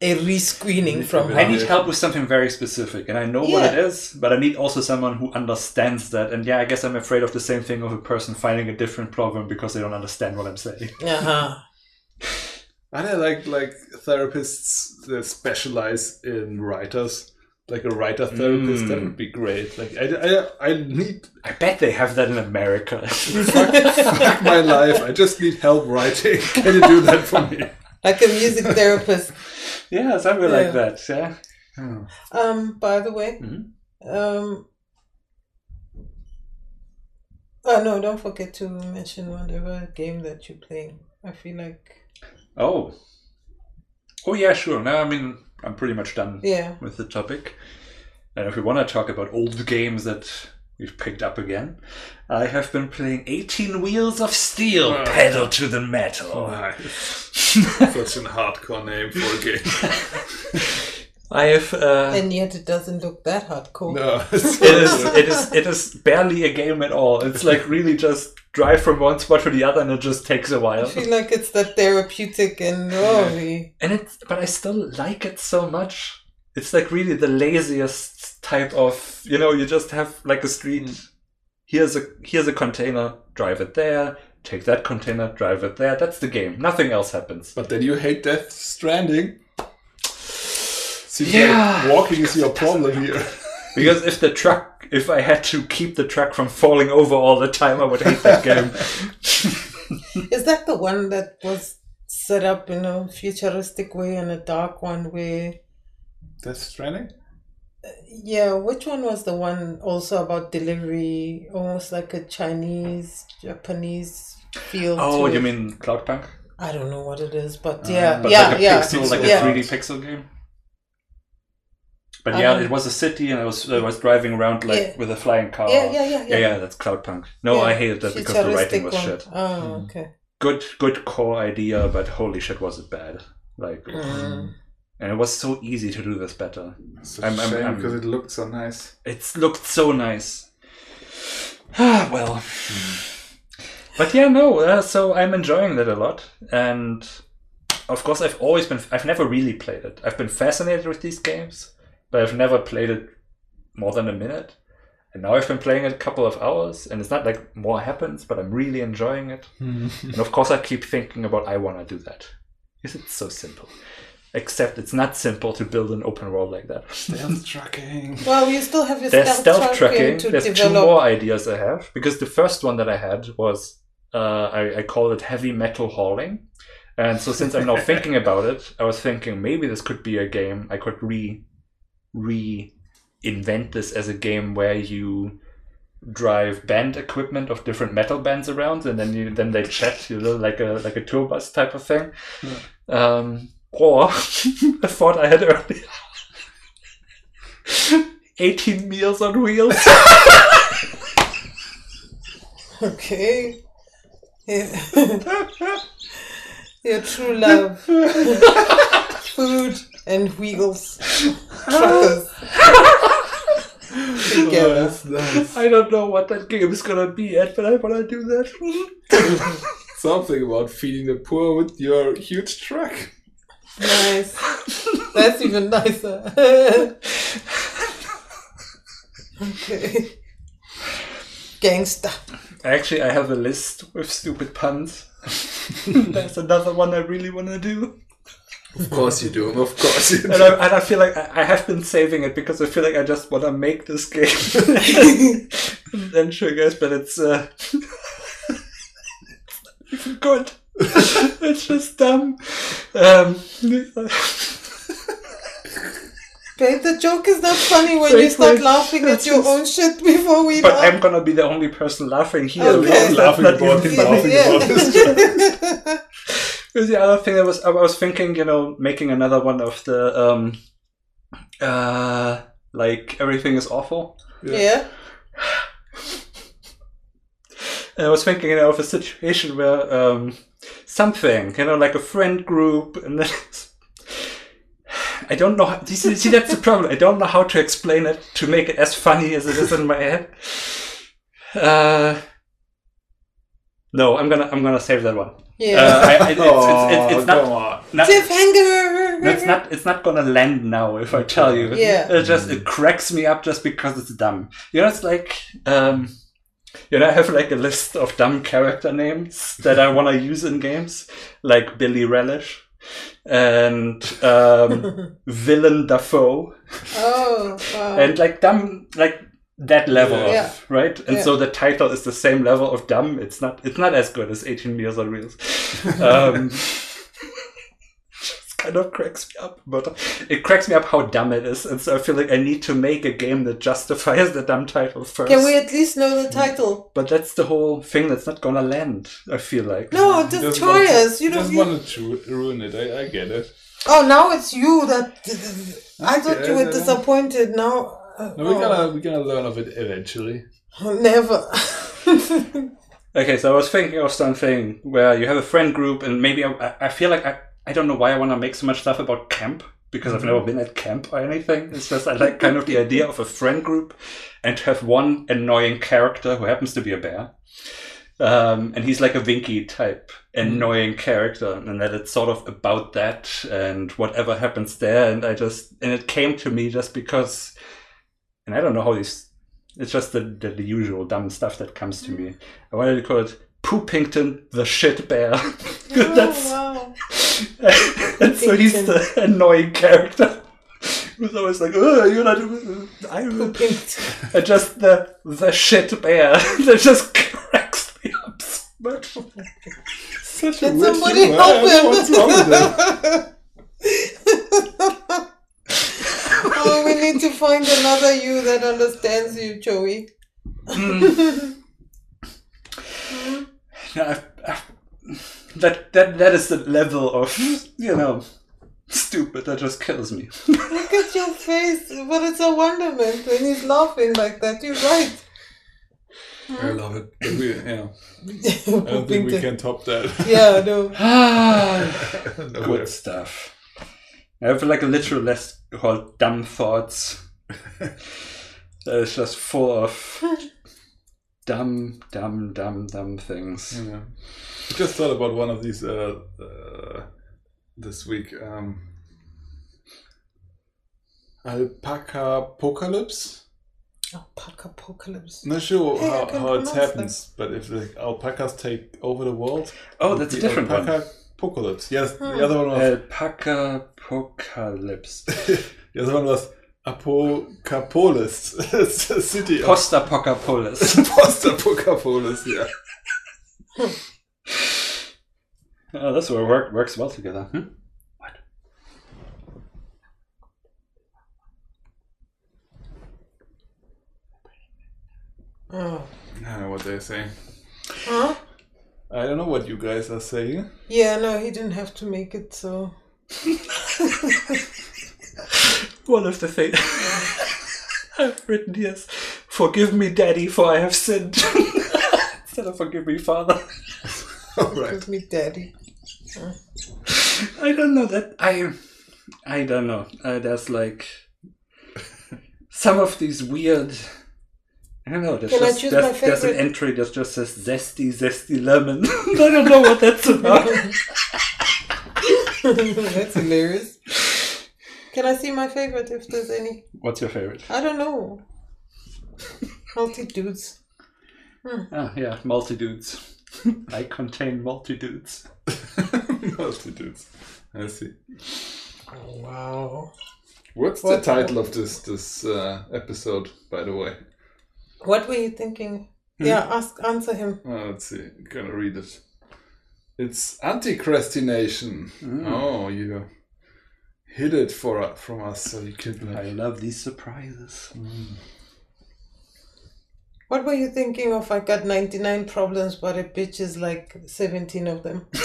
Speaker 3: a re-screening from
Speaker 1: I need help with something very specific, and I know what it is, but I need also someone who understands that. And yeah, I guess I'm afraid of the same thing of a person finding a different problem because they don't understand what I'm saying.
Speaker 3: Uh-huh.
Speaker 2: Are there like like therapists that specialize in writers? Like a writer therapist, that
Speaker 1: Mm.
Speaker 2: would be great. Like I, I, I need
Speaker 1: I bet they have that in America.
Speaker 2: fuck, fuck my life. I just need help writing. Can you do that for me?
Speaker 3: Like a music therapist.
Speaker 1: Yeah, something
Speaker 3: Yeah.
Speaker 1: like that. Yeah.
Speaker 3: Um, by the way,
Speaker 1: Mhm.
Speaker 3: um, oh no, don't forget to mention whatever game that you're playing. I feel like,
Speaker 1: Oh. Oh yeah, sure. Now I mean I'm pretty much done
Speaker 3: yeah,
Speaker 1: with the topic. And if we want to talk about old games that we've picked up again, I have been playing 18 Wheels of Steel,
Speaker 2: Oh.
Speaker 1: pedal to the metal.
Speaker 2: Nice. Such a hardcore name for a game.
Speaker 1: I have. Uh,
Speaker 3: and yet it doesn't look that hardcore.
Speaker 2: No,
Speaker 1: it is. It is. It is barely a game at all. It's like really just drive from one spot to the other, and it just takes a while.
Speaker 3: I feel like it's that therapeutic and oh, we,
Speaker 1: and it's but I still like it so much. It's like really the laziest type of you know you just have like a street. Mm. Here's a here's a container. Drive it there. Take that container. Drive it there. That's the game. Nothing else happens.
Speaker 2: But then you hate Death Stranding. Seems
Speaker 1: Yeah.
Speaker 2: like walking is your problem here.
Speaker 1: Because if the truck, if I had to keep the truck from falling over all the time, I would hate that game.
Speaker 3: is that the one that was set up in a futuristic way and a dark one where
Speaker 2: Death Stranding?
Speaker 3: Yeah, which one was the one also about delivery, almost like a Chinese, Japanese feel?
Speaker 1: oh, you
Speaker 3: it?
Speaker 1: mean Cloudpunk?
Speaker 3: I don't know what it is, but
Speaker 2: Uh,
Speaker 3: yeah,
Speaker 1: But
Speaker 3: yeah,
Speaker 1: like a
Speaker 3: yeah,
Speaker 1: pixel, like
Speaker 3: yeah.
Speaker 1: a 3D pixel game. But yeah,
Speaker 3: don't-
Speaker 1: it was a city, and I was I was driving around like
Speaker 3: Yeah.
Speaker 1: with a flying car.
Speaker 3: yeah, yeah, yeah,
Speaker 1: yeah,
Speaker 3: yeah.
Speaker 1: yeah, that's Cloudpunk. No,
Speaker 3: Yeah,
Speaker 1: I hated that because the writing was
Speaker 3: one.
Speaker 1: shit.
Speaker 3: Oh, okay.
Speaker 1: Good, good core idea, but holy shit, was it bad? Like,
Speaker 3: Mm.
Speaker 1: And it was so easy to do this better.
Speaker 2: Such
Speaker 1: I'm-
Speaker 2: shame because it looked so nice.
Speaker 1: It's looked so nice. Ah, well. But yeah, no. Uh, so I'm enjoying that a lot, and of course, I've always been. I've never really played it. I've been fascinated with these games, but I've never played it more than a minute. And now I've been playing it a couple of hours, and it's not like more happens, but I'm really enjoying it. And of course, I keep thinking about I want to do that because it's so simple. Except it's not simple to build an open world like that.
Speaker 2: Stealth trucking.
Speaker 3: Well, you still have your
Speaker 1: There's
Speaker 3: stealth,
Speaker 1: stealth
Speaker 3: tracking
Speaker 1: tracking.
Speaker 3: to
Speaker 1: There's two more ideas I have because the first one that I had was uh, I, I call it heavy metal hauling. And so since I'm now thinking about it, I was thinking maybe this could be a game I could re reinvent this as a game where you drive band equipment of different metal bands around, and then you then they chat, you know, like a like a tour bus type of thing. Um, or I thought I had earlier. 18 meals on wheels.
Speaker 3: Okay. Yeah. Your true love. Food and wheels. Truckers. Together.
Speaker 2: Nice, nice.
Speaker 1: I don't know what that game is gonna be yet, but I wanna do that.
Speaker 2: Something about feeding the poor with your huge truck.
Speaker 3: Nice. That's even nicer. okay. Gangsta.
Speaker 1: Actually, I have a list with stupid puns. That's another one I really wanna do.
Speaker 2: Of course you do. Of course you
Speaker 1: And I, and I feel like I, I have been saving it because I feel like I just want to make this game and then show you guys, but it's uh, it's not even good. it's just dumb. Um,
Speaker 3: Babe, the joke is not funny when
Speaker 1: Wait,
Speaker 3: you start
Speaker 1: wait.
Speaker 3: laughing at your own shit before we
Speaker 1: but
Speaker 3: laugh.
Speaker 1: I'm gonna be the only person laughing here.
Speaker 3: Okay.
Speaker 1: That's
Speaker 2: Laughing
Speaker 1: not
Speaker 2: about
Speaker 1: even
Speaker 2: him
Speaker 1: funny.
Speaker 2: laughing about
Speaker 3: yeah.
Speaker 1: Here's the other thing I was I was thinking, you know, making another one of the um, uh, like everything is awful.
Speaker 3: yeah.
Speaker 1: And I was thinking you know, of a situation where um, something, you know, like a friend group, and then I don't know. How, see, see, that's the problem. I don't know how to explain it to make it as funny as it is in my head. Uh, no, I'm gonna I'm gonna save that one.
Speaker 3: Yeah.
Speaker 1: Uh, I, I, it's, it's, it's, it's not,
Speaker 2: come on.
Speaker 1: not
Speaker 3: Cliffhanger!
Speaker 1: it's not it's not gonna land now if I tell you.
Speaker 3: Yeah.
Speaker 1: It just it cracks me up just because it's dumb. You know, it's like um you know, I have like a list of dumb character names that I wanna use in games, like Billy Relish and um Villain Dafoe.
Speaker 3: Oh, wow.
Speaker 1: And like dumb like that level
Speaker 2: Yeah.
Speaker 1: of right and
Speaker 3: Yeah.
Speaker 1: so the title is the same level of dumb it's not it's not as good as 18 meals on wheels um kind of cracks me up but it cracks me up how dumb it is and so i feel like i need to make a game that justifies the dumb title first
Speaker 3: Can we at least know the title?
Speaker 1: but that's the whole thing that's not gonna land i feel like
Speaker 3: No,
Speaker 2: He
Speaker 3: just
Speaker 2: doesn't
Speaker 3: try
Speaker 2: want
Speaker 3: us. You don't. You...
Speaker 2: want to ruin it. I, I get it.
Speaker 3: Oh, now it's you that. I thought
Speaker 2: Okay,
Speaker 3: you were disappointed. Now. uh,
Speaker 2: No, we're
Speaker 3: oh,
Speaker 2: gonna we're gonna learn of it eventually.
Speaker 3: Never.
Speaker 1: Okay, so I was thinking of something where you have a friend group, and maybe I, I feel like I, I don't know why I want to make so much stuff about camp because I've never been at camp or anything. It's just I like kind of the idea of a friend group and to have one annoying character who happens to be a bear. Um, and he's like a Vinky type annoying character, and that it's sort of about that and whatever happens there. And I just, and it came to me just because, and I don't know how these it's just the, the, the usual dumb stuff that comes to me. I wanted to call it Poopington the Shit Bear. That's,
Speaker 3: oh, wow.
Speaker 1: and so he's the annoying character. Who's always like, oh, you're not. I, and just the the shit bear that just cracks me up so much.
Speaker 2: Such
Speaker 3: Can
Speaker 2: weird
Speaker 3: somebody. Help him?
Speaker 2: What's wrong with it?
Speaker 3: oh, we need to find another you that understands you, Joey.
Speaker 1: No, I've- I've- that that that is the level of you know stupid that just kills me.
Speaker 3: Look at your face, but it's a wonderment when he's laughing like that. You're right.
Speaker 2: I love it. But we, yeah, I don't think we can top that.
Speaker 3: Yeah, no.
Speaker 1: Ah,
Speaker 2: No way.
Speaker 1: good stuff. I have like a literal list called dumb thoughts. that is just full of dumb, dumb, dumb, dumb things.
Speaker 2: Yeah. I just thought about one of these uh, uh, this week. Um, alpaca apocalypse.
Speaker 3: Alpaca apocalypse.
Speaker 2: Not sure
Speaker 3: Hey,
Speaker 2: how, how it
Speaker 3: pronounce
Speaker 2: happens, but if the alpacas take over the world,
Speaker 1: Oh, that's a
Speaker 2: the
Speaker 1: different one.
Speaker 2: alpaca apocalypse. Yes,
Speaker 3: Hmm.
Speaker 2: the other one was
Speaker 1: Alpaca apocalypse.
Speaker 2: the other one was Apocapolis. it's a city of
Speaker 1: Post apocalypse.
Speaker 2: Post Yeah.
Speaker 1: oh, that's where work, works well together. Hmm? What?
Speaker 3: Oh.
Speaker 2: I don't know what they're saying.
Speaker 3: Huh?
Speaker 2: I don't know what you guys are saying.
Speaker 3: Yeah, no, he didn't have to make it, so.
Speaker 1: One of the things I've written here is Forgive me, Daddy, for I have sinned. Instead of forgive me, Father.
Speaker 2: All right.
Speaker 3: Give me daddy.
Speaker 1: I don't know that I I don't know. Uh, there's like some of these weird I don't know. There's
Speaker 3: Can I
Speaker 1: just
Speaker 3: choose
Speaker 1: there's,
Speaker 3: my
Speaker 1: there's an entry that just says zesty, zesty lemon. I don't know what that's about.
Speaker 3: That's hilarious. Can I see my favorite if there's any?
Speaker 1: What's your favorite?
Speaker 3: I don't know. Multi dudes.
Speaker 1: Ah, yeah, multitudes. I contain multitudes.
Speaker 2: Multitudes. I see.
Speaker 3: Oh, wow.
Speaker 2: What's
Speaker 3: What-
Speaker 2: the title of this this uh, episode, by the way?
Speaker 3: What were you thinking? Yeah, ask, answer him.
Speaker 2: Uh, let's see. I'm gonna read it. It's anti-crastination. Oh, you hid it for from us, so you could
Speaker 1: I love these surprises. Mm.
Speaker 3: What were you thinking of? I got 99 problems, but a bitch is like 17 of them.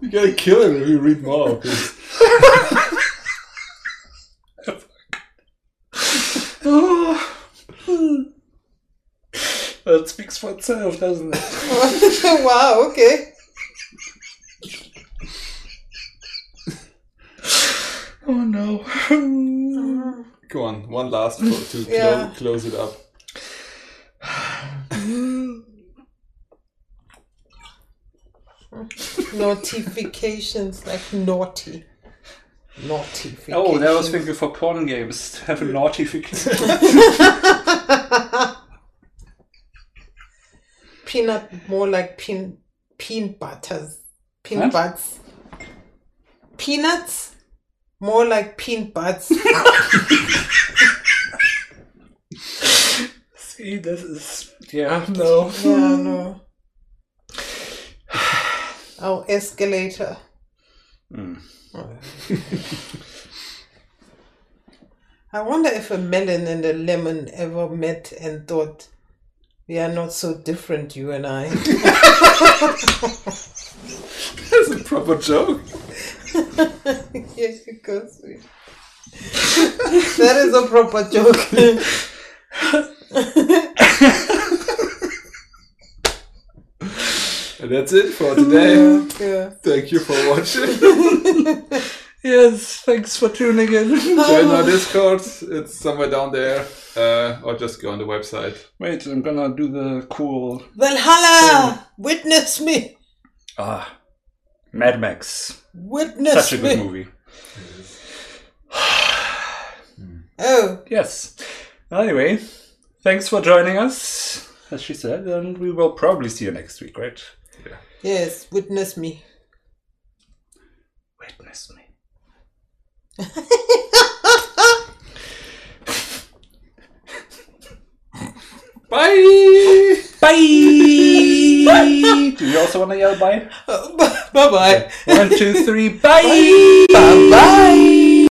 Speaker 2: You gotta kill him if you read more. 'cause-
Speaker 1: Oh. That speaks for itself, doesn't it?
Speaker 3: wow, okay.
Speaker 1: Oh no.
Speaker 2: Go on, one last for, to
Speaker 3: Yeah.
Speaker 2: clo- close it up.
Speaker 3: Notifications, like naughty. Notifications.
Speaker 1: Oh, that was thinking for porn games. Have a notification.
Speaker 3: Peanut, more like pin, peanut butters. Pin
Speaker 1: What?
Speaker 3: butts. Peanuts, more like peanut butts.
Speaker 1: See, this is. Yeah, no.
Speaker 3: yeah, no. Oh, escalator.
Speaker 1: Mm.
Speaker 3: I wonder if a melon and a lemon ever met and thought, we are not so different, you and I.
Speaker 2: That's a proper joke.
Speaker 3: yes, you go, sweet. that is a proper joke.
Speaker 2: And that's it for today.
Speaker 3: Oh, yeah.
Speaker 2: Thank you for watching.
Speaker 1: Yes, thanks for tuning in.
Speaker 2: Join our Discord. It's somewhere down there. Uh, or just go on the website.
Speaker 1: Wait, I'm gonna do the cool.
Speaker 3: Valhalla! Witness me!
Speaker 1: Ah, Mad Max.
Speaker 3: Witness
Speaker 1: Such a
Speaker 3: me!
Speaker 1: good movie.
Speaker 3: Oh,
Speaker 1: Yes. Anyway, thanks for joining us, as she said, and we will probably see you next week, right? Yeah.
Speaker 3: yes, witness me.
Speaker 1: Witness me.
Speaker 2: Bye!
Speaker 1: Bye! Do you also want to yell bye?
Speaker 3: bye bye.
Speaker 1: One, two, three, bye!
Speaker 3: Bye bye.